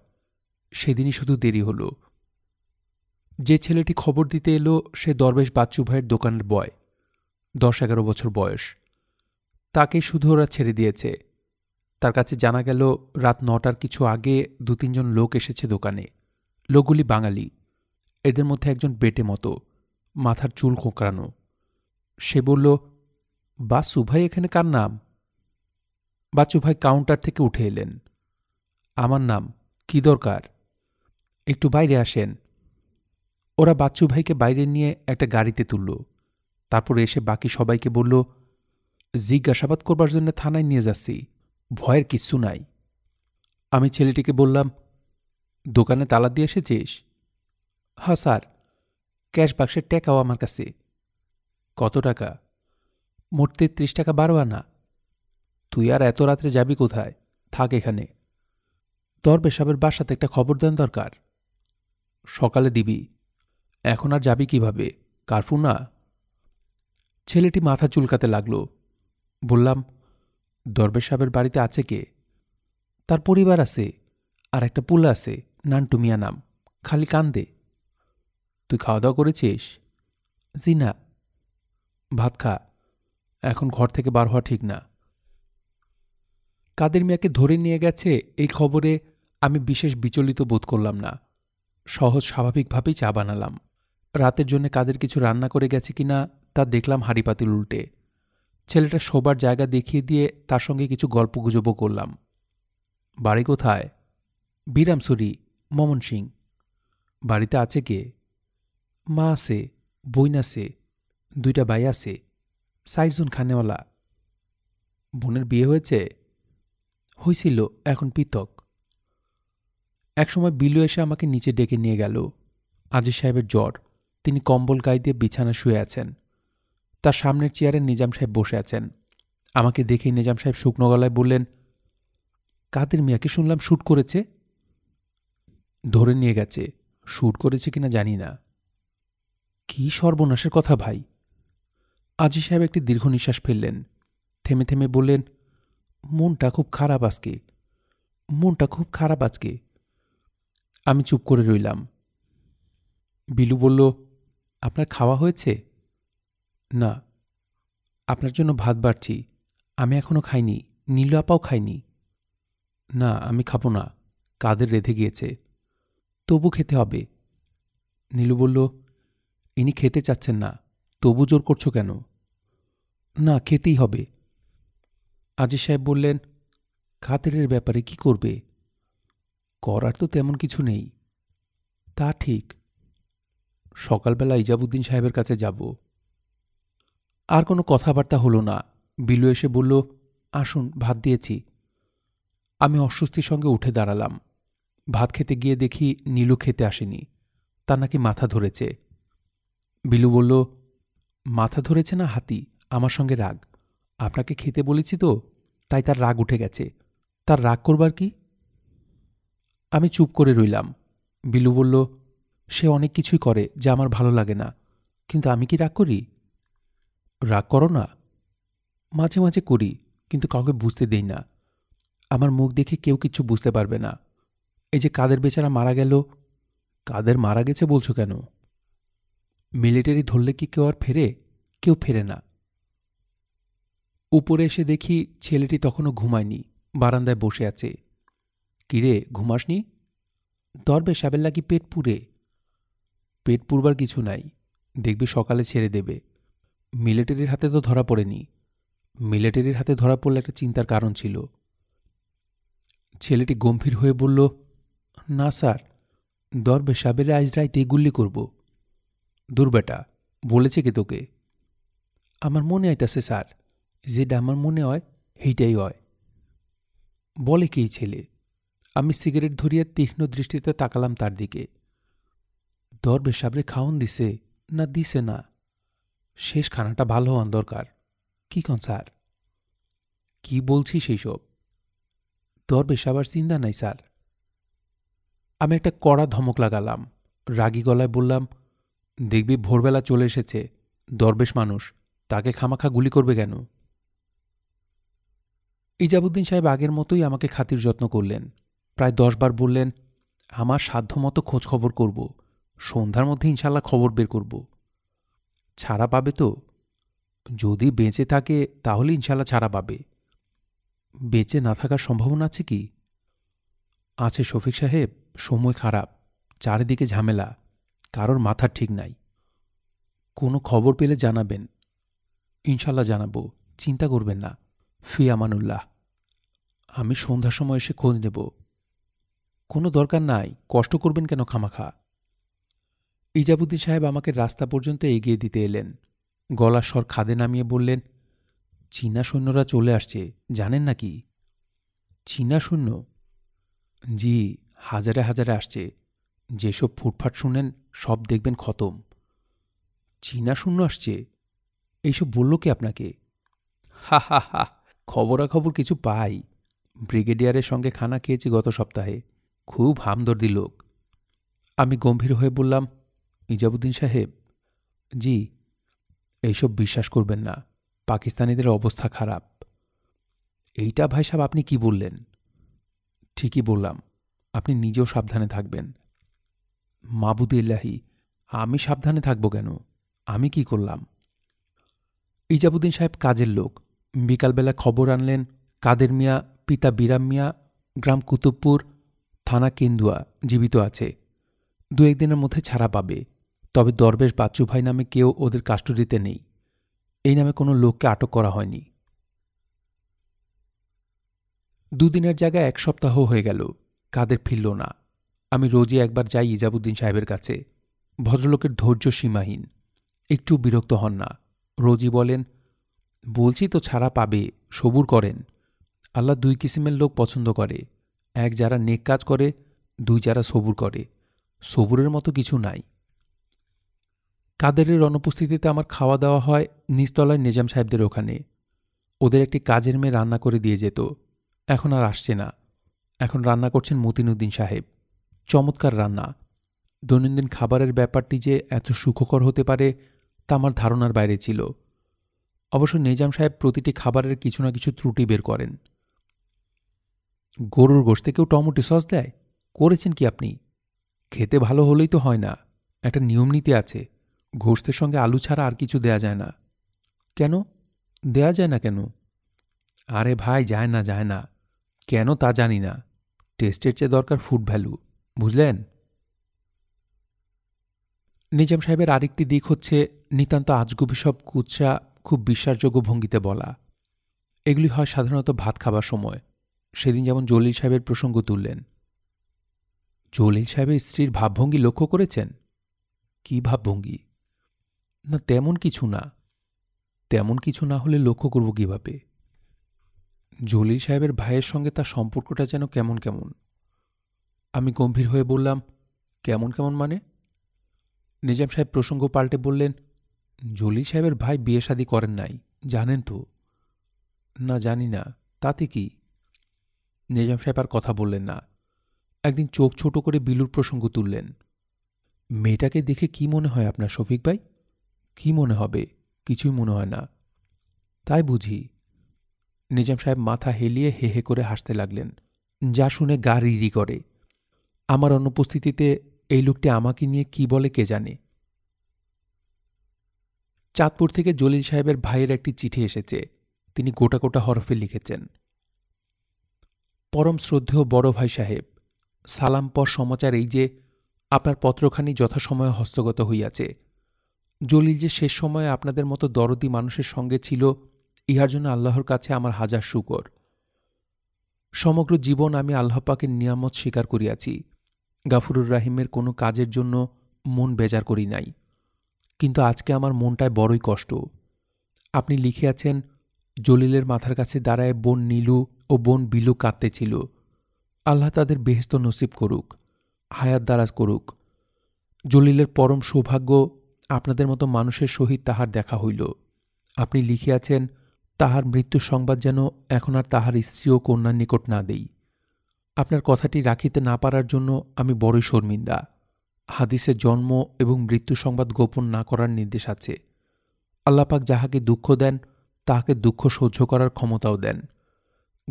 সেদিনই শুধু দেরি হল। যে ছেলেটি খবর দিতে এলো, সে দরবেশ বাচ্চু ভাইয়ের দোকানের বয়। দশ এগারো বছর বয়স। তাকে শুধু ওরা ছেড়ে দিয়েছে। তার কাছে জানা গেল, রাত নটার কিছু আগে দু তিনজন লোক এসেছে দোকানে। লোকগুলি বাঙালি। এদের মধ্যে একজন বেটে মতো, মাথার চুল কোঁকড়ানো। সে বলল, বাসু ভাই, এখানে কার নাম? বাচ্চু ভাই কাউন্টার থেকে উঠে এলেন। আমার নাম কি দরকার? একটু বাইরে আসেন। ওরা বাচ্চু ভাইকে বাইরে নিয়ে একটা গাড়িতে তুলল। তারপর এসে বাকি সবাইকে বলল, জিজ্ঞাসাবাদ করবার জন্য থানায় নিয়ে যাচ্ছি। ভয়ের কিচ্ছু নাই। আমি ছেলেটিকে বললাম দোকানে তালা দিয়ে এসেছিস? হ্যাঁ স্যার। ক্যাশ বাক্সের টেকাও আমার কাছে। কত টাকা? মোট তেত্রিশ টাকা বারো আনা। তুই আর এত রাত্রে যাবি কোথায়? থাক এখানে। তোর বেসাবের বাসাতে একটা খবর দেন দরকার। সকালে দিবি। এখন আর যাবি কীভাবে? কারফু না? ছেলেটি মাথা চুলকাতে লাগল। বললাম, দরবেশ সাহেবের বাড়িতে আছে কে? তার পরিবার আছে, আর একটা পুল আছে। নান্টু মিয়া নাম, খালি কান্দে। তুই খাওয়া দাওয়া করেছিস? জি না ভাত খা, এখন ঘর থেকে বার হওয়া ঠিক না। কাদের মিয়াকে ধরে নিয়ে গেছে এই খবরে আমি বিশেষ বিচলিত বোধ করলাম না। সহজ স্বাভাবিকভাবেই চা বানালাম। রাতের জন্য কাদের কিছু রান্না করে গেছে কিনা তা দেখলাম হাড়িপাতিল উল্টে। ছেলেটা শোবার জায়গা দেখিয়ে দিয়ে তার সঙ্গে কিছু গল্প গুজবও করলাম। বাড়ি কোথায়? বিরামসুরি। মমন সিং বাড়িতে আছে কে? মা আছে বইন আছে, দুইটা ভাই আছে ষাটজন খানেওয়ালা। বোনের বিয়ে হয়েছে? হয়েছিল এখন পৃথক। একসময় বিলু এসে আমাকে নিচে ডেকে নিয়ে গেল। আজিজ সাহেবের জ্বর, তিনি কম্বল গায়ে দিয়ে বিছানা শুয়ে আছেন। তার সামনের চেয়ারে নিজাম সাহেব বসে আছেন। আমাকে দেখেই নিজাম সাহেব শুকনো গলায় বললেন, কাদের মিয়াকে শুনলাম শ্যুট করেছে? ধরে নিয়ে গেছে শ্যুট করেছে কিনা জানি না। কি সর্বনাশের কথা ভাই? আজি সাহেব একটি দীর্ঘ নিঃশ্বাস ফেললেন। থেমে থেমে বললেন, মনটা খুব খারাপ আজকে। মনটা খুব খারাপ আজকে। আমি চুপ করে রইলাম। বিলু বলল, আপনার খাওয়া হয়েছে? না। আপনার জন্য ভাত বাড়ছি। আমি এখনও খাইনি। নীলু আপাও খাইনি না, আমি খাব না। কাদের রেধে গিয়েছে? তবু খেতে হবে। নীলু বলল, ইনি খেতে চাচ্ছেন না, তবু জোর করছ কেন? না, খেতেই হবে। আজি সাহেব বললেন, খাতেরের ব্যাপারে কি করবে? করার তো তেমন কিছু নেই। তা ঠিক। সকালবেলা ইজাবুদ্দিন সাহেবের কাছে যাব। আর কোনো কথাবার্তা হলো না। বিলু এসে বলল, আসুন, ভাত দিয়েছি। আমি অস্বস্তির সঙ্গে উঠে দাঁড়ালাম। ভাত খেতে গিয়ে দেখি নীলু খেতে আসেনি। তার নাকি মাথা ধরেছে। বিলু বলল, মাথা ধরেছে না হাতি? আমার সঙ্গে রাগ। আপনাকে খেতে বলেছি তো, তাই তার রাগ উঠে গেছে। তার রাগ করবার কি? আমি চুপ করে রইলাম। বিলু বলল, সে অনেক কিছুই করে যা আমার ভালো লাগে না। কিন্তু আমি কি রাগ করি? রাগ করো না। মাঝে মাঝে করি, কিন্তু কাউকে বুঝতে দেই না। আমার মুখ দেখে কেউ কিছু বুঝতে পারবে না। এই যে কাদের বেচারা মারা গেল, কাদের মারা গেছে বলছো কেন? মিলিটারি ধরলে কি কেউ আর ফেরে? কেউ ফেরে না। উপরে এসে দেখি ছেলেটি তখনও ঘুমায়নি, বারান্দায় বসে আছে। কিরে, ঘুমাসনি? দরবে সাবের লাগি পেট পুরে পেট পুরবার কিছু নাই, দেখবি সকালে ছেড়ে দেবে। মিলিটারির হাতে তো ধরা পড়েনি। মিলিটারির হাতে ধরা পড়লে একটা চিন্তার কারণ ছিল। ছেলেটি গম্ভীর হয়ে বলল না স্যার দরবে সাবেরে আজ রাইতে গুল্লি করব। দূর বেটা, বলেছে কে তোকে? আমার মনে আইতাছে স্যার, যেটা আমার মনে হয় সেইটাই হয়। বলে কি ছেলে? আমি সিগারেট ধরিয়া তীক্ষ্ণ দৃষ্টিতে তাকালাম তার দিকে। দরবে সাবরে খাওন দিছে না দিছে না? শেষ খানাটা ভালো হওয়ান দরকার। কি কন স্যার? কি বলছি সেই সব দরবে সাবার চিন্তা নাই স্যার। আমি একটা কড়া ধমক লাগালাম। রাগী গলায় বললাম, দেখবি ভোরবেলা চলে এসেছে, দরবেশ মানুষ, তাকে খামাখা গুলি করবে কেন? ইজাবুদ্দিন সাহেব আগের মতোই আমাকে খাতির যত্ন করলেন। প্রায় দশবার বললেন, আমার সাধ্যমতো খোঁজ খবর করব, সন্ধ্যার মধ্যে ইনশাল্লাহ খবর বের করব। ছাড়া পাবে তো? যদি বেঁচে থাকে, তাহলে ইনশাল্লাহ ছাড়া পাবে। বেঁচে না থাকার সম্ভাবনা আছে কি? আছে শফিক সাহেব সময় খারাপ, চারিদিকে ঝামেলা, কারোর মাথার ঠিক নাই। কোনো খবর পেলে জানাবেন। ইনশাল্লাহ জানাব, চিন্তা করবেন না। ফি আমানুল্লাহ। আমি সন্ধ্যার সময় এসে খোঁজ নেব। কোনো দরকার নাই, কষ্ট করবেন কেন খামাখা? ইজাবুদ্দিন সাহেব আমাকে রাস্তা পর্যন্ত এগিয়ে দিতে এলেন। গলার স্বর খাদে নামিয়ে বললেন, চীনা সৈন্যরা চলে আসছে, জানেন নাকি? চীনা সৈন্য? জি। হাজারে হাজারে আসছে। যেসব ফুটফাট শুনেন, সব দেখবেন খতম। চীনা শূন্য আসছে। এইসব বলল কি আপনাকে? হা হা হা, খবরাখবর কিছু পাই। ব্রিগেডিয়ারের সঙ্গে খানা খেয়েছি গত সপ্তাহে। খুব হামদর্দি লোক। আমি গম্ভীর হয়ে বললাম, ইজাবুদ্দিন সাহেব, জি, এইসব বিশ্বাস করবেন না। পাকিস্তানিদের অবস্থা খারাপ। এইটা ভাই সাহেব আপনি কি বললেন? ঠিকই বললাম। আপনি নিজেও সাবধানে থাকবেন। মাবুদিল্লাহি, আমি সাবধানে থাকব কেন? আমি কি করলাম? ইজাবুদ্দিন সাহেব কাজের লোক। বিকালবেলা খবর আনলেন, কাদের মিয়া, পিতা বিরাম মিয়া, গ্রাম কুতুবপুর, থানা কেন্দুয়া, জীবিত আছে। দু একদিনের মধ্যে ছাড়া পাবে। তবে দরবেশ বাচ্চু ভাই নামে কেউ ওদের কাস্টডিতে নেই। এই নামে কোনো লোককে আটক করা হয়নি। দুদিনের জায়গায় এক সপ্তাহ হয়ে গেল। কাদের ফিরল না। আমি রোজই একবার যাই ইজাবুদ্দিন সাহেবের কাছে। ভদ্রলোকের ধৈর্য সীমাহীন। একটু বিরক্ত হন না। রোজই বলেন, বলছি তো ছাড়া পাবে, সবুর করেন। আল্লাহ দুই কিসিমের লোক পছন্দ করে। এক যারা নেক কাজ করে, দুই যারা সবুর করে। সবুরের মতো কিছু নাই। কাদেরের অনুপস্থিতিতে আমার খাওয়া দাওয়া হয় নিচতলায় নিজাম সাহেবদের ওখানে। ওদের একটি কাজের মেয়ে রান্না করে দিয়ে যেত। এখন আর আসছে না। এখন রান্না করছেন মতিনুদ্দিন সাহেব। চমৎকার রান্না। দৈনন্দিন খাবারের ব্যাপারটি যে এত সুখকর হতে পারে, তা আমার ধারণার বাইরে ছিল। অবশ্য নিজাম সাহেব প্রতিটি খাবারের কিছু না কিছু ত্রুটি বের করেন। গরুর গোষ্ঠে কেউ টমেটো সস দেয়? করেছেন কি আপনি? খেতে ভালো হলেই তো হয় না। একটা নিয়ম নীতি আছে। ঘোষতের সঙ্গে আলু ছাড়া আর কিছু দেয়া যায় না। কেন? দেয়া যায় না কেন? আরে ভাই, যায় না যায় না। কেন তা জানি না। টেস্টের চেয়ে দরকার ফুড ভ্যালু বুঝলেন? নিজাম সাহেবের আরেকটি দিক হচ্ছে নিতান্ত আজগুবি সব কুৎসা খুব বিশ্বাসযোগ্য ভঙ্গিতে বলা। এগুলি হয় সাধারণত ভাত খাবার সময়। সেদিন যেমন জলিল সাহেবের প্রসঙ্গ তুললেন। জলিল সাহেবের স্ত্রীর ভাবভঙ্গি লক্ষ্য করেছেন? কি ভাবভঙ্গি? না তেমন কিছু না। তেমন কিছু না হলে লক্ষ্য করব কীভাবে? জলিল সাহেবের ভাইয়ের সঙ্গে তার সম্পর্কটা যেন কেমন কেমন? আমি গম্ভীর হয়ে বললাম, কেমন কেমন মানে? নিজাম সাহেব প্রসঙ্গ পাল্টে বললেন, জলিল সাহেবের ভাই বিয়ে শাদী করেন নাই, জানেন তো? না, জানি না, তাতে কি? নিজাম সাহেব আর কথা বললেন না। একদিন চোখ ছোট করে বিলুর প্রসঙ্গ তুললেন, মেয়েটাকে দেখে কি মনে হয় আপনার, শফিক ভাই? কি মনে হবে? কিছুই মনে হয় না। তাই বুঝি নিজাম সাহেব মাথা হেলিয়ে হে হে করে হাসতে লাগলেন। যা শুনে গা রিরি করে। আমার অনুপস্থিতিতে এই লোকটি আমাকে নিয়ে কি বলে কে জানে? চাঁদপুর থেকে জলিল সাহেবের ভাইয়ের একটি চিঠি এসেছে। তিনি গোটা গোটা হরফে লিখেছেন। পরম শ্রদ্ধেয় বড় ভাই সাহেব, সালাম পর সমাচার এই যে আপনার পত্রখানি যথাসময়ে হস্তগত হইয়াছে। জলিল যে শেষ সময়ে আপনাদের মতো দরদি মানুষের সঙ্গে ছিল ইহার জন্য আল্লাহর কাছে আমার হাজার শুকর। সমগ্র জীবন আমি আল্লাহ পাকের নিয়ামত স্বীকার করিয়াছি। গাফুরুর রাহিমের কোনো কাজের জন্য মন বেজার করি নাই। কিন্তু আজকে আমার মনটায় বড়ই কষ্ট। আপনি লিখিয়াছেন, জলিলের মাথার কাছে দাঁড়ায় বোন নীলু ও বোন বিলু কাঁদতেছিল আল্লাহ তাদের বেহেস্ত নসিব করুক, হায়াত দারাজ করুক। জলিলের পরম সৌভাগ্য আপনাদের মতো মানুষের সহিত তাহার দেখা হইল। আপনি লিখিয়াছেন তাহার মৃত্যুর সংবাদ যেন এখন আর তাহার স্ত্রী ও কন্যার নিকট না দেই। আপনার কথাটি রাখিতে না পারার জন্য আমি বড়ই শর্মিন্দা। হাদিসে জন্ম এবং মৃত্যু সংবাদ গোপন না করার নির্দেশ আছে। আল্লাপাক যাহাকে দুঃখ দেন, তাহাকে দুঃখ সহ্য করার ক্ষমতাও দেন।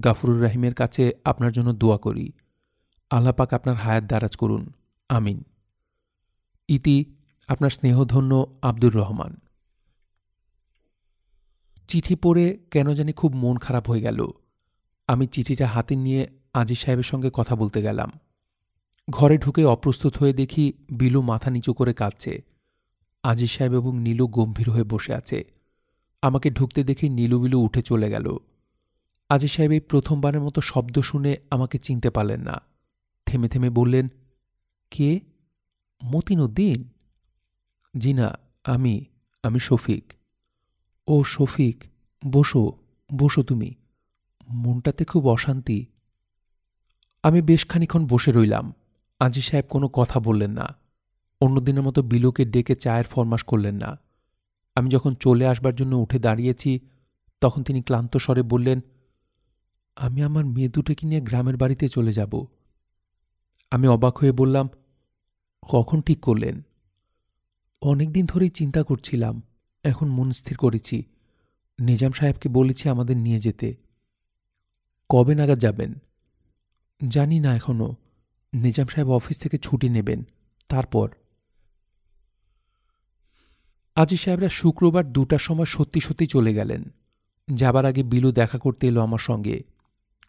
গাফরুর রাহিমের কাছে আপনার জন্য দোয়া করি। আল্লাপাক আপনার হায়াত দারাজ করুন। আমিন। ইতি আপনার স্নেহধন্য আব্দুর রহমান। চিঠি পড়ে কেন জানি খুব মন খারাপ হয়ে গেল। আমি চিঠিটা হাতে নিয়ে আজিজ সাহেবের সঙ্গে কথা বলতে গেলাম। ঘরে ঢুকে অপ্রস্তুত হয়ে দেখি বিলু মাথা নিচু করে কাঁদছে। আজিজ সাহেব এবং নীলু গম্ভীর হয়ে বসে আছে। আমাকে ঢুকতে দেখে নীলু বিলু উঠে চলে গেল। আজিজ সাহেব এই প্রথমবারের মতো শব্দ শুনে আমাকে চিনতে পারলেন না। থেমে থেমে বললেন, কে? মতিনুদ্দিন জি না, আমি আমি শফিক। ও শফিক, বসো বসো তুমি। মনটাতে খুব অশান্তি। আমি বেশ খানিক্ষণ বসে রইলাম। আজি সাহেব কোনো কথা বললেন না। অন্যদিনের মতো বিলুকে ডেকে চায়ের ফরমাস করলেন না। আমি যখন চলে আসবার জন্য উঠে দাঁড়িয়েছি, তখন তিনি ক্লান্ত স্বরে বললেন, আমি আমার মেয়ে দুটোকে নিয়ে গ্রামের বাড়িতে চলে যাব। আমি অবাক হয়ে বললাম, কখন ঠিক করলেন? অনেক দিন ধরেই চিন্তা করছিলাম। এখন মন স্থির করেছি। নিজাম সাহেবকে বলেছি আমাদের নিয়ে যেতে। কবে নাগাদ যাবেন? জানি না এখনও নিজাম সাহেব অফিস থেকে ছুটি নেবেন। তারপর। আজি সাহেবরা শুক্রবার দুটার সময় সত্যি সত্যি চলে গেলেন। যাবার আগে বিলু দেখা করতে এলো আমার সঙ্গে।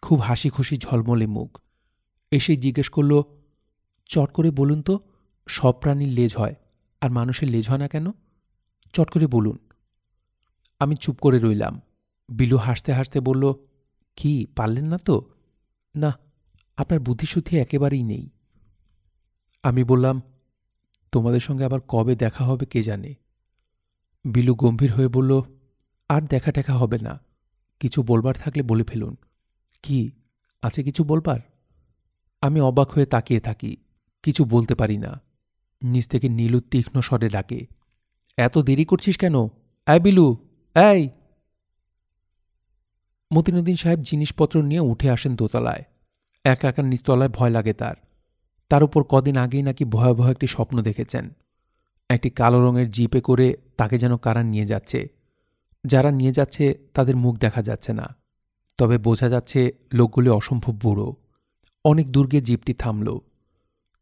খুব হাসি খুশি ঝলমলে মুখ। এসে জিজ্ঞেস করল, চট করে বলুন তো, সব প্রাণীর লেজ হয়, আর মানুষের লেজ হয় না কেন? চট করে বলুন। আমি চুপ করে রইলাম। বিলু হাসতে হাসতে বলল, কি, পারলেন না তো? না, আপনার বুদ্ধিশুদ্ধি একেবারেই নেই। আমি বললাম, তোমাদের সঙ্গে আবার কবে দেখা হবে কে জানে? বিলু গম্ভীর হয়ে বলল, আর দেখা টেখা হবে না। কিছু বলবার থাকলে বলে ফেলুন। কি, আছে কিছু বলবার? আমি অবাক হয়ে তাকিয়ে থাকি। কিছু বলতে পারি না। নিচ থেকে নীলু তীক্ষ্ণ স্বরে ডাকে এত দেরি করছিস কেন? এই বিলু, এই। মতিনুদ্দিন সাহেব জিনিসপত্র নিয়ে উঠে আসেন দোতলায়। একা একা নিচতলায় ভয় লাগে তার। তার উপর কদিন আগেই নাকি ভয়াবহ একটি স্বপ্ন দেখেছেন। একটি কালো রঙের জিপে করে তাকে যেন কারা নিয়ে যাচ্ছে। যারা নিয়ে যাচ্ছে তাদের মুখ দেখা যাচ্ছে না। তবে বোঝা যাচ্ছে লোকগুলি অসম্ভব বুড়ো। অনেক দূর্গে জিপটি থামল।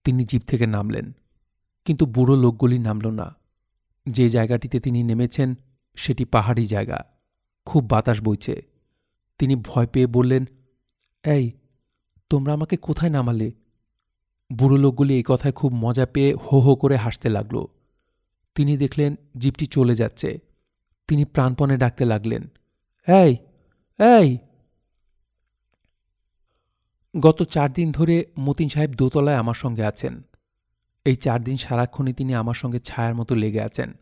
তিনি জিপ থেকে নামলেন। কিন্তু বুড়ো লোকগুলি নামল না। যে জায়গাটিতে তিনি নেমেছেন, সেটি পাহাড়ি জায়গা। খুব বাতাস বইছে। তিনি ভয় পেয়ে বললেন, এই, তোমরা আমাকে কোথায় নামালে? বুড়ো লোকগুলি এই কথায় খুব মজা পেয়ে হো হো করে হাসতে লাগল। তিনি দেখলেন, জিপটি চলে যাচ্ছে। তিনি প্রাণপণে ডাকতে লাগলেন, এই এই! গত চার দিন ধরে মতিন সাহেব দোতলায় আমার সঙ্গে আছেন। এই চার দিন সারাক্ষণই তিনি আমার সঙ্গে ছায়ার মতো লেগে আছেন।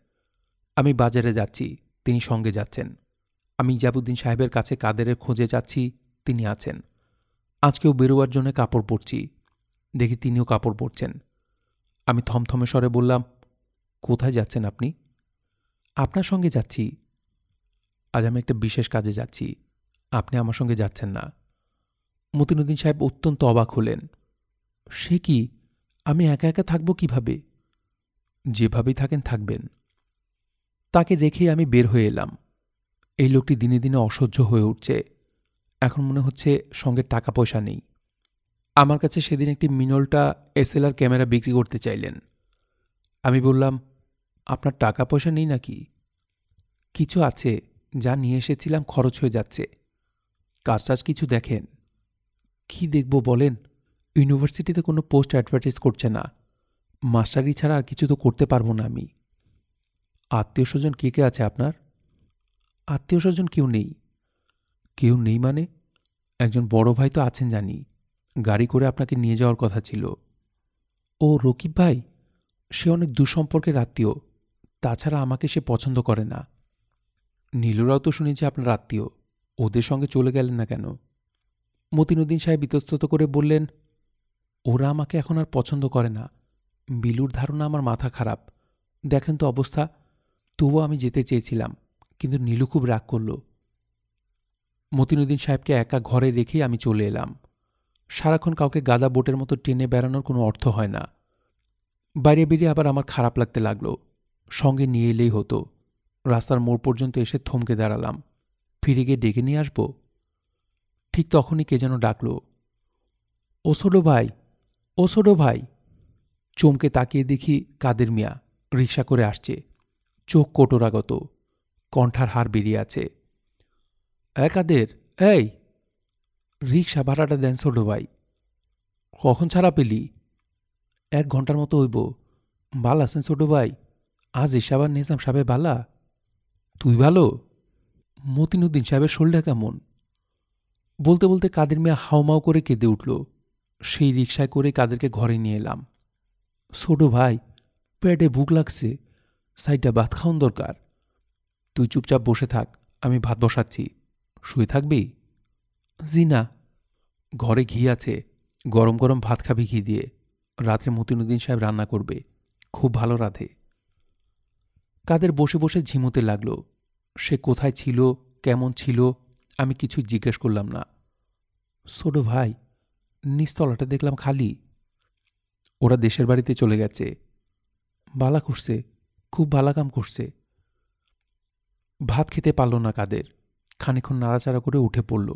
আমি বাজারে যাচ্ছি, তিনি সঙ্গে যাচ্ছেন। আমি ইজাবুদ্দিন সাহেবের কাছে কাদেরের খোঁজে যাচ্ছি, তিনি আছেন। আজকেও বেরোবার জন্য কাপড় পরছি, দেখি তিনিও কাপড় পরছেন। আমি থমথমে স্বরে বললাম, কোথায় যাচ্ছেন আপনি? আপনার সঙ্গে যাচ্ছি। আজ আমি একটা বিশেষ কাজে যাচ্ছি, আপনি আমার সঙ্গে যাচ্ছেন না। মতিনুদ্দিন সাহেব অত্যন্ত অবাক হলেন। সে কি? আমি একা একা থাকব কীভাবে? যেভাবেই থাকেন থাকবেন। তাকে রেখে আমি বের হয়ে এলাম। এই লোকটি দিনে দিনে অসহ্য হয়ে উঠছে। এখন মনে হচ্ছে সঙ্গে টাকা পয়সা নেই। আমার কাছে সেদিন একটি মিনলটা এসএলআর ক্যামেরা বিক্রি করতে চাইলেন। আমি বললাম, আপনার টাকা পয়সা নেই নাকি? কিছু আছে, যা নিয়ে এসেছিলাম খরচ হয়ে যাচ্ছে। কাজ টাজ কিছু দেখেন। কি দেখব বলেন? ইউনিভার্সিটিতে কোনো পোস্ট অ্যাডভার্টাইজ করছে না। মাস্টারি ছাড়া আর কিছু তো করতে পারব না আমি। আত্মীয় স্বজন কে কে আছে আপনার? আত্মীয় স্বজন কেউ নেই। কেউ নেই মানে? একজন বড় ভাই তো আছেন জানি। গাড়ি করে আপনাকে নিয়ে যাওয়ার কথা ছিল। ও রকিব ভাই, সে অনেক দুঃসম্পর্কের আত্মীয়। তাছাড়া আমাকে সে পছন্দ করে না। নীলুরাও তো শুনেছি আপনার আত্মীয়। ওদের সঙ্গে চলে গেলেন না কেন? মতিনুদ্দিন সাহেব ইতস্তত করে বললেন ওরা আমাকে এখন আর পছন্দ করে না। বিলুর ধারণা আমার মাথা খারাপ। দেখেন তো অবস্থা। তবুও আমি যেতে চেয়েছিলাম, কিন্তু নীলু খুব রাগ করল। মতিনুদ্দিন সাহেবকে একা ঘরে রেখেই আমি চলে এলাম। সারাক্ষণ কাউকে গাদা বোটের মতো টেনে বেড়ানোর কোনো অর্থ হয় না। বাইরে বেরিয়ে আবার আমার খারাপ লাগতে লাগল। সঙ্গে নিয়ে এলেই হতো। রাস্তার মোড় পর্যন্ত এসে থমকে দাঁড়ালাম। ফিরে গিয়ে ডেকে নিয়ে আসব? ঠিক তখনই কে যেন ডাকল। ও ভাই ও ছোটো ভাই। চমকে তাকিয়ে দেখি কাদের মিয়া রিক্সা করে আসছে। চোখ কোটরাগত, কণ্ঠার হার বেরিয়ে আছে। একাদের এই! রিক্সা ভাড়াটা দেন ছোটো ভাই। কখন ছাড়া পেলি? এক ঘণ্টার মতো হইব। ভালো আছেন ছোটো ভাই? আজ ইসাবার নিজাম সাহেব বালা। তুই ভালো? মতিনুদ্দিন সাহেবের শোলটা কেমন? বলতে বলতে কাদের মেয়ে হাওমাও করে কেঁদে উঠল। সেই রিক্সায় করে কাদেরকে ঘরে নিয়ে এলাম। ছোটো ভাই, পেটে ভুক লাগছে, সাইডটা ভাত খাওয়ান দরকার। তুই চুপচাপ বসে থাক, আমি ভাত বসাচ্ছি। শুয়ে থাকবি? জি না। ঘরে ঘি আছে, গরম গরম ভাত খাবি ঘি দিয়ে। রাত্রে মতিনুদ্দিন সাহেব রান্না করবে, খুব ভালো রাধে। কাদের বসে বসে ঝিমুতে লাগল, সে কোথায় ছিল, কেমন ছিল, আমি কিছু জিজ্ঞেস করলাম না। ছোট ভাই নিস্তলাটা দেখলাম খালি। ওরা দেশের বাড়িতে চলে গেছে। বালা করছে খুব বালা কাম করছে। ভাত খেতে পারল না কাদের। খানিক্ষণ নাড়াচাড়া করে উঠে পড়ল।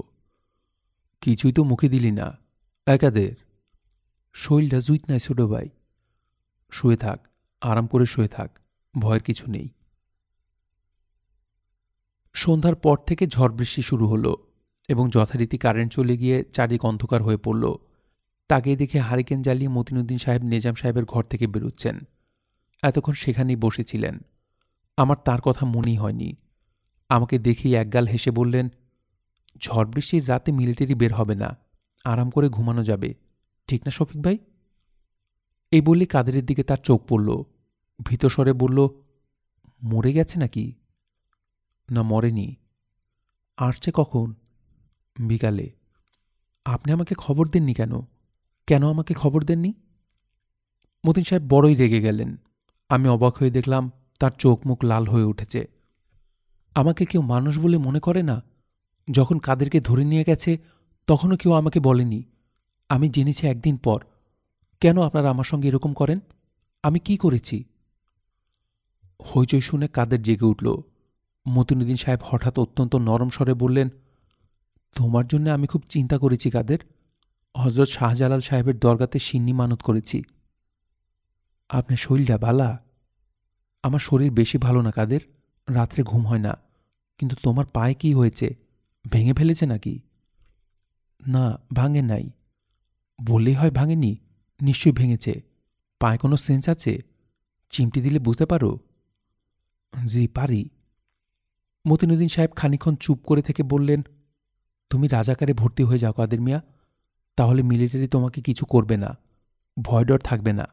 কিছুই তো মুখে দিলি না। একাদের শৈলটা জুইত নাই ছোট ভাই। শুয়ে থাক, আরাম করে শুয়ে থাক, ভয়ের কিছু নেই। সন্ধ্যার পর থেকে ঝড় বৃষ্টি শুরু হলো। এবং যথারীতি কারেন্ট চলে গিয়ে চারদিক অন্ধকার হয়ে পড়ল। তাকে দেখে হারিকেন জ্বালিয়ে মতিনুদ্দিন সাহেব নিজাম সাহেবের ঘর থেকে বেরোচ্ছেন। এতক্ষণ সেখানেই বসেছিলেন। আমার তার কথা মনেই হয়নি। আমাকে দেখেই একগাল হেসে বললেন, ঝড় বৃষ্টির রাতে মিলিটারি বের হবে না। আরাম করে ঘুমানো যাবে। ঠিক না শফিক ভাই? এই বললে কাদেরের দিকে তার চোখ পড়ল। ভীতস্বরে বলল, মরে গেছে নাকি? না, মরেনি। আসছে কখন? বিকালে, আপনি আমাকে খবর দেননি কেন? কেন আমাকে খবর দেননি? মতিন সাহেব বড়ই রেগে গেলেন। আমি অবাক হয়ে দেখলাম তার চোখ মুখ লাল হয়ে উঠেছে। আমাকে কেউ মানুষ বলে মনে করে না? যখন কাদেরকে ধরে নিয়ে গেছে, তখনও কেউ আমাকে বলেনি। আমি জেনেছি একদিন পর। কেন আপনারা আমার সঙ্গে এরকম করেন? আমি কি করেছি? হইচই শুনে কাদের জেগে উঠল। মতিনুদ্দিন সাহেব হঠাৎ অত্যন্ত নরম স্বরে বললেন তোমার জন্য আমি খুব চিন্তা করেছি, কাদের। হজরত শাহজালাল সাহেবের দরগাতে সিন্নি মানত করেছি। আপনার শরীরটা বালা আমার শরীর বেশি ভালো না, কাদের। রাত্রে ঘুম হয় না। কিন্তু তোমার পায়ে কি হয়েছে? ভেঙে ফেলেছে নাকি? না, ভাঙে নাই। বললেই হয় ভাঙেনি? নিশ্চয়ই ভেঙেছে। পায়ে কোনো সেন্স আছে? চিমটি দিলে বুঝতে পারো? জি, পারি। মতিনুদ্দিন সাহেব খানিক্ষণ চুপ করে থেকে বললেন তুমি রাজাকারে ভর্তি হয়ে যাও, কাদের মিয়া। তাহলে মিলিটারি তোমাকে কিছু করবে না, ভয় ডর থাকবে না।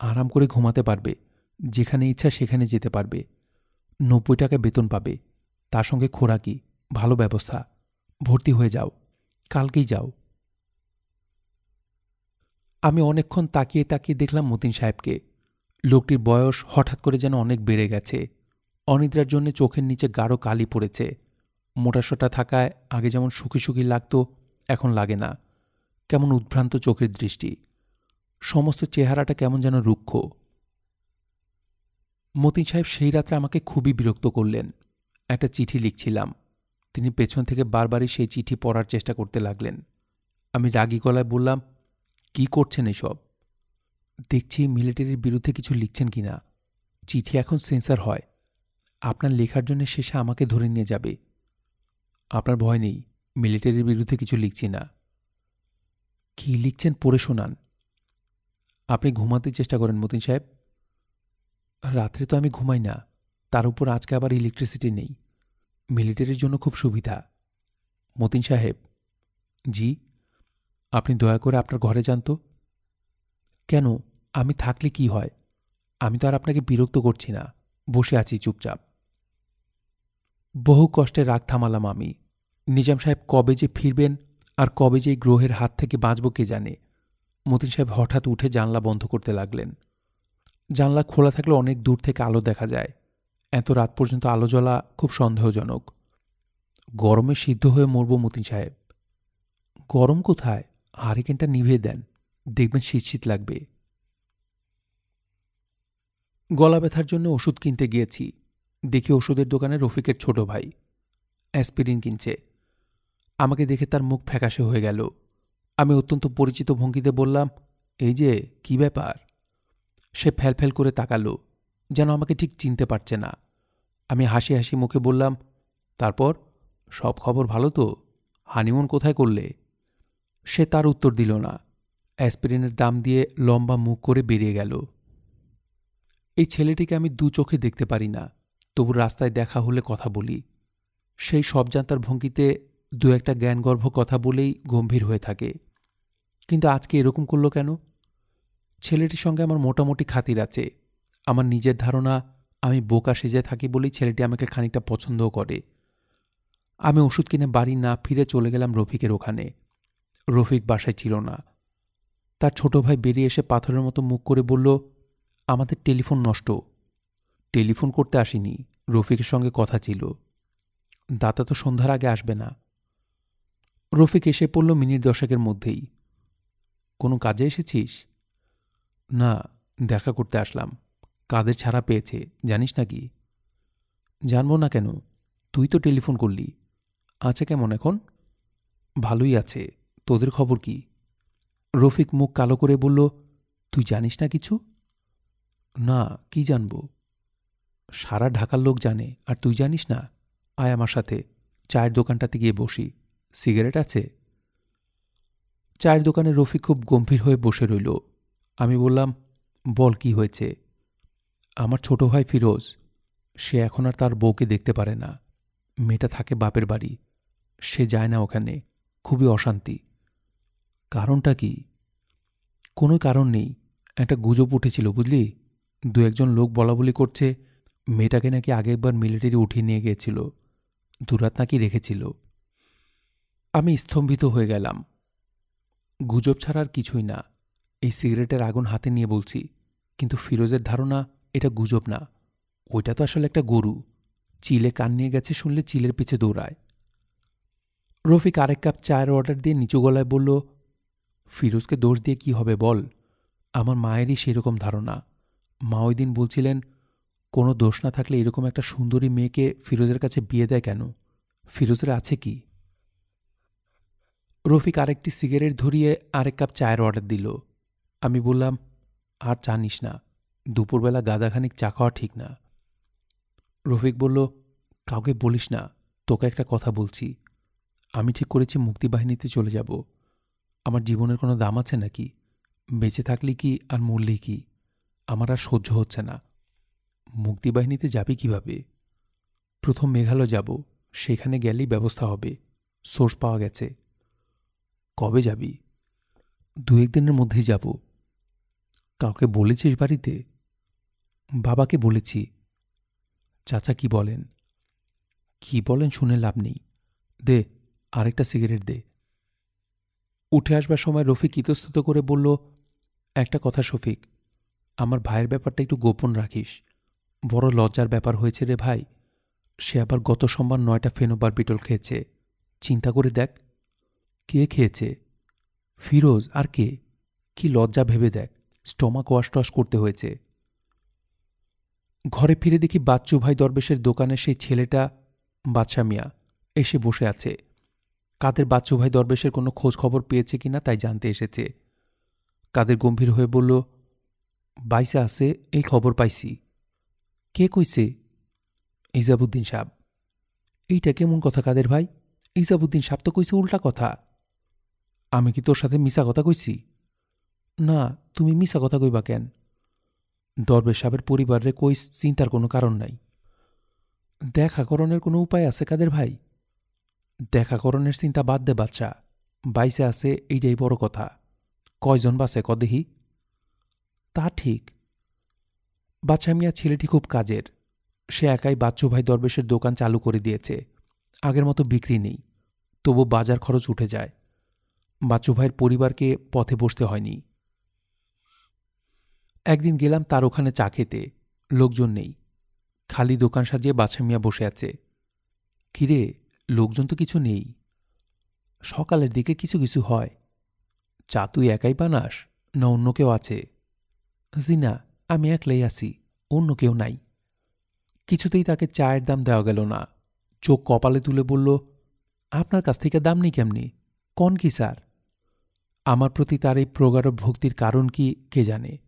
আরাম করে ঘুমাতে পারবে, যেখানে ইচ্ছা সেখানে যেতে পারবে। নব্বই টাকা বেতন পাবে, তার সঙ্গে খোরাকি, ভালো ব্যবস্থা। ভর্তি হয়ে যাও, কালকেই যাও। আমি অনেকক্ষণ তাকিয়ে তাকিয়ে দেখলাম মতিন সাহেবকে। লোকটির বয়স হঠাৎ করে যেন অনেক বেড়ে গেছে। অনিদ্রার জন্য চোখের নিচে গাঢ় কালি পড়েছে। মোটাসোটা থাকায় আগে যেমন সুখী সুখী লাগতো, এখন লাগে না। কেমন উদ্ভ্রান্ত চোখের দৃষ্টি। সমস্ত চেহারাটা কেমন যেন রুক্ষ। মতিন সাহেব সেই রাত্রে আমাকে খুবই বিরক্ত করলেন। একটা চিঠি লিখছিলাম। তিনি পেছন থেকে বারবারই সেই চিঠি পড়ার চেষ্টা করতে লাগলেন। আমি রাগী গলায় বললাম, কি করছেন এসব? দেখছি মিলিটারির বিরুদ্ধে কিছু লিখছেন কি না চিঠি এখন সেন্সার হয়। আপনার লেখার জন্য শেষে আমাকে ধরে নিয়ে যাবে। আপনার ভয় নেই মিলিটারির বিরুদ্ধে কিছু লিখছি না। কি লিখছেন পড়ে শোনান। আপনি ঘুমাতে চেষ্টা করেন মতিন সাহেব। রাত্রে তো আমি ঘুমাই না, তার উপর আজকে আবার ইলেকট্রিসিটি নেই। মিলিটারির জন্য খুব সুবিধা। মতিন সাহেব, জি, আপনি দয়া করে আপনার ঘরে যান তো। কেন, আমি থাকলে কি হয়? আমি তো আর আপনাকে বিরক্ত করছি না। বসে আছি চুপচাপ। বহু কষ্টে রাগ থামালাম আমি। নিজাম সাহেব কবে যে ফিরবেন আর কবে যে গ্রহের হাত থেকে বাঁচব কে জানে? মতিন সাহেব হঠাৎ উঠে জানলা বন্ধ করতে লাগলেন। জানলা খোলা থাকলে অনেক দূর থেকে আলো দেখা যায়। এত রাত পর্যন্ত আলো জ্বলা খুব সন্দেহজনক। গরমে সিদ্ধ হয়ে মরব মতিন সাহেব। গরম কোথায়? হারিকেনটা নিভিয়ে দেন। দেখবেন শীত শীত লাগবে। গলা ব্যথার জন্য ওষুধ কিনতে গিয়েছি। দেখি ওষুধের দোকানে রফিকের ছোট ভাই। অ্যাসপিরিন কিনছে। আমাকে দেখে তার মুখ ফ্যাকাশে হয়ে গেল। আমি অত্যন্ত পরিচিত ভঙ্গিতে বললাম, এই যে, কি ব্যাপার? সে ফ্যাল করে তাকালো, যেন আমাকে ঠিক চিনতে পারছে না। আমি হাসি হাসি মুখে বললাম, তারপর? সব খবর ভালো তো? হানিমুন কোথায় করলে? সে তার উত্তর দিল না। অ্যাসপিরিনের দাম দিয়ে লম্বা মুখ করে বেরিয়ে গেল। এই ছেলেটিকে আমি দু চোখে দেখতে পারি না, তবু রাস্তায় দেখা হলে কথা বলি। সেই সব জানতার ভঙ্গিতে দু একটা জ্ঞানগর্ভ কথা বলেই গম্ভীর হয়ে থাকে। কিন্তু আজকে এরকম করল কেন? ছেলেটির সঙ্গে আমার মোটামুটি খাতির আছে। আমার নিজের ধারণা, আমি বোকা সেজে থাকি বলেই ছেলেটি আমাকে খানিকটা পছন্দও করে। আমি ওষুধ কিনে বাড়ি না ফিরে চলে গেলাম রফিকের ওখানে। রফিক বাসায় ছিল না। তার ছোট ভাই বেরিয়ে এসে পাথরের মতো মুখ করে বলল, আমাদের টেলিফোন নষ্ট। টেলিফোন করতে আসিনি। রফিকের সঙ্গে কথা ছিল। দাতা তো সন্ধ্যার আগে আসবে না। রফিক এসে পড়ল মিনিট দশকের মধ্যেই। কোনো কাজে এসেছিস? না, দেখা করতে আসলাম। কাদের ছাড়া পেয়েছে, জানিস নাকি? জানব না কেন? তুই তো টেলিফোন করলি। আছে কেমন এখন? ভালোই আছে। তোদের খবর কি? রফিক মুখ কালো করে বলল, তুই জানিস না কিছু? না, কি জানব? সারা ঢাকার লোক জানে, আর তুই জানিস না? আয় আমার সাথে, চায়ের দোকানটাতে গিয়ে বসি। সিগারেট আছে? চায়ের দোকানে রফিক খুব গম্ভীর হয়ে বসে রইল। আমি বললাম, বল কি হয়েছে? আমার ছোট ভাই ফিরোজ। সে এখন আর তার বউকে দেখতে পারে না। মেয়েটা থাকে বাপের বাড়ি। সে যায় না ওখানে। খুবই অশান্তি। কারণটা কি? কোনো কারণ নেই। একটা গুজব উঠেছিল, বুঝলি? দু একজন লোক বলা বলি করছে, মেয়েটাকে নাকি আগে একবার মিলিটারি উঠিয়ে নিয়ে গিয়েছিল। দুরাত নাকি রেখেছিল। আমি স্তম্ভিত হয়ে গেলাম। গুজব ছাড়া আর কিছুই না। এই সিগারেটের আগুন হাতে নিয়ে বলছি, কিন্তু ফিরোজের ধারণা এটা গুজব না। ওইটা তো আসলে একটা গরু। চিলে কান নিয়ে গেছে শুনলে চিলের পিছে দৌড়ায়। রফিক আরেক কাপ চায়ের অর্ডার দিয়ে নিচু গলায় বলল, ফিরোজকে দোষ দিয়ে কি হবে বল? আমার মায়েরই সেরকম ধারণা। মা ওই দিন বলছিলেন, কোনো দোষ না থাকলে এরকম একটা সুন্দরী মেয়েকে ফিরোজের কাছে বিয়ে দেয় কেন? ফিরোজের আছে কি? রফিক আরেকটি সিগারেট ধরিয়ে আরেক কাপ চায়ের অর্ডার দিল। আমি বললাম, আর চা নিস না, দুপুরবেলা গাদাখানিক চা খাওয়া ঠিক না। রফিক বলল, কাউকে বলিস না, তোকে একটা কথা বলছি। আমি ঠিক করেছি মুক্তিবাহিনীতে চলে যাব। আমার জীবনের কোনো দাম আছে নাকি? বেঁচে থাকলে কি আর মরলেই কি? আমার আর সহ্য হচ্ছে না। মুক্তিবাহিনীতে যাবি কীভাবে? প্রথম মেঘালয় যাব, সেখানে গেলেই ব্যবস্থা হবে। সোর্স পাওয়া গেছে। কবে যাবি? দু একদিনের মধ্যেই যাব। কাউকে বলেছিস বাড়িতে? বাবাকে বলেছি। চাচা কি বলেন? কি বলেন শুনে লাভ নেই। দে, আরেকটা সিগারেট দে। উঠে আসবার সময় রফিক ইতস্তত করে বলল, একটা কথা শফিক, আমার ভাইয়ের ব্যাপারটা একটু গোপন রাখিস। বড় লজ্জার ব্যাপার হয়েছে রে ভাই। সে আবার গত সোমবার নয়টা ফেনোবার বিটল খেয়েছে। চিন্তা করে দেখ কে খেয়েছে? ফিরোজ আর কে? কি লজ্জা ভেবে দেখ, স্টমাক ওয়াশ টস করতে হয়েছে। ঘরে ফিরে দেখি বাচ্চু ভাই দরবেশের দোকানে সেই ছেলেটা, বাদশা মিয়া, এসে বসে আছে। কাদের বাচ্চু ভাই দরবেশের কোনো খোঁজ খবর পেয়েছে কিনা তাই জানতে এসেছে। কাদের গম্ভীর হয়ে বলল, বাইসে আছে, এই খবর পাইছি। কে কইছে? ইজাবুদ্দিন সাহ এইটা কেমন কথা কাদের ভাই? ইজাবুদ্দিন সাহ তো কইছে উল্টা কথা। আমি কি তোর সাথে মিশা কথা কইছি? না, তুমি মিশা কথা কইবা কেন? দরবেশ সাহেবের পরিবারে কই চিন্তার কোনো কারণ নাই। দেখাকরণের কোনো উপায় আছে কাদের ভাই? দেখাকরণের চিন্তা বাদ দে বাচ্চা বাইসে আছে এইটাই বড় কথা। কয়জন বাসে কদেহি তা ঠিক। বাচ্চা মিয়া ছেলেটি খুব কাজের। সে একাই বাচ্চু ভাই দরবেশের দোকান চালু করে দিয়েছে। আগের মতো বিক্রি নেই। তবু বাজার খরচ উঠে যায়। বাচ্চু ভাইয়ের পরিবারকে পথে বসতে হয়নি। একদিন গেলাম তার ওখানে চা খেতে, লোকজন নেই। খালি দোকান সাজিয়ে বাছা মিয়া বসে আছে। কিরে, লোকজন তো কিছু নেই। সকালের দিকে কিছু কিছু হয়। চা তুই একাই বানাস, না অন্য কেউ আছে? জি না আমি একলাই আছি, অন্য কেউ নাই। কিছুতেই তাকে চায়ের দাম দেওয়া গেল না। চোখ কপালে তুলে বলল, আপনার কাছ থেকে দাম নেই কেমনি? কন কি, স্যার? আমার প্রতি তার এই প্রগাঢ় ভক্তির কারণ কি, কে জানে?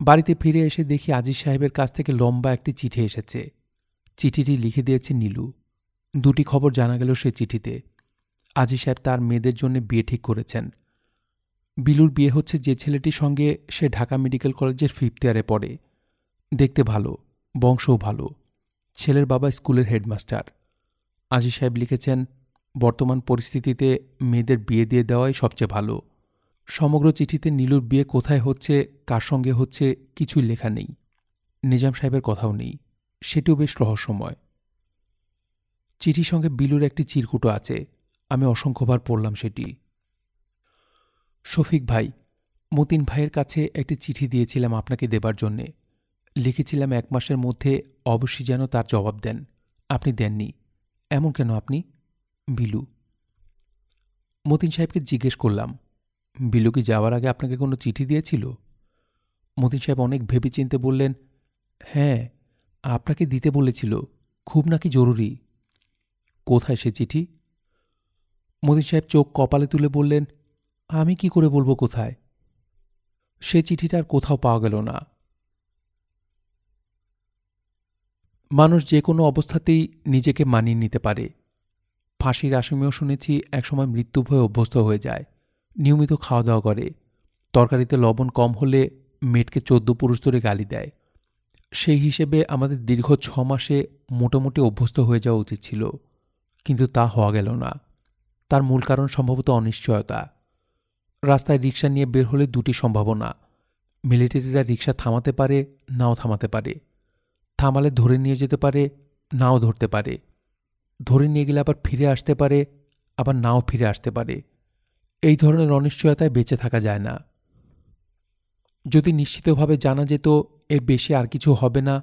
বাড়িতে ফিরে এসে দেখি আজিজ সাহেবের কাছ থেকে লম্বা একটি চিঠি এসেছে। চিঠিটি লিখে দিয়েছে নীলু। দুটি খবর জানা গেল সে চিঠিতে। আজি সাহেব তার মেয়েদের জন্য বিয়ে ঠিক করেছেন। বিলুর বিয়ে হচ্ছে যে ছেলেটির সঙ্গে সে ঢাকা মেডিকেল কলেজের ফিফথ ইয়ারে পড়ে। দেখতে ভালো, বংশও ভালো। ছেলের বাবা স্কুলের হেডমাস্টার। আজি সাহেব লিখেছেন বর্তমান পরিস্থিতিতে মেয়েদের বিয়ে দিয়ে দেওয়াই সবচেয়ে ভালো। সমগ্র চিঠিতে নীলুর বিয়ে কোথায় হচ্ছে, কার সঙ্গে হচ্ছে, কিছুই লেখা নেই। নিজাম সাহেবের কথাও নেই। সেটিও বেশ রহস্যময়। চিঠির সঙ্গে বিলুর একটি চিরকুটো আছে। আমি অসংখ্যবার পড়লাম সেটি। শফিক ভাই, মতিন ভাইয়ের কাছে একটি চিঠি দিয়েছিলাম আপনাকে দেবার জন্যে। লিখেছিলাম এক মাসের মধ্যে, অবশ্যই যেন তার জবাব দেন। আপনি দেননি। এমন কেন আপনি? বিলু, মতিন সাহেবকে জিজ্ঞেস করলাম, বিলু কি যাওয়ার আগে আপনাকে কোনো চিঠি দিয়েছিল? মতিন সাহেব অনেক ভেবে চিনতে বললেন হ্যাঁ আপনাকে দিতে বলেছিল, খুব নাকি জরুরি। কোথায় সে চিঠি? মতিন সাহেব চোখ কপালে তুলে বললেন, আমি কি করে বলব কোথায়? সে চিঠিটা আর কোথাও পাওয়া গেল না। মানুষ যে কোনো অবস্থাতেই নিজেকে মানিয়ে নিতে পারে। ফাঁসির আসামিও শুনেছি একসময় মৃত্যু ভয়ে অভ্যস্ত হয়ে যায়। নিয়মিত খাওয়া দাওয়া করে। তরকারিতে লবণ কম হলে মেটকে চোদ্দ পুরুষ ধরে গালি দেয়। সেই হিসেবে আমাদের দীর্ঘ ছ মাসে মোটামুটি অভ্যস্ত হয়ে যাওয়া উচিত ছিল। কিন্তু তা হওয়া গেল না। তার মূল কারণ সম্ভবত অনিশ্চয়তা। রাস্তায় রিক্সা নিয়ে বের হলে দুটি সম্ভাবনা। মিলিটারিরা রিক্সা থামাতে পারে, নাও থামাতে পারে। থামালে ধরে নিয়ে যেতে পারে, নাও ধরতে পারে। ধরে নিয়ে গেলে আবার ফিরে আসতে পারে, আবার নাও ফিরে আসতে পারে। এই ধরনের অনিশ্চয়তায় বেঁচে থাকা যায় না। যদি নিশ্চিতভাবে জানা যেত এর বেশি আর কিছু হবে না,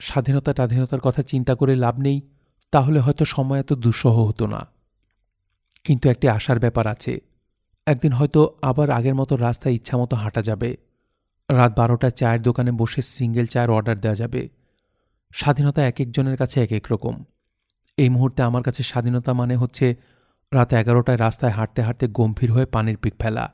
স্বাধীনতা স্বাধীনতার কথা চিন্তা করে লাভ নেই, তাহলে হয়তো সময় এত দুঃসহ হতো না। কিন্তু একটি আশার ব্যাপার আছে। একদিন হয়তো আবার আগের মতো রাস্তায় ইচ্ছামতো হাঁটা যাবে। রাত বারোটা চায়ের দোকানে বসে সিঙ্গেল চায়ের অর্ডার দেওয়া যাবে। স্বাধীনতা এক একজনের কাছে এক এক রকম। এই মুহূর্তে আমার কাছে স্বাধীনতা মানে হচ্ছে রাত এগারোটায় রাস্তায় হাঁটতে হাঁটতে গম্ভীর হয়ে পানির পিক ফেলা।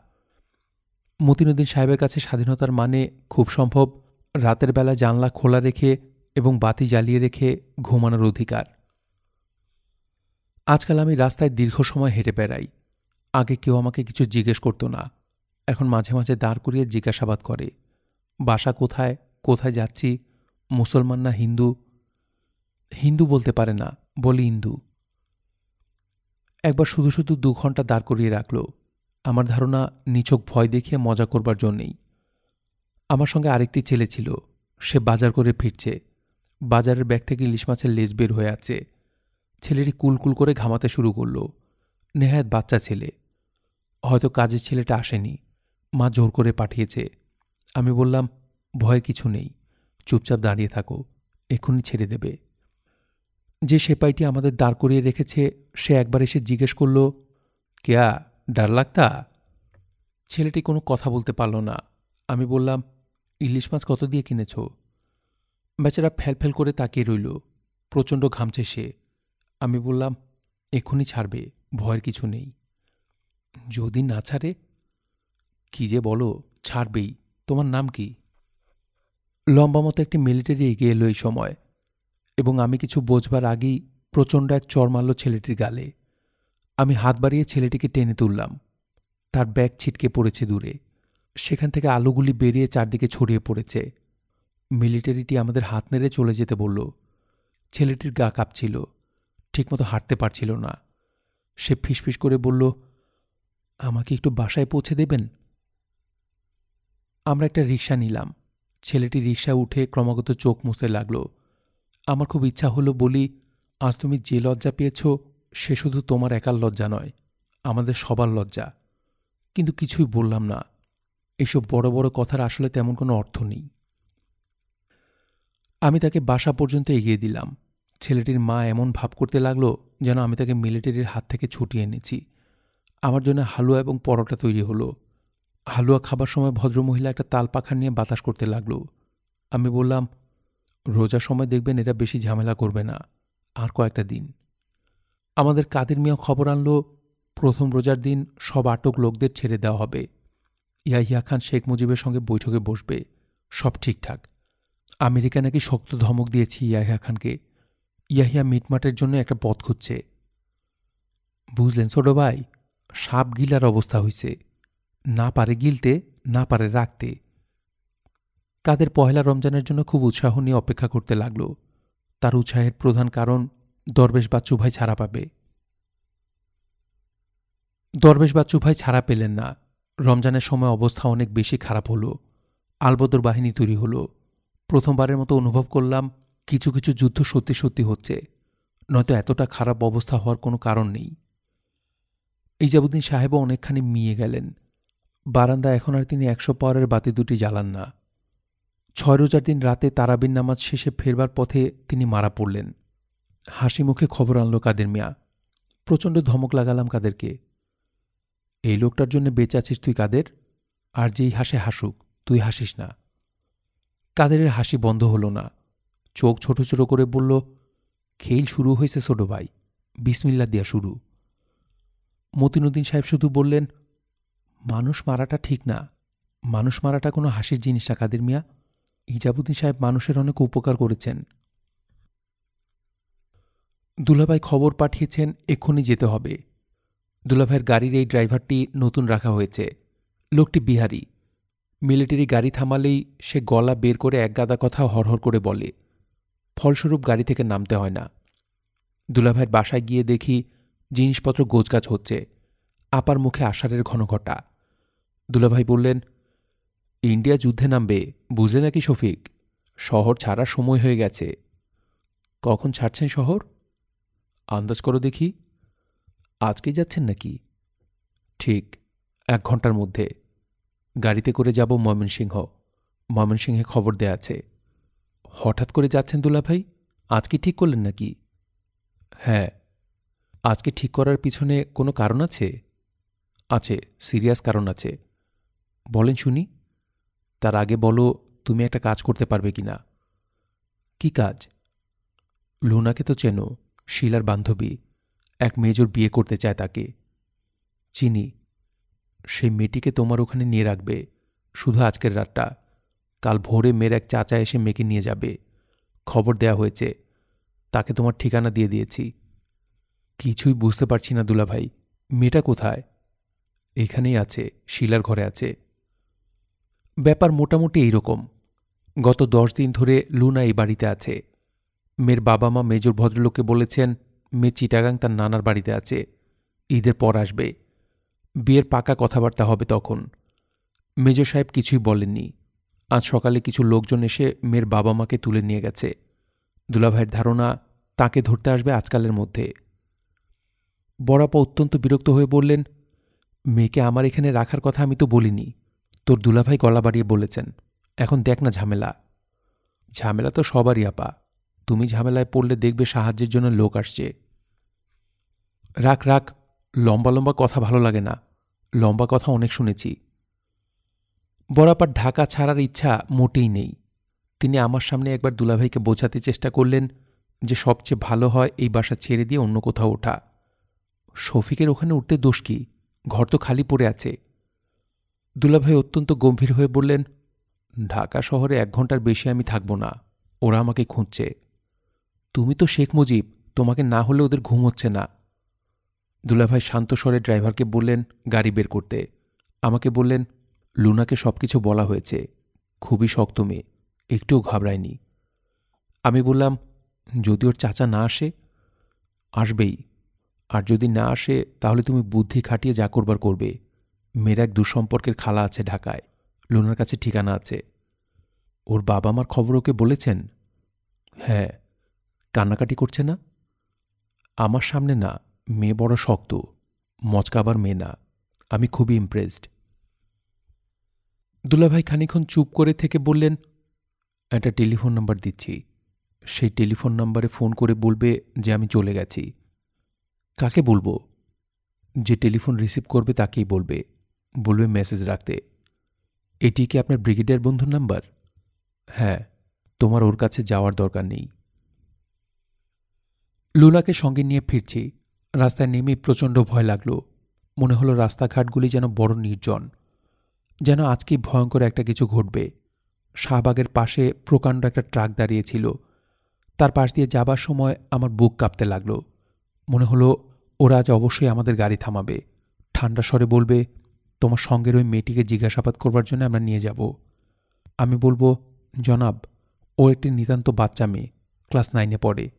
মতিনুদ্দিন সাহেবের কাছে স্বাধীনতার মানে খুব সম্ভব রাতের বেলা জানলা খোলা রেখে এবং বাতি জ্বালিয়ে রেখে ঘুমানোর অধিকার। আজকাল আমি রাস্তায় দীর্ঘ সময় হেঁটে বেড়াই। আগে কেউ আমাকে কিছু জিজ্ঞেস করতো না। এখন মাঝে মাঝে দাঁড় করিয়ে জিজ্ঞাসাবাদ করে। বাসা কোথায়? কোথায় যাচ্ছি? মুসলমান না হিন্দু? হিন্দু বলতে পারে না। বলি, ইন্দু, একবার শুধু শুধু দু ঘণ্টা দাঁড় করিয়ে রাখল। আমার ধারণা, নিছক ভয় দেখিয়ে মজা করবার জন্যেই। আমার সঙ্গে আরেকটি ছেলে ছিল, সে বাজার করে ফিরছে। বাজারের ব্যাগ থেকে ইলিশ মাছের লেজ বের হয়ে আছে। ছেলেটি কুলকুল করে ঘামাতে শুরু করল। নেহায়ত বাচ্চা ছেলে। হয়তো কাজের ছেলেটা আসেনি। মা জোর করে পাঠিয়েছে। আমি বললাম, ভয়ের কিছু নেই। চুপচাপ দাঁড়িয়ে থাকো। এক্ষুনি ছেড়ে দেবে। যে সেপাইটি আমাদের দাঁড় করিয়ে রেখেছে, সে একবার এসে জিজ্ঞেস করল, কেয়া, ডার লাগতা? ছেলেটি কোনো কথা বলতে পারল না। আমি বললাম, ইলিশ মাছ কত দিয়ে কিনেছ? বেচারা ফেল করে তাকিয়ে রইল। প্রচণ্ড ঘামছে সে। আমি বললাম, এক্ষুনি ছাড়বে, ভয়ের কিছু নেই। যদি না ছাড়ে? কি যে বলো, ছাড়বেই। তোমার নাম কি? লম্বা মতো একটি মিলিটারি এগিয়ে এলো এই সময়। এবং আমি কিছু বোঝবার আগেই প্রচণ্ড এক চর মারল ছেলেটির গালে। আমি হাত বাড়িয়ে ছেলেটিকে টেনে তুললাম। তার ব্যাগ ছিটকে পড়েছে দূরে। সেখান থেকে আলোগুলি বেরিয়ে চারদিকে ছড়িয়ে পড়েছে। মিলিটারিটি আমাদের হাত নেড়ে চলে যেতে বলল। ছেলেটির গা কাঁপছিল। ঠিকমতো হাঁটতে পারছিল না। সে ফিসফিস করে বলল, আমাকে একটু বাসায় পৌঁছে দেবেন? আমরা একটা রিক্সা নিলাম। ছেলেটি রিক্সা উঠে ক্রমাগত চোখ মুছতে লাগল। আমার খুব ইচ্ছা হলো বলি, আজ তুমি যে লজ্জা পেয়েছ, সে শুধু তোমার একার লজ্জা নয়, আমাদের সবার লজ্জা। কিন্তু কিছুই বললাম না। এসব বড় বড় কথার আসলে তেমন কোনো অর্থ নেই। আমি তাকে বাসা পর্যন্ত এগিয়ে দিলাম। ছেলেটির মা এমন ভাব করতে লাগল যেন আমি তাকে মিলিটারির হাত থেকে ছুটিয়ে এনেছি। আমার জন্য হালুয়া এবং পরোটা তৈরি হলো। হালুয়া খাবার সময় ভদ্রমহিলা একটা তাল পাখা নিয়ে বাতাস করতে লাগল। আমি বললাম রোজার সময় দেখবেন এরা বেশি ঝামেলা করবে না। আর কয়েকটা দিন। আমাদের কাদের মিয়া খবর আনলো, প্রথম রোজার দিন সব আটক লোকদের ছেড়ে দেওয়া হবে। ইয়াহিয়া খান, শেখ মুজিবের সঙ্গে বৈঠকে বসবে। সব ঠিকঠাক। আমেরিকা নাকি শক্ত ধমক দিয়েছি ইয়াহিয়া খানকে। ইয়াহিয়া মিটমাটের জন্য একটা পথ খুঁজছে। বুঝলেন ছোট ভাই, সাপ গিলার অবস্থা হইছে। না পারে গিলতে, না পারে রাখতে। কাদের পহেলা রমজানের জন্য খুব উৎসাহ নিয়ে অপেক্ষা করতে লাগল। তার উৎসাহের প্রধান কারণ দরবেশ বাচ্চু ভাই ছাড়া পাবে। দরবেশ বাচ্চু ভাই ছাড়া পেলেন না। রমজানের সময় অবস্থা অনেক বেশি খারাপ হলো। আলবদর বাহিনী তৈরি হলো। প্রথমবারের মতো অনুভব করলাম কিছু কিছু যুদ্ধ সত্যি সত্যি হচ্ছে। নয়তো এতটা খারাপ অবস্থা হওয়ার কোনো কারণ নেই। ইজাবুদ্দিন সাহেবও অনেকখানি মিয়ে গেলেন। বারান্দা এখন আর তিনি একশো পাওয়ারের বাতি দুটি জ্বালান না। ছয় রোজার দিন রাতে তারাবিন নামাজ শেষে ফেরবার পথে তিনি মারা পড়লেন। হাসি মুখে খবর আনল কাদের মিয়া। প্রচণ্ড ধমক লাগালাম কাদেরকে। এই লোকটার জন্য বেঁচে আছিস তুই কাদের? আর যেই হাসে হাসুক, তুই হাসিস না। কাদেরের হাসি বন্ধ হলো না। চোখ ছোট ছোট করে বলল খেল শুরু হয়েছে ছোট ভাই। বিসমিল্লা দিয়া শুরু। মতিনুদ্দিন সাহেব শুধু বললেন, মানুষ মারাটা ঠিক না। মানুষ মারাটা কোনো হাসির জিনিস না কাদের মিয়া। ইজাবুদ্দিন সাহেব মানুষের অনেক উপকার করেছেন। দুলাভাই খবর পাঠিয়েছেন, এক্ষুনি যেতে হবে। দুলাভাইয়ের গাড়ির এই ড্রাইভারটি নতুন রাখা হয়েছে। লোকটি বিহারি। মিলিটারি গাড়ি থামালেই সে গলা বের করে এক গাদা কথা হরহর করে বলে। ফলস্বরূপ গাড়ি থেকে নামতে হয় না। দুলাভাইয়ের বাসায় গিয়ে দেখি জিনিসপত্র গোছগাছ হচ্ছে। আপার মুখে আষাঢ়ের ঘনঘটা। দুলাভাই বললেন ইন্ডিয়া যুদ্ধে নামবে, বুঝলে নাকি শফিক? শহর ছাড়ার সময় হয়ে গেছে। কখন ছাড়ছেন শহর? আন্দাজ করো দেখি। আজকে যাচ্ছেন নাকি? ঠিক, এক ঘণ্টার মধ্যে। গাড়িতে করে যাব ময়মনসিংহ। ময়মনসিংহে খবর দেয়া আছে। হঠাৎ করে যাচ্ছেন দুলাভাই? আজকে ঠিক করলেন নাকি? হ্যাঁ। আজকে ঠিক করার পিছনে কোনো কারণ আছে? আছে, সিরিয়াস কারণ আছে। বলেন শুনি। তার আগে বলো, তুমি একটা কাজ করতে পারবে কি না কি কাজ? লুনাকে তো চেনো, শিলার বান্ধবী। এক মেজর বিয়ে করতে চায় তাকে। চিনি, সেই মেয়েটিকে তোমার ওখানে নিয়ে রাখবে, শুধু আজকের রাতটা। কাল ভোরে মেয়ের এক চাচা এসে মেয়েকে নিয়ে যাবে। খবর দেয়া হয়েছে, তাকে তোমার ঠিকানা দিয়ে দিয়েছি। কিছুই বুঝতে পারছি না দুলাভাই, মেয়েটা কোথায়? এখানেই আছে, শিলার ঘরে আছে। ব্যাপার মোটামুটি এইরকম। গত দশ দিন ধরে লুনা এই বাড়িতে আছে। মেয়ের বাবা মা মেজর ভদ্রলোককে বলেছেন, মেয়ে চিটাগাং তার নানার বাড়িতে আছে। ঈদের পর আসবে। বিয়ের পাকা কথাবার্তা হবে তখন। মেজর সাহেব কিছুই বলেননি। আজ সকালে কিছু লোকজন এসে মেয়ের বাবা মাকে তুলে নিয়ে গেছে। দুলাভাইয়ের ধারণা, তাকে ধরতে আসবে আজকালের মধ্যে। বড়াপা অত্যন্ত বিরক্ত হয়ে বললেন, মেয়েকে আমার এখানে রাখার কথা আমি তো বলিনি। তোর দুলাভাই গলা বাড়িয়ে বলেছেন, এখন দেখ না ঝামেলা। ঝামেলা তো সবারই, আপা। তুমি ঝামেলায় পড়লে দেখবে সাহায্যের জন্য লোক আসছে। রাখ রাখ, লম্বা লম্বা কথা ভালো লাগে না। লম্বা কথা অনেক শুনেছি। বরাপার ঢাকা ছাড়ার ইচ্ছা মোটেই নেই। তিনি আমার সামনে একবার দুলাভাইকে বোঝাতে চেষ্টা করলেন যে সবচেয়ে ভালো হয় এই বাসা ছেড়ে দিয়ে অন্য কোথাও ওঠা। শফিকের ওখানে উঠতে দোষ কি? ঘর তো খালি পড়ে আছে। দুলাভাই অত্যন্ত গম্ভীর হয়ে বললেন, ঢাকা শহরে এক ঘণ্টার বেশি আমি থাকব না। ওরা আমাকে খুঁজছে। তুমি তো শেখ মুজিব, তোমাকে না হলে ওদের ঘুম হচ্ছে না। দুলাভাই শান্ত স্বরে ড্রাইভারকে বললেন, গাড়ি বের করতে। আমাকে বললেন, লুনাকে সব কিছু বলা হয়েছে। খুবই শক্ত মেয়ে, একটুও ঘাবড়ায়নি। আমি বললাম, যদি ওর চাচা না আসে? আসবেই। আর যদি না আসে, তাহলে তুমি বুদ্ধি খাটিয়ে যা করবার করবে। মেয়ের এক দুঃসম্পর্কের খালা আছে ঢাকায়, লুনার কাছে ঠিকানা আছে। ওর বাবা মার খবর ওকে বলেছেন? হ্যাঁ। কান্নাকাটি করছে না? আমার সামনে না, মেয়ে বড় শক্ত, মচকাবার মেয়ে না, আমি খুবই ইমপ্রেসড দুলাভাই খানিক্ষণ চুপ করে থেকে বললেন, একটা টেলিফোন নাম্বার দিচ্ছি। সেই টেলিফোন নাম্বারে ফোন করে বলবে যে আমি চলে গেছি। কাকে বলব? যে টেলিফোন রিসিভ করবে তাকেই বলবে। বলবে মেসেজ রাখতে, এটি কি আপনার ব্রিগেডিয়ার বন্ধুর নাম্বার? হ্যাঁ তোমার ওর কাছে যাওয়ার দরকার নেই। লুনাকে সঙ্গে নিয়ে ফিরছি। রাস্তায় নেমে প্রচণ্ড ভয় লাগল। মনে হলো রাস্তাঘাটগুলি যেন বড় নির্জন, যেন আজকেই ভয়ঙ্কর একটা কিছু ঘটবে। শাহবাগের পাশে প্রকাণ্ড একটা ট্রাক দাঁড়িয়েছিল। তার পাশ দিয়ে যাবার সময় আমার বুক কাঁপতে লাগল। মনে হলো, ওরা আজ অবশ্যই আমাদের গাড়ি থামাবে। ঠান্ডা স্বরে বলবে তোমার সঙ্গের ওই মেয়েটিকে জিজ্ঞাসাবাদ করবার জন্য আমরা নিয়ে যাব। আমি বলব, জনাব, ও একটি নিতান্ত বাচ্চা মেয়ে, ক্লাস নাইনে পড়ে।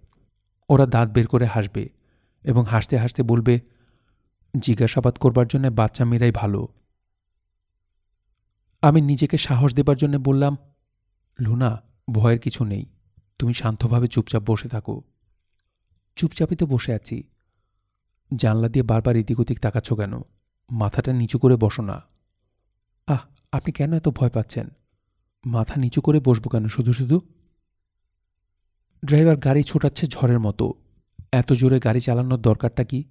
ওরা দাঁত বের করে হাসবে এবং হাসতে হাসতে বলবে, জিজ্ঞাসাবাদ করবার জন্য বাচ্চা মেয়েরাই ভালো। আমি নিজেকে সাহস দেবার জন্য বললাম, লুনা, ভয়ের কিছু নেই। তুমি শান্তভাবে চুপচাপ বসে থাকো। চুপচাপই তো বসে আছি। জানলা দিয়ে বারবার এদিক ওদিক তাকাচ্ছ কেন? মাথাটা নিচু করে বসো না। আহ, আপনি কেন এত ভয় পাচ্ছেন? মাথা নিচু করে বসবো কেন শুধু শুধু? ড্রাইভার গাড়ি ছোটাচ্ছে ঝড়ের মতো। এত জোরে গাড়ি চালানোর দরকারটা কি?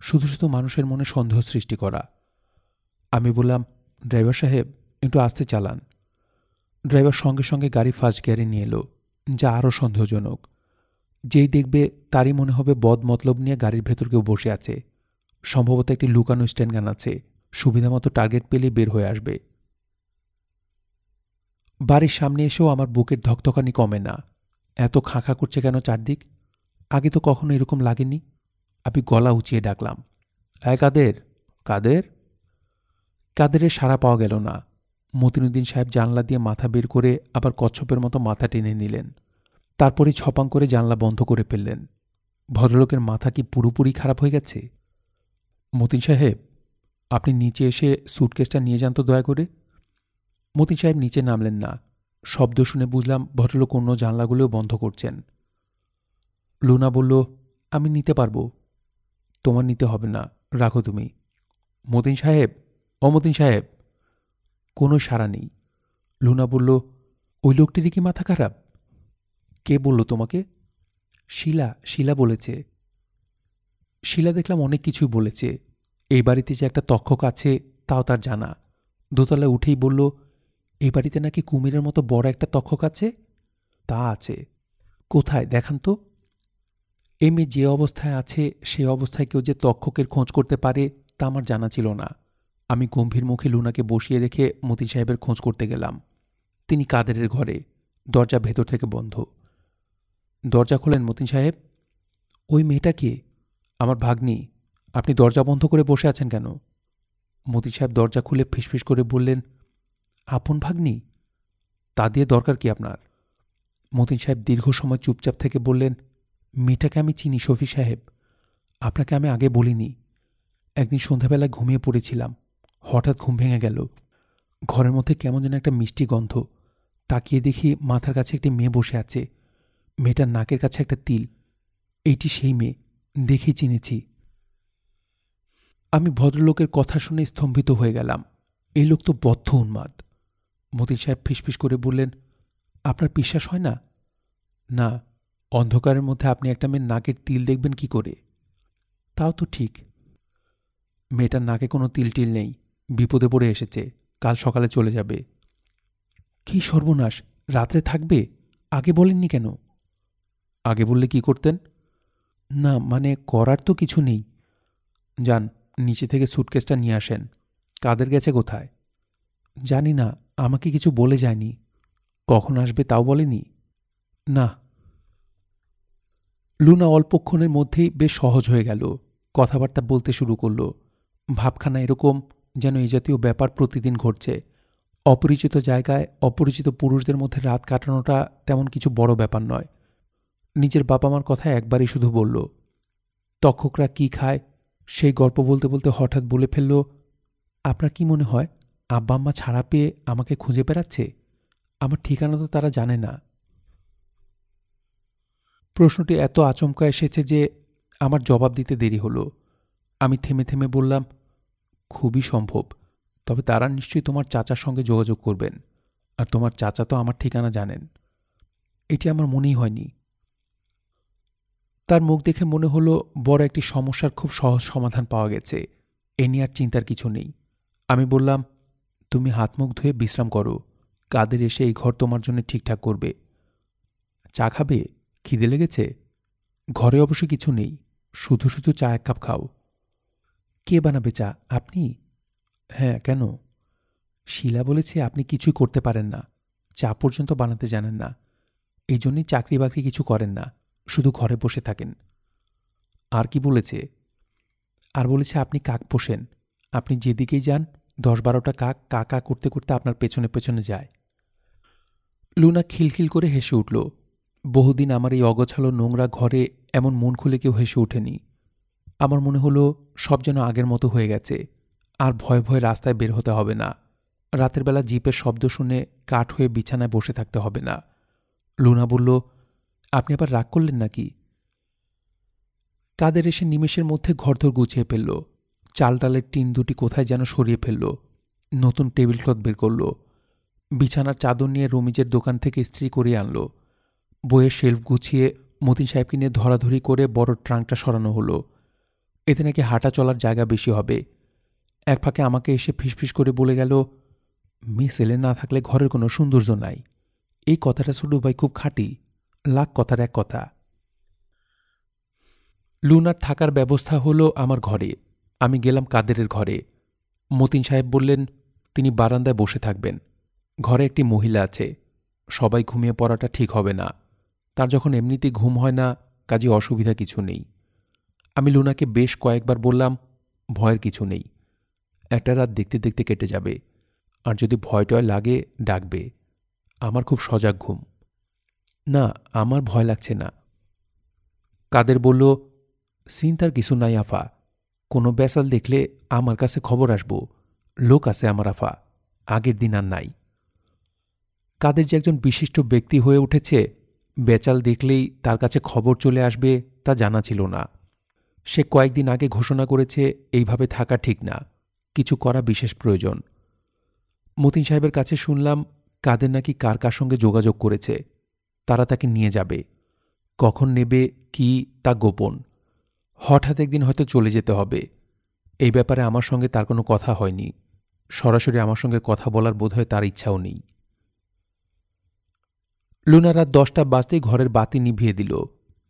শুধু শুধু মানুষের মনে সন্দেহ সৃষ্টি করা। আমি বললাম, ড্রাইভার সাহেব, একটু আস্তে চালান। ড্রাইভার সঙ্গে সঙ্গে গাড়ি ফার্স্ট গিয়ারে নিয়ে এলো, যা আরও সন্দেহজনক। যেই দেখবে তারই মনে হবে বদ মতলব নিয়ে গাড়ির ভেতর কেউ বসে আছে। সম্ভবত একটি লুকানো স্ট্যান্ড গান আছে। সুবিধা মতো টার্গেট পেলেই বের হয়ে আসবে। বাড়ির সামনে এসেও আমার বুকের ধকধকানি কমে না। এত খাঁখা করছে কেন চারদিক? আগে তো কখনো এরকম লাগেনি। আমি গলা উঁচিয়ে ডাকলাম এক কাদের? কাদের? কাদেরের সাড়া পাওয়া গেল না। মতিনুদ্দিন সাহেব জানলা দিয়ে মাথা বের করে আবার কচ্ছপের মতো মাথা টেনে নিলেন। তারপরে ছপাং করে জানলা বন্ধ করে ফেললেন। ভদ্রলোকের মাথা কি পুরোপুরি খারাপ হয়ে গেছে? মতিন সাহেব, আপনি নিচে এসে সুটকেসটা নিয়ে যান তো দয়া করে। মতিন সাহেব নিচে নামলেন না। শব্দ শুনে বুঝলাম ভদ্রলোক অন্য জানলাগুলোও বন্ধ করছেন। লুনা বলল, আমি নিতে পারব। তোমার নিতে হবে না, রাখো তুমি। মতিন সাহেব অমতিন সাহেব, কোনো সাড়া নেই। লুনা বলল, ওই লোকটিরই কি মাথা খারাপ? কে বলল তোমাকে? শিলা শিলা বলেছে। শিলা দেখলাম অনেক কিছুই বলেছে। এই বাড়িতে যে একটা তক্ষক আছে, তাও তার জানা। দোতলায় উঠেই বলল, এই বাড়িতে নাকি কুমিরের মতো বড় একটা তক্ষক আছে? তা আছে। কোথায়? দেখান তো। এ যে অবস্থায় আছে, সে অবস্থায় কেউ যে তক্ষকের খোঁজ করতে পারে, তা আমার জানা ছিল না। আমি গম্ভীর মুখে লুনাকে বসিয়ে রেখে মতিন সাহেবের খোঁজ করতে গেলাম। তিনি কাদেরের ঘরে, দরজা ভেতর থেকে বন্ধ। দরজা খোলেন মতিন সাহেব? ওই মেয়েটা কে? আমার ভাগ্নি, আপনি দরজা বন্ধ করে বসে আছেন কেন? মতি সাহেব দরজা খুলে ফিসফিস করে বললেন, আপন ভাগ্নি? তা দিয়ে দরকার কি আপনার? মতিন সাহেব দীর্ঘ সময় চুপচাপ থেকে বললেন, মেয়েটাকে আমি চিনি, শফি সাহেব। আপনাকে আমি আগে বলিনি। একদিন সন্ধ্যাবেলায় ঘুমিয়ে পড়েছিলাম। হঠাৎ ঘুম ভেঙে গেল। ঘরের মধ্যে কেমন যেন একটা মিষ্টি গন্ধ। তাকিয়ে দেখি মাথার কাছে একটি মেয়ে বসে আছে। মেয়েটার নাকের কাছে একটা তিল। এইটি সেই মেয়ে। দেখেই চিনেছি। আমি ভদ্রলোকের কথা শুনে স্তম্ভিত হয়ে গেলাম। এই লোক তো বদ্ধ উন্মাদ। মতিন সাহেব ফিসফিস করে বললেন, আপনার বিশ্বাস হয় না? না, অন্ধকারের মধ্যে আপনি একটা মেয়ের নাকের তিল দেখবেন কি করে? তাও তো ঠিক। মেয়েটার নাকে কোনো তিল টিল নেই। বিপদে পড়ে এসেছে। কাল সকালে চলে যাবে। কি সর্বনাশ! রাত্রে থাকবে? আগে বলেননি কেন? আগে বললে কি করতেন? না মানে করার তো কিছু নেই। যান নিচে থেকে সুটকেসটা নিয়ে আসেন। কাদের গেছে কোথায়? জানি না, আমাকে কিছু বলে যায়নি। কখন আসবে তাও বলেনি? না। লুনা অল্পক্ষণের মধ্যেই বেশ সহজ হয়ে গেল। কথাবার্তা বলতে শুরু করল। ভাবখানা এরকম যেন এই জাতীয় ব্যাপার প্রতিদিন ঘটছে। অপরিচিত জায়গায় অপরিচিত পুরুষদের মধ্যে রাত কাটানোটা তেমন কিছু বড় ব্যাপার নয়। নিজের বাবা মার কথা একবারই শুধু বলল, তক্ষকরা কি খায়? সেই গল্প বলতে বলতে হঠাৎ বলে ফেলল, আপনার কি মনে হয় আব্বা আম্মা ছাড়া পেয়ে আমাকে খুঁজে বেড়াচ্ছে? আমার ঠিকানা তো তারা জানে না। প্রশ্নটি এত আচমকা এসেছে যে আমার জবাব দিতে দেরি হলো। আমি থেমে থেমে বললাম, খুবই সম্ভব, তবে তারা নিশ্চয়ই তোমার চাচার সঙ্গে যোগাযোগ করবেন, আর তোমার চাচা তো আমার ঠিকানা জানেন। এটি আমার মনেই হয়নি। তার মুখ দেখে মনে হলো বড় একটি সমস্যার খুব সহজ সমাধান পাওয়া গেছে। এ নিয়ে আর চিন্তার কিছু নেই। আমি বললাম, তুমি হাত মুখ ধুয়ে বিশ্রাম করো। কাদের এসে এই ঘর তোমার জন্য ঠিকঠাক করবে। চা খাবে? খিদে লেগেছে? ঘরে অবশ্য কিছু নেই। শুধু শুধু চা এক কাপ খাও। কে বানাবে চা? আপনি? হ্যাঁ কেন? শিলা বলেছে আপনি কিছুই করতে পারেন না। চা পর্যন্ত বানাতে জানেন না। এই জন্যই চাকরি বাকরি কিছু করেন না। শুধু ঘরে বসে থাকেন। আর কি বলেছে? আর বলেছে, আপনি কাক পোষেন। আপনি যেদিকেই যান দশ বারোটা কাক কাকা করতে করতে আপনার পেছনে পেছনে যায়। লুনা খিলখিল করে হেসে উঠল, বহুদিন আমার এই অগোছালো নোংরা ঘরে এমন মন খুলে কেউ হেসে ওঠেনি। আমার মনে হলো সব যেন আগের মতো হয়ে গেছে। আর ভয় ভয়ে রাস্তায় বের হতে হবে না। রাতের বেলা জিপের শব্দ শুনে কাঠ হয়ে বিছানায় বসে থাকতে হবে না। লুনা বলল আপনি আবার রাগ করলেন নাকি? কাদের এসে নিমেষের মধ্যে ঘরধর গুছিয়ে ফেলল। চাল ডালের টিন দুটি কোথায় যেন সরিয়ে ফেলল। নতুন টেবিল ক্লথ বের করল। বিছানার চাদর নিয়ে রমিজের দোকান থেকে স্ত্রী করিয়ে আনলো। বইয়ের শেলফ গুছিয়ে মতিন সাহেবকে নিয়ে ধরাধরি করে বড় ট্রাঙ্কটা সরানো হলো। এতে নাকি হাঁটা চলার জায়গা বেশি হবে। এক ফাঁকে আমাকে এসে ফিসফিস করে বলে গেল মিস এলে না থাকলে ঘরের কোনো সৌন্দর্য নাই। এই কথাটা ছোটু ভাই খুব খাঁটি। লাখ কথার এক কথা। লুনার থাকার ব্যবস্থা হলো আমার ঘরে। আমি গেলাম কাদেরের ঘরে। মতিন সাহেব বললেন, তিনি বারান্দায় বসে থাকবেন। ঘরে একটি মহিলা আছে। সবাই ঘুমিয়ে পড়াটা ঠিক হবে না। তার যখন এমনিতেই ঘুম হয় না, কাজে অসুবিধা কিছু নেই। আমি লুনাকে বেশ কয়েকবার বললাম, ভয়ের কিছু নেই। একটা রাত দেখতে দেখতে কেটে যাবে। আর যদি ভয় টয় লাগে, ডাকবে। আমার খুব সজাগ ঘুম। না, আমার ভয় লাগছে না। কাদের বলল চিন্তার কিছু নাই, আফা। কোনো বেসাল দেখলে আমার কাছে খবর আসব। লোক আছে আমার, আফা। আগের দিন আর নাই। কাদের যে একজন বিশিষ্ট ব্যক্তি হয়ে উঠেছে, বেচাল দেখলেই তার কাছে খবর চলে আসবে তা জানা ছিল না। সে কয়েকদিন আগে ঘোষণা করেছে, এইভাবে থাকা ঠিক না। কিছু করা বিশেষ প্রয়োজন। মতিন সাহেবের কাছে শুনলাম, কাদের নাকি কার কার সঙ্গে যোগাযোগ করেছে? তারা তাকে নিয়ে যাবে। কখন নেবে, কি, তা গোপন। হঠাৎ একদিন হয়তো চলে যেতে হবে। এই ব্যাপারে আমার সঙ্গে তার কোনো কথা হয়নি। সরাসরি আমার সঙ্গে কথা বলার বোধহয় তার ইচ্ছাও নেই। লুনা রাত দশটা বাজতেই ঘরের বাতি নিভিয়ে দিল।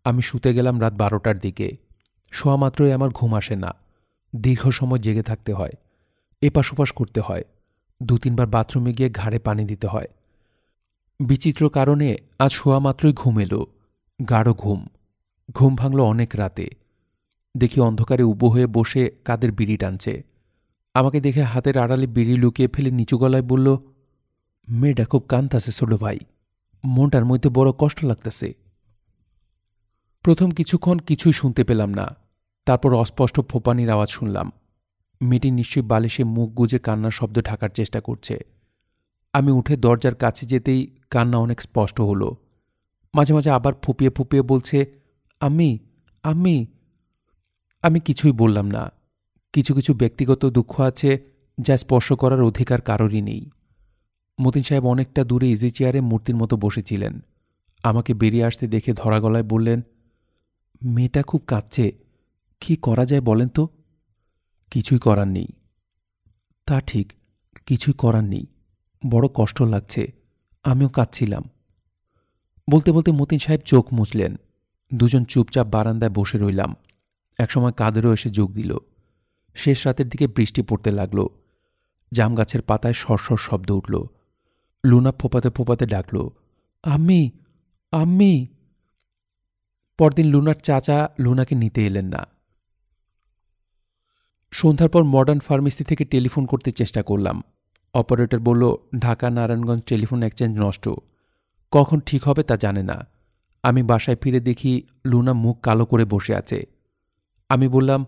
আমি শুতে গেলাম রাত বারোটার দিকে। শোয়া মাত্রই আমার ঘুম আসে না। দীর্ঘ সময় জেগে থাকতে হয়। এপাশ ওপাশ করতে হয়। দু তিনবার বাথরুমে গিয়ে ঘাড়ে পানি দিতে হয়। বিচিত্র কারণে আজ শোয়া মাত্রই ঘুম এলো। গাঢ় ঘুম। ঘুম ভাঙল অনেক রাতে। দেখি অন্ধকারে উবো হয়ে বসে কাদের বিড়ি টানছে। আমাকে দেখে হাতের আড়ালে বিড়ি লুকিয়ে ফেলে নিচু গলায় বলল, মেয়েটা খুব কান্তাছে ছোট ভাই। মনটার মধ্যে বড় কষ্ট লাগতেছে। প্রথম কিছুক্ষণ কিছুই শুনতে পেলাম না। তারপর অস্পষ্ট ফোপানির আওয়াজ শুনলাম। মেয়েটি নিশ্চয়ই বালিশে মুখ গুজে কান্নার শব্দ ঢাকার চেষ্টা করছে। আমি উঠে দরজার কাছে যেতেই কান্না অনেক স্পষ্ট হলো। মাঝে মাঝে আবার ফুপিয়ে ফুপিয়ে বলছে আমি আমি আমি কিছুই বললাম না। কিছু কিছু ব্যক্তিগত দুঃখ আছে যা স্পর্শ করার অধিকার কারোরই নেই। মতিন সাহেব অনেকটা দূরে ইজি চেয়ারে মূর্তির মতো বসেছিলেন। আমাকে বেরিয়ে আসতে দেখে ধরা গলায় বললেন, মেয়েটা খুব কাঁদছে। কি করা যায় বলেন তো? কিছুই করার নেই। তা ঠিক, কিছুই করার নেই। বড় কষ্ট লাগছে, আমিও কাঁদছিলাম। বলতে বলতে মতিন সাহেব চোখ মুছলেন। দুজন চুপচাপ বারান্দায় বসে রইলাম। একসময় কাদেরও এসে যোগ দিল। শেষ রাতের দিকে বৃষ্টি পড়তে লাগল। জাম গাছের পাতায় সরসর শব্দ উঠল। লুনা ফোপাতে ফোপাতে ডাকল আমি আমি পরদিন লুনার চাচা লুনাকে নিতে এলেন না। সন্ধ্যার পর মডার্ন ফার্মেসি থেকে টেলিফোন করতে চেষ্টা করলাম। অপারেটর বলল, ঢাকা নারায়ণগঞ্জ টেলিফোন এক্সচেঞ্জ নষ্ট। কখন ঠিক হবে তা জানে না। আমি বাসায় ফিরে দেখি লুনা মুখ কালো করে বসে আছে। আমি বললাম,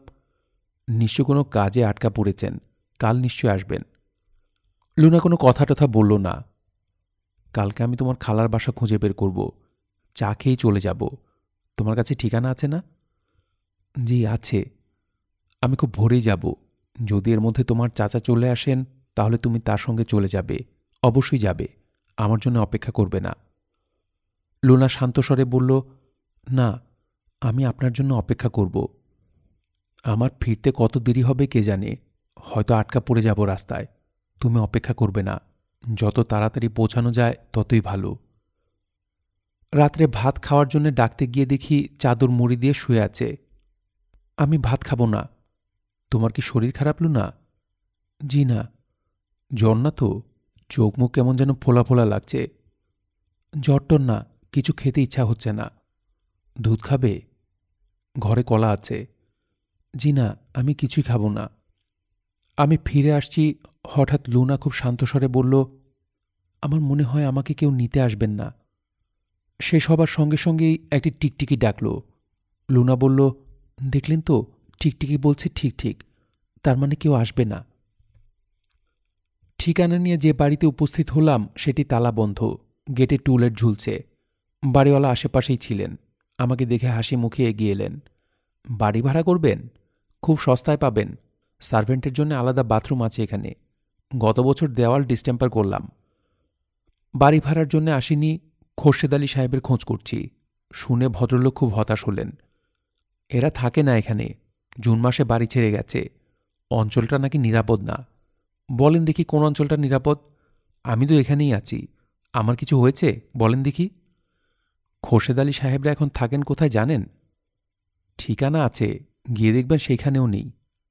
নিশ্চয় কোনো কাজে আটকা পড়েছেন। কাল নিশ্চয় আসবেন। লুনা কোনো কথা টথা বলল না। কালকে আমি তোমার খালার বাসা খুঁজে বের করব। চা খেয়েই চলে যাব। তোমার কাছে ঠিকানা আছে না? জি, আছে। আমি খুব ভোরেই যাব। যদি এর মধ্যে তোমার চাচা চলে আসেন তাহলে তুমি তার সঙ্গে চলে যাবে। অবশ্যই যাবে। আমার জন্য অপেক্ষা করবে না। লুনা শান্তস্বরে বলল, না, আমি আপনার জন্য অপেক্ষা করব। আমার ফিরতে কত দেরি হবে কে জানে? হয়তো আটকা পড়ে যাব রাস্তায়। তুমি অপেক্ষা করবে না। যত তাড়াতাড়ি পৌঁছানো যায়, ততই ভালো। রাত্রে ভাত খাওয়ার জন্য ডাকতে গিয়ে দেখি চাদর মুড়ি দিয়ে শুয়ে আছে। আমি ভাত খাব না। তোমার কি শরীর খারাপ না জি না। না তো চোখ মুখ কেমন যেন ফোলা ফোলা লাগছে। জ্বরটর না, কিছু খেতে ইচ্ছা হচ্ছে না। দুধ খাবে? ঘরে কলা আছে। জি না, আমি কিছুই খাব না। আমি ফিরে আসছি, হঠাৎ লুনা খুব শান্তস্বরে বলল, আমার মনে হয় আমাকে কেউ নিতে আসবেন না। সে সবার সঙ্গে সঙ্গেই একটি টিকটিকি ডাকল। লুনা বলল, দেখলেন তো, টিকটিকি বলছে ঠিক ঠিক, তার মানে কেউ আসবে না। ঠিকানা নিয়ে যে বাড়িতে উপস্থিত হলাম, সেটি তালা বন্ধ গেটে টুলেট ঝুলছে। বাড়িওয়ালা আশেপাশেই ছিলেন। আমাকে দেখে হাসি মুখে এগিয়ে এলেন। বাড়ি ভাড়া করবেন? খুব সস্তায় পাবেন। সার্ভেন্টের জন্য আলাদা বাথরুম আছে এখানে। গত বছর দেওয়াল ডিস্টেম্পার করলাম। বাড়ি ভাড়ার জন্য আসিনি, খোরশেদ আলী সাহেবের খোঁজ করছি। শুনে ভদ্রলোক খুব হতাশ হলেন। এরা থাকে না এখানে। জুন মাসে বাড়ি ছেড়ে গেছে। অঞ্চলটা নাকি নিরাপদ না। বলেন দেখি কোন অঞ্চলটা নিরাপদ। আমি তো এখানেই আছি। আমার কিছু হয়েছে? বলেন দেখি। খোরশেদ আলী সাহেবরা এখন থাকেন কোথায় জানেন? ঠিকানা আছে। গিয়ে দেখবেন সেখানেও নেই।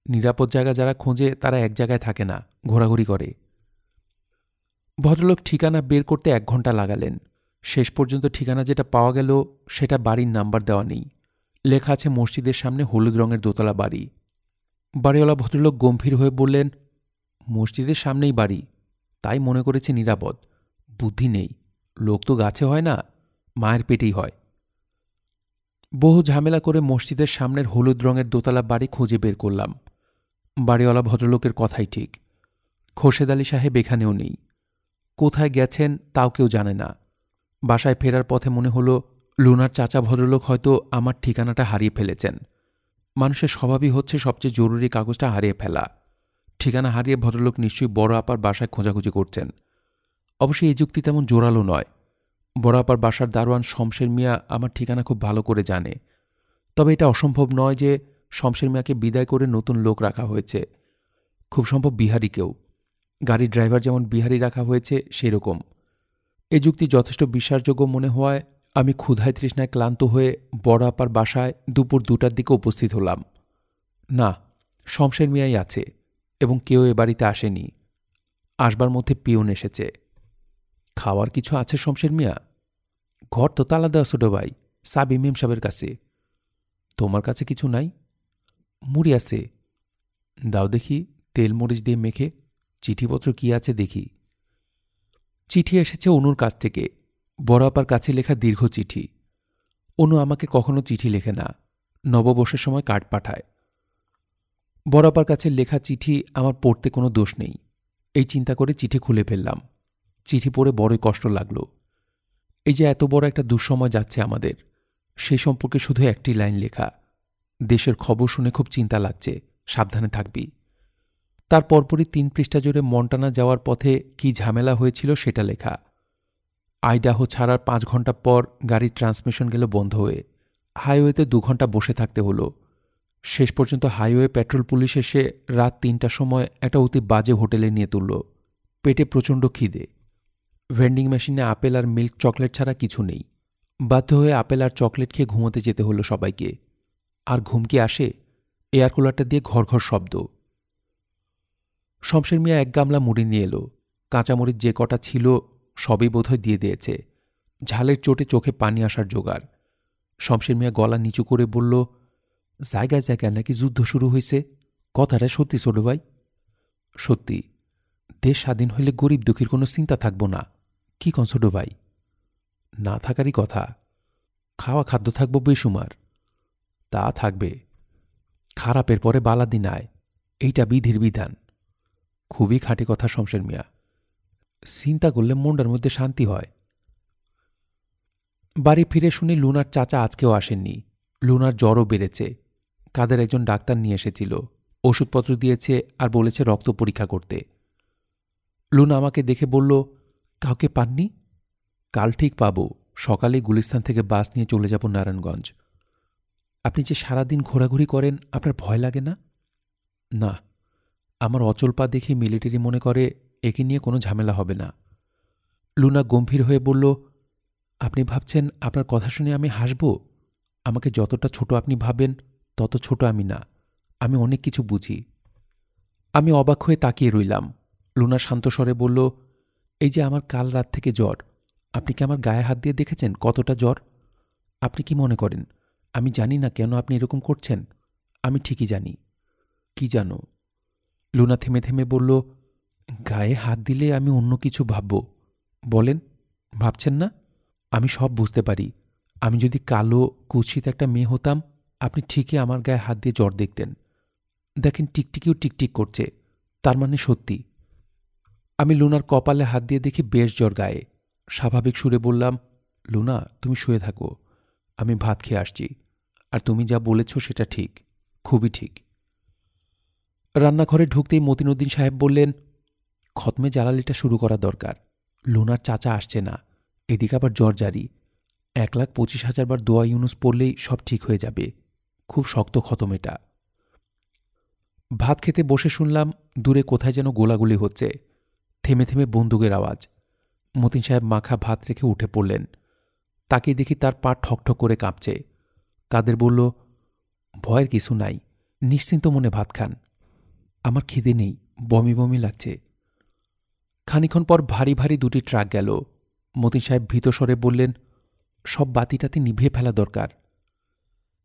নিরাপদ জায়গা যারা খোঁজে, তারা এক জায়গায় থাকে না। ঘোরাঘুরি করে। ভদ্রলোক ঠিকানা বের করতে এক ঘণ্টা লাগালেন। শেষ পর্যন্ত ঠিকানা যেটা পাওয়া গেল, সেটা বাড়ির নাম্বার দেওয়া নেই। লেখা আছে মসজিদের সামনে হলুদ রঙের দোতলা বাড়ি। বাড়িওয়ালা ভদ্রলোক গম্ভীর হয়ে বললেন মসজিদের সামনেই বাড়ি। তাই মনে করেছে নিরাপদ। বুদ্ধি নেই। লোক তো গাছে হয় না, মায়ের পেটেই হয়। বহু ঝামেলা করে মসজিদের সামনের হলুদ রঙের দোতলা বাড়ি খুঁজে বের করলাম। বাড়িওয়ালা ভদ্রলোকের কথাই ঠিক। খোরশেদ আলী সাহেব এখানেও নেই। কোথায় গেছেন তাও কেউ জানে না। বাসায় ফেরার পথে মনে হলো, লুনার চাচা ভদ্রলোক হয়তো আমার ঠিকানাটা হারিয়ে ফেলেছেন। মানুষের স্বভাবই হচ্ছে সবচেয়ে জরুরি কাগজটা হারিয়ে ফেলা। ঠিকানা হারিয়ে ভদ্রলোক নিশ্চয়ই বড় আপার বাসায় খোঁজাখুঁজি করছেন। অবশ্যই এই যুক্তি তেমন জোরালো নয়। বড় আপার বাসার দারোয়ান শমশের মিয়া আমার ঠিকানা খুব ভালো করে জানে। তবে এটা অসম্ভব নয় যে শমশের মিয়াকে বিদায় করে নতুন লোক রাখা হয়েছে। খুব সম্ভব বিহারি কেউ। গাড়ির ড্রাইভার যেমন বিহারি রাখা হয়েছে সেই রকম এ যুক্তি যথেষ্ট বিশ্বাসযোগ্য মনে হওয়ায় আমি ক্ষুধায় তৃষ্ণায় ক্লান্ত হয়ে বড় আপার বাসায় দুপুর দুটার দিকে উপস্থিত হলাম। না, শমশের মিয়াই আছে। এবং কেউ এ বাড়িতে আসেনি। আসবার মধ্যে পিয়ন এসেছে। খাওয়ার কিছু আছে শমশের মিয়া? ঘর তো তালা দেওয়া ছোট ভাই, সাবি মেম সাহেবের কাছে। তোমার কাছে কিছু নাই? মুড়ি আছে। দাও দেখি, তেল মরিচ দিয়ে মেখে, চিঠিপত্র কি আছে দেখি। চিঠি এসেছে অনুর কাছ থেকে। বড় আপার কাছে লেখা দীর্ঘ চিঠি। অনু আমাকে কখনো চিঠি লেখে না। নববর্ষের সময় কার্ড পাঠায়। বড় আপার কাছে লেখা চিঠি আমার পড়তে কোনো দোষ নেই। এই চিন্তা করে চিঠি খুলে ফেললাম। চিঠি পড়ে বড়ই কষ্ট লাগল। এই যে এত বড় একটা দুঃসময় যাচ্ছে আমাদের সেই সম্পর্কে শুধু একটি লাইন লেখা। দেশের খবর শুনে খুব চিন্তা লাগছে, সাবধানে থাকবি। তার পরপরই তিন পৃষ্ঠা জুড়ে মন্টানা যাওয়ার পথে কি ঝামেলা হয়েছিল সেটা লেখা। আইডাহো ছাড়ার পাঁচ ঘণ্টা পর গাড়ির ট্রান্সমিশন গেল বন্ধ হয়ে। হাইওয়েতে দু ঘণ্টা বসে থাকতে হলো। শেষ পর্যন্ত হাইওয়ে পেট্রোল পুলিশ এসে রাত তিনটার সময় একটা অতি বাজে হোটেলে নিয়ে তুলল। পেটে প্রচণ্ড খিদে। ভেন্ডিং মেশিনে আপেল আর মিল্ক চকলেট ছাড়া কিছু নেই। বাধ্য হয়ে আপেল আর চকলেট খেয়ে ঘুমোতে যেতে হলো সবাইকে। আর ঘুম কি আসে? এয়ার কুলারটা দিয়ে ঘর ঘর শব্দ। শমশের মিয়া এক গামলা মুড়ি নিয়ে এলো। কাঁচামরিচ যে কটা ছিল সবই বোধহয় দিয়ে দিয়েছে। ঝালের চোটে চোখে পানি আসার জোগাড়। শমশের মিয়া গলা নিচু করে বলল জায়গায় জায়গায় নাকি যুদ্ধ শুরু হয়েছে। কথাটা সত্যি ছোট ভাই। সত্যি, দেশ স্বাধীন হইলে গরিব দুঃখীর কোনো চিন্তা থাকব না। কি কন ছোট ভাই? না থাকারই কথা। খাওয়া খাদ্য থাকব বেসুমার। তা থাকবে। খারাপের পরে বালাদিন আয় এইটা বিধির বিধান। খুবই খাঁটি কথা শমশের মিয়া। চিন্তা করলে মনটার মধ্যে শান্তি হয়। বাড়ি ফিরে শুনি লুনার চাচা আজকেও আসেননি। লুনার জ্বরও বেড়েছে। কাদের একজন ডাক্তার নিয়ে এসেছিল। ওষুধপত্র দিয়েছে আর বলেছে রক্ত পরীক্ষা করতে। লুনা আমাকে দেখে বলল, কাউকে পাননি? কাল ঠিক পাবো। সকালে গুলিস্তান থেকে বাস নিয়ে চলে যাব নারায়ণগঞ্জ। আপনি যে সারাদিন ঘোরাঘুরি করেন, আপনার ভয় লাগে না? না। আমার অচল পা দেখে মিলিটারি মনে করে, একে নিয়ে কোনো ঝামেলা হবে না। লুনা গম্ভীর হয়ে বলল, আপনি ভাবছেন আপনার কথা শুনে আমি হাসব? আমাকে যতটা ছোট আপনি ভাবেন তত ছোট আমি না, আমি অনেক কিছু বুঝি। আমি অবাক হয়ে তাকিয়ে রইলাম। লুনা শান্তস্বরে বলল, এই যে আমার কাল রাত থেকে জ্বর, আপনি কি আমার গায়ে হাত দিয়ে দেখেছেন কতটা জ্বর? আপনি কি মনে করেন, আমি জানি না কেন আপনি এরকম করছেন? আমি ঠিকই জানি। কি জানো? লুনা থেমে থেমে বলল, গায়ে হাত দিলে আমি অন্য কিছু ভাবব। বলেন, ভাবছেন না? আমি সব বুঝতে পারি। আমি যদি কালো, কুৎসিত একটা মেয়ে হতাম আপনি ঠিকই আমার গায়ে হাত দিয়ে জ্বর দেখতেন। দেখেন টিকটিকিও টিকটিক করছে। তার মানে সত্যি। আমি লুনার কপালে হাত দিয়ে দেখি বেশ জ্বর গায়ে। স্বাভাবিক সুরে বললাম, লুনা, তুমি শুয়ে থাকো। আমি ভাত খেয়ে আসছি। আর তুমি যা বলেছ সেটা ঠিক। খুবই ঠিক। রান্নাঘরে ঢুকতেই মতিনুদ্দিন সাহেব বললেন, খতমে জ্বালালিটা শুরু করা দরকার। লুনার চাচা আসছে না। এদিকে আবার জ্বর জারি। এক লাখ পঁচিশ হাজার বার দোয়া ইউনুস পড়লেই সব ঠিক হয়ে যাবে। খুব শক্ত খতম এটা। ভাত খেতে বসে শুনলাম দূরে কোথায় যেন গোলাগুলি হচ্ছে। থেমে থেমে বন্দুকের আওয়াজ। মতিন সাহেব মাখা ভাত রেখে উঠে পড়লেন। তাকে দেখি তার পা ঠকঠক করে কাঁপছে। কাদের বলল, ভয়ের কিছু নাই, নিশ্চিন্ত মনে ভাত খান। আমার খিদে নেই, বমি বমি লাগছে। খানিক্ষণ পর ভারী ভারী দুটি ট্রাক গেল। মতিন সাহেব ভীতস্বরে বললেন, সব বাতিটাতে নিভিয়ে ফেলা দরকার।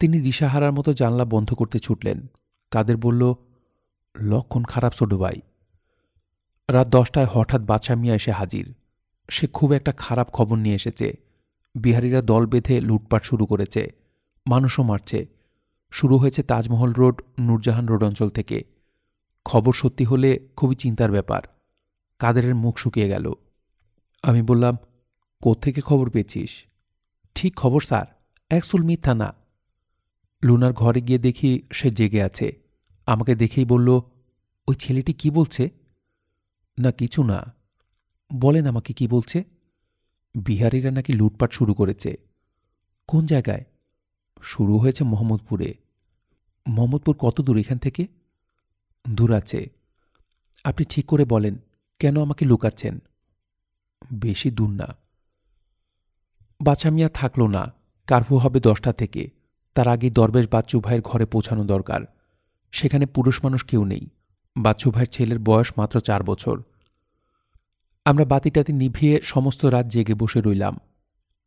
তিনি দিশাহারার মতো জানলা বন্ধ করতে ছুটলেন। কাদের বলল, লক্ষণ খারাপ ছোট ভাই। রাত দশটায় হঠাৎ বাছা মিয়া এসে হাজির। সে খুব একটা খারাপ খবর নিয়ে এসেছে। বিহারিরা দল বেঁধে লুটপাট শুরু করেছে। মানুষও মারছে। শুরু হয়েছে তাজমহল রোড, নূরজাহান রোড অঞ্চল থেকে। খবর সত্যি হলে খুবই চিন্তার ব্যাপার। কাদেরের মুখ শুকিয়ে গেল। আমি বললাম, কোত্থেকে খবর পেয়েছিস? ঠিক খবর, স্যার। একসুল মিথ্যা না। লুনার ঘরে গিয়ে দেখি সে জেগে আছে। আমাকে দেখেই বলল, ওই ছেলেটি কি বলছে? না, কিছু না। বলেন আমাকে কি বলছে? বিহারিরা নাকি লুটপাট শুরু করেছে। কোন জায়গায়? শুরু হয়েছে মোহাম্মদপুরে। মোহাম্মদপুর কত দূর এখান থেকে? দূর আছে। আপনি ঠিক করে বলেন, কেন আমাকে লুকাচ্ছেন? বেশি দূর না। বাছা মিয়া থাকল না। কারফু হবে দশটা থেকে। তার আগে দরবেশ বাচ্চু ভাইয়ের ঘরে পৌঁছানো দরকার। সেখানে পুরুষ মানুষ কেউ নেই। বাচ্চু ভাইয়ের ছেলের বয়স মাত্র চার বছর। আমরা বাতিটাতে নিভিয়ে সমস্ত রাত জেগে বসে রইলাম।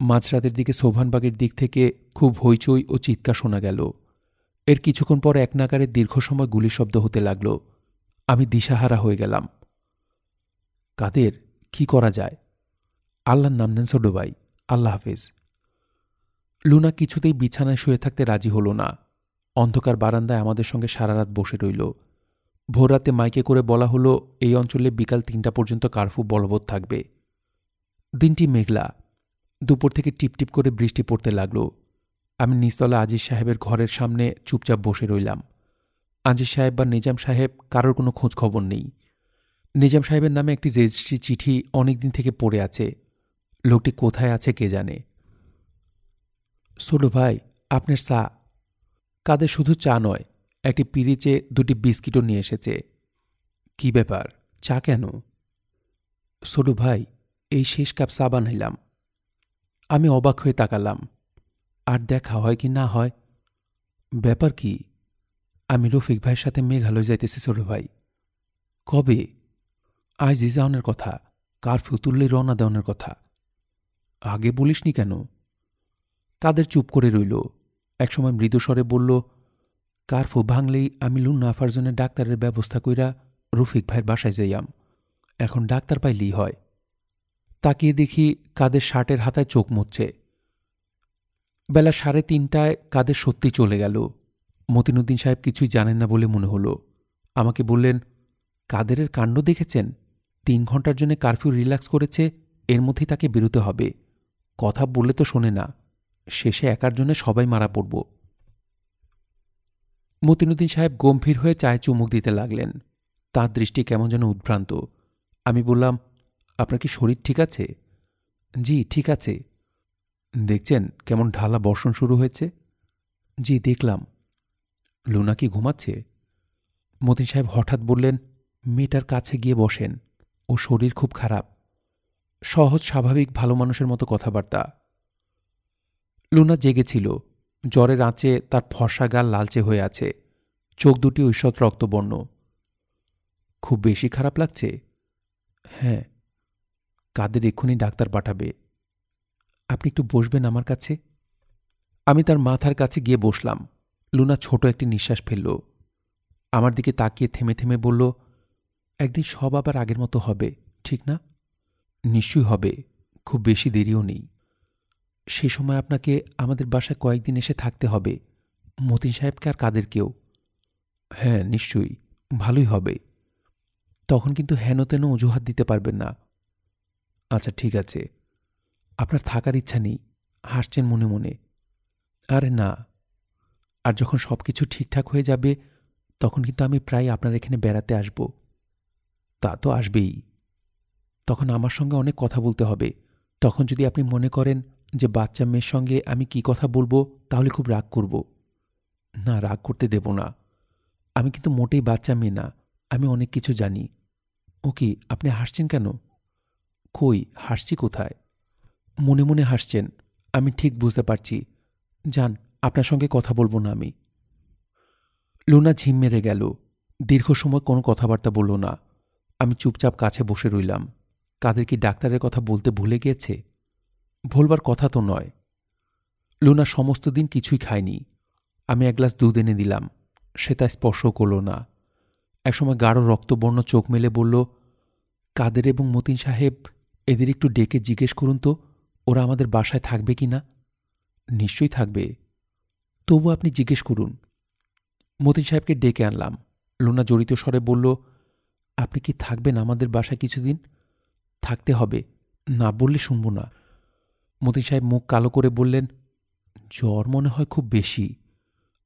মাঝরাতের দিকে সোভানবাগের দিক থেকে খুব হইচই ও চিৎকার শোনা গেল। এর কিছুক্ষণ পর এক নাগারে দীর্ঘ সময় গুলি শব্দ হতে লাগল। আমি দিশাহারা হয়ে গেলাম। কাদের? কি করা যায়? আল্লাহর নাম নেন ছোটভাই আল্লাহ হাফেজ। লুনা কিছুতেই বিছানায় শুয়ে থাকতে রাজি হল না। অন্ধকার বারান্দায় আমাদের সঙ্গে সারা রাত বসে রইল। ভোররাতে মাইকে করে বলা হলো, এই অঞ্চলে বিকাল তিনটা পর্যন্ত কারফু বলবৎ থাকবে। দিনটি মেঘলা। দুপুর থেকে টিপটিপ করে বৃষ্টি পড়তে লাগল। আমি নিস্তলা আজিজ সাহেবের ঘরের সামনে চুপচাপ বসে রইলাম। আজিজ সাহেব বা নিজাম সাহেব কারোর কোনো খোঁজ খবর নেই। নিজাম সাহেবের নামে একটি রেজিস্ট্রি চিঠি অনেকদিন থেকে পড়ে আছে। লোকটি কোথায় আছে কে জানে? সোলো ভাই, আপনার চা। কাদের শুধু চা নয়, একটি পিরিচে দুটি বিস্কিটও নিয়ে এসেছে। কি ব্যাপার, চা কেন? সোলু ভাই, এই শেষ কাপ চা বানাইলাম। আমি অবাক হয়ে তাকালাম। আর দেখা হয় কি না হয়? ব্যাপার কি? আমি রফিক ভাইয়ের সাথে মেঘালয় যাইতেছি ছোট ভাই। কবে? আজ ইজাউনের কথা, কারফিউ তুললেই রওনা দেওয়ানের কথা। আগে বলিসনি কেন? কাদের চুপ করে রইল? একসময় মৃদুস্বরে বলল, কার্ফু ভাঙলেই আমি লুন্না জন্য ডাক্তারের ব্যবস্থা কইরা রফিক ভাইয়ের বাসায় যাইয়াম। এখন ডাক্তার পাইলেই হয়। তাকিয়ে দেখি কাদের শার্টের হাতায় চোখ মুচ্ছে বেলা সাড়ে তিনটায় কাদের সত্যি চলে গেল। মতিনুদ্দিন সাহেব কিছুই জানেন না বলে মনে হলো। আমাকে বললেন, কাদেরের কাণ্ড দেখেছেন? তিন ঘণ্টার জন্য কারফিউ রিল্যাক্স করেছে, এর মধ্যেই তাকে বেরোতে হবে। কথা বললে তো শোনে না। শেষে একার জন্য সবাই মারা পড়ব। মতিনুদ্দিন সাহেব গম্ভীর হয়ে চায়ে চুমুক দিতে লাগলেন। তার দৃষ্টি কেমন যেন উদ্ভ্রান্ত। আমি বললাম, আপনার কি শরীর ঠিক আছে? জি, ঠিক আছে। দেখছেন কেমন ঢালা বর্ষণ শুরু হয়েছে? জি, দেখলাম। লুনা কি ঘুমাচ্ছে? মতিন সাহেব হঠাৎ বললেন, মেয়েটার কাছে গিয়ে বসেন। ও শরীর খুব খারাপ। সহজ, স্বাভাবিক, ভালো মানুষের মতো কথাবার্তা। লুনা জেগেছিল জ্বরের আঁচে তার ফর্সা গাল লালচে হয়ে আছে। চোখ দুটি ঐশ্বত রক্তবর্ণ। খুব বেশি খারাপ লাগছে? হ্যাঁ। কাদের এক্ষুনি ডাক্তার পাঠাবে? আপনি একটু বসবেন আমার কাছে? আমি তার মাথার কাছে গিয়ে বসলাম। লুনা ছোট একটি নিঃশ্বাস ফেলল। আমার দিকে তাকিয়ে থেমে থেমে বলল, একদিন সব আবার আগের মতো হবে, ঠিক না? নিশ্চয়ই হবে। খুব বেশি দেরিও নেই। সে সময় আপনাকে আমাদের বাসায় কয়েকদিন এসে থাকতে হবে। মতিন সাহেবকে আর কাদের কেউ হ্যাঁ নিশ্চয়ই। ভালোই হবে। তখন কিন্তু হেন তেন অজুহাত দিতে পারবেন না। আচ্ছা ঠিক আছে। আপনার থাকার ইচ্ছা নেই। হাসছেন মনে মনে। আরে না। আর যখন সব কিছু ঠিকঠাক হয়ে যাবে, তখন কিন্তু আমি প্রায় আপনার এখানে বেড়াতে আসব। তা তো আসবেই। তখন আমার সঙ্গে অনেক কথা বলতে হবে। তখন যদি আপনি মনে করেন যে বাচ্চা মেয়ের সঙ্গে আমি কি কথা বলব তাহলে খুব রাগ করব। না, রাগ করতে দেব না। আমি কিন্তু মোটেই বাচ্চা মেয়ে না, আমি অনেক কিছু জানি। ও কি, আপনি হাসছেন কেন? কই, হাসছি কোথায়? মনে মনে হাসছেন, আমি ঠিক বুঝতে পারছি। যান, আপনার সঙ্গে কথা বলব না আমি। লুনা ঝিম মেরে গেল। দীর্ঘ সময় কোনো কথাবার্তা বলল না। আমি চুপচাপ কাছে বসে রইলাম। কাদের কি ডাক্তারের কথা বলতে ভুলে গিয়েছে? ভুলবার কথা তো নয়। লুনা সমস্ত দিন কিছুই খায়নি। আমি এক গ্লাস দুধ এনে দিলাম। সে তা স্পর্শ করল না। একসময় গাঢ় রক্তবর্ণ চোখ মেলে বলল, কাদের এবং মতিন সাহেব, এদের একটু ডেকে জিজ্ঞেস করুন তো, ওরা আমাদের বাসায় থাকবে কি না? নিশ্চয়ই থাকবে। তবু আপনি জিজ্ঞেস করুন। মতিন সাহেবকে ডেকে আনলাম। লুনা জড়িত স্বরে বলল, আপনি কি থাকবেন আমাদের বাসায় কিছুদিন? থাকতে হবে। না বললে শুনব না। মতিন সাহেব মুখ কালো করে বললেন, জ্বর মনে হয় খুব বেশি।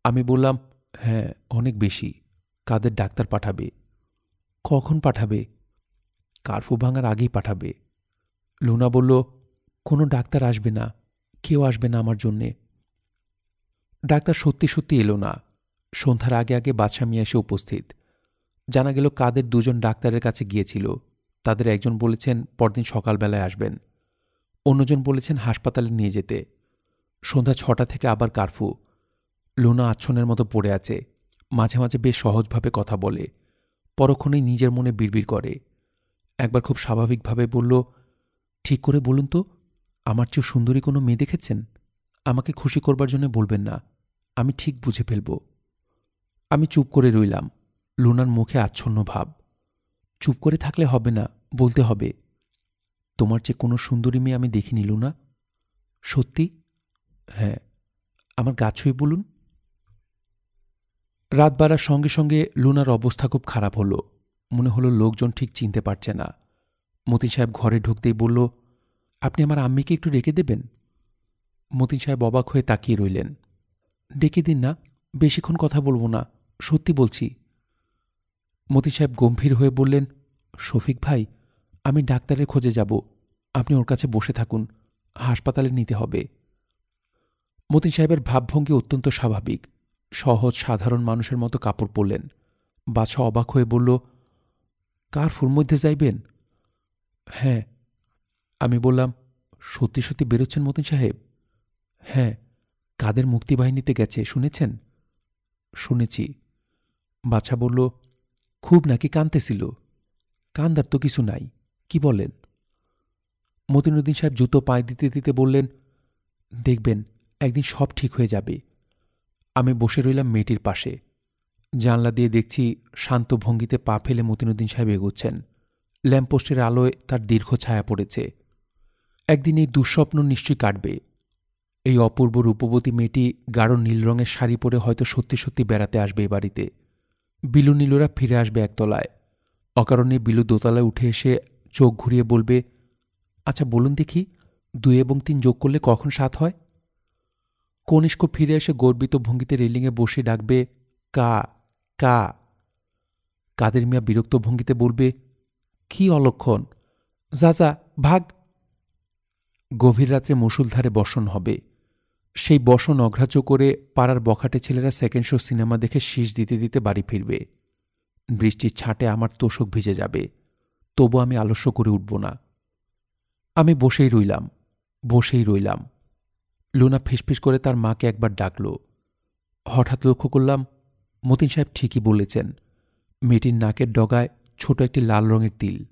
আমি বললাম হ্যাঁ অনেক বেশি। কাদের ডাক্তার পাঠাবে? কখন পাঠাবে? কার্ফু ভাঙার আগেই পাঠাবে। লুনা বলল, কোনো ডাক্তার আসবে না। কেউ আসবে না আমার জন্যে। ডাক্তার সত্যি সত্যি এলো না। সন্ধ্যার আগে আগে বাদশা মিয়া এসে উপস্থিত। জানা গেল কাদের দুজন ডাক্তারের কাছে গিয়েছিল। তাদের একজন বলেছেন, পরদিন সকালবেলায় আসবেন। অন্যজন বলেছেন হাসপাতালে নিয়ে যেতে। সন্ধ্যা ছটা থেকে আবার কারফু। লুনা আচ্ছনের মতো পড়ে আছে। মাঝে মাঝে বেশ সহজভাবে কথা বলে। পরক্ষণেই নিজের মনে বিড়বিড় করে। একবার খুব স্বাভাবিকভাবে বলল, ঠিক করে বলুন তো, আমার চেয়ে সুন্দরী কোনো মেয়ে দেখেছেন? আমাকে খুশি করবার জন্য বলবেন না। আমি ঠিক বুঝে ফেলব। আমি চুপ করে রইলাম। লুনার মুখে আচ্ছন্ন ভাব। চুপ করে থাকলে হবে না, বলতে হবে। তোমার চেয়ে কোনো সুন্দরী মেয়ে আমি দেখিনি, লুনা। সত্যি? হ্যাঁ। আমার গা গাছই বলুন। রাত বাড়ার সঙ্গে সঙ্গে লুনার অবস্থা খুব খারাপ হলো। মনে হলো লোকজন ঠিক চিনতে পারছে না। মতিন সাহেব ঘরে ঢুকতেই বলল, আপনি আমার আম্মিকে একটু ডেকে দেবেন? মতিন সাহেব অবাক হয়ে তাকিয়ে রইলেন। ডেকে দিন না, বেশিক্ষণ কথা বলব না, সত্যি বলছি। মতিন সাহেব গম্ভীর হয়ে বললেন, শফিক ভাই আমি ডাক্তারের খোঁজে যাব। আপনি ওর কাছে বসে থাকুন। হাসপাতালে নিতে হবে। মতিন সাহেবের ভাবভঙ্গি অত্যন্ত স্বাভাবিক। সহজ, সাধারণ মানুষের মতো কাপড় পরলেন। বাছা অবাক হয়ে বলল, কার ফুর মধ্যে যাইবেন? হ্যাঁ। আমি বললাম, সত্যি সত্যি বেরোচ্ছেন মতিন সাহেব? হ্যাঁ। কাদের মুক্তিবাহিনীতে গেছে, শুনেছেন? শুনেছি। বাছা বলল, খুব নাকি কানতেছিল? কান্দার তো কিছু নাই। কি বলেন মতিনুদ্দিন সাহেব জুতো পায়ে দিতে দিতে বললেন, দেখবেন, একদিন সব ঠিক হয়ে যাবে। আমি বসে রইলাম মেয়েটির পাশে। জানলা দিয়ে দেখছি শান্ত ভঙ্গিতে পা ফেলে মতিনুদ্দিন সাহেব এগোচ্ছেন। ল্যাম্পপোস্টের আলোয় তার দীর্ঘ ছায়া পড়েছে। একদিন এই দুঃস্বপ্ন নিশ্চয়ই কাটবে। এই অপূর্ব রূপবতী মেয়েটি গাঢ় নীল রঙের শাড়ি পরে হয়তো সত্যি সত্যি বেড়াতে আসবে এ বাড়িতে। বিলু নীলরা ফিরে আসবে একতলায়। অকারণে বিলু দোতলায় উঠে এসে চোখ ঘুরিয়ে বলবে আচ্ছা বলুন দেখি, দুই এবং তিন যোগ করলে কখন সাত হয়? কনিষ্ক ফিরে এসে গর্বিত ভঙ্গিতে রেলিংয়ে বসে ডাকবে, কা কা। কাদের মিয়া বিরক্ত ভঙ্গিতে বলবে, কি অলক্ষণ? যা যা, ভাগ। গভীর রাত্রে মুসুলধারে বসন হবে। সেই বসন অগ্রাহ্য করে পাড়ার বখাটে ছেলেরা সেকেন্ড শো সিনেমা দেখে শীষ দিতে দিতে বাড়ি ফিরবে। বৃষ্টির ছাটে আমার তোষক ভিজে যাবে। তবু আমি আলস্য করে উঠব না। আমি বসেই রইলাম বসেই রইলাম। লুনা ফিসফিস করে তার মাকে একবার ডাকল। হঠাৎ লক্ষ্য করলাম, মতিন সাহেব ঠিকই বলেছেন, মেয়েটির নাকের ডগায় ছোট একটি লাল রঙের তিল।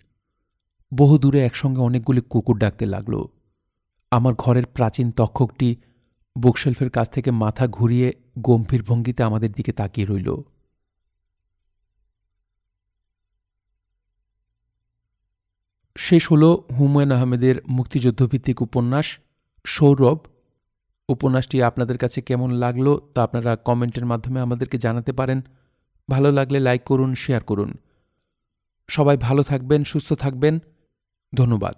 বহু দূরে একসঙ্গে অনেকগুলি কুকুর ডাকতে লাগল। আমার ঘরের প্রাচীন তক্ষকটি বুকশেলফের কাছ থেকে মাথা ঘুরিয়ে গম্ভীর ভঙ্গিতে আমাদের দিকে তাকিয়ে রইল। শেষ হল হুমায়ুন আহমেদের মুক্তিযুদ্ধভিত্তিক উপন্যাস সৌরভ। উপন্যাসটি আপনাদের কাছে কেমন লাগল তা আপনারা কমেন্টের মাধ্যমে আমাদেরকে জানাতে পারেন। ভালো লাগলে লাইক করুন, শেয়ার করুন। সবাই ভালো থাকবেন, সুস্থ থাকবেন। ধন্যবাদ।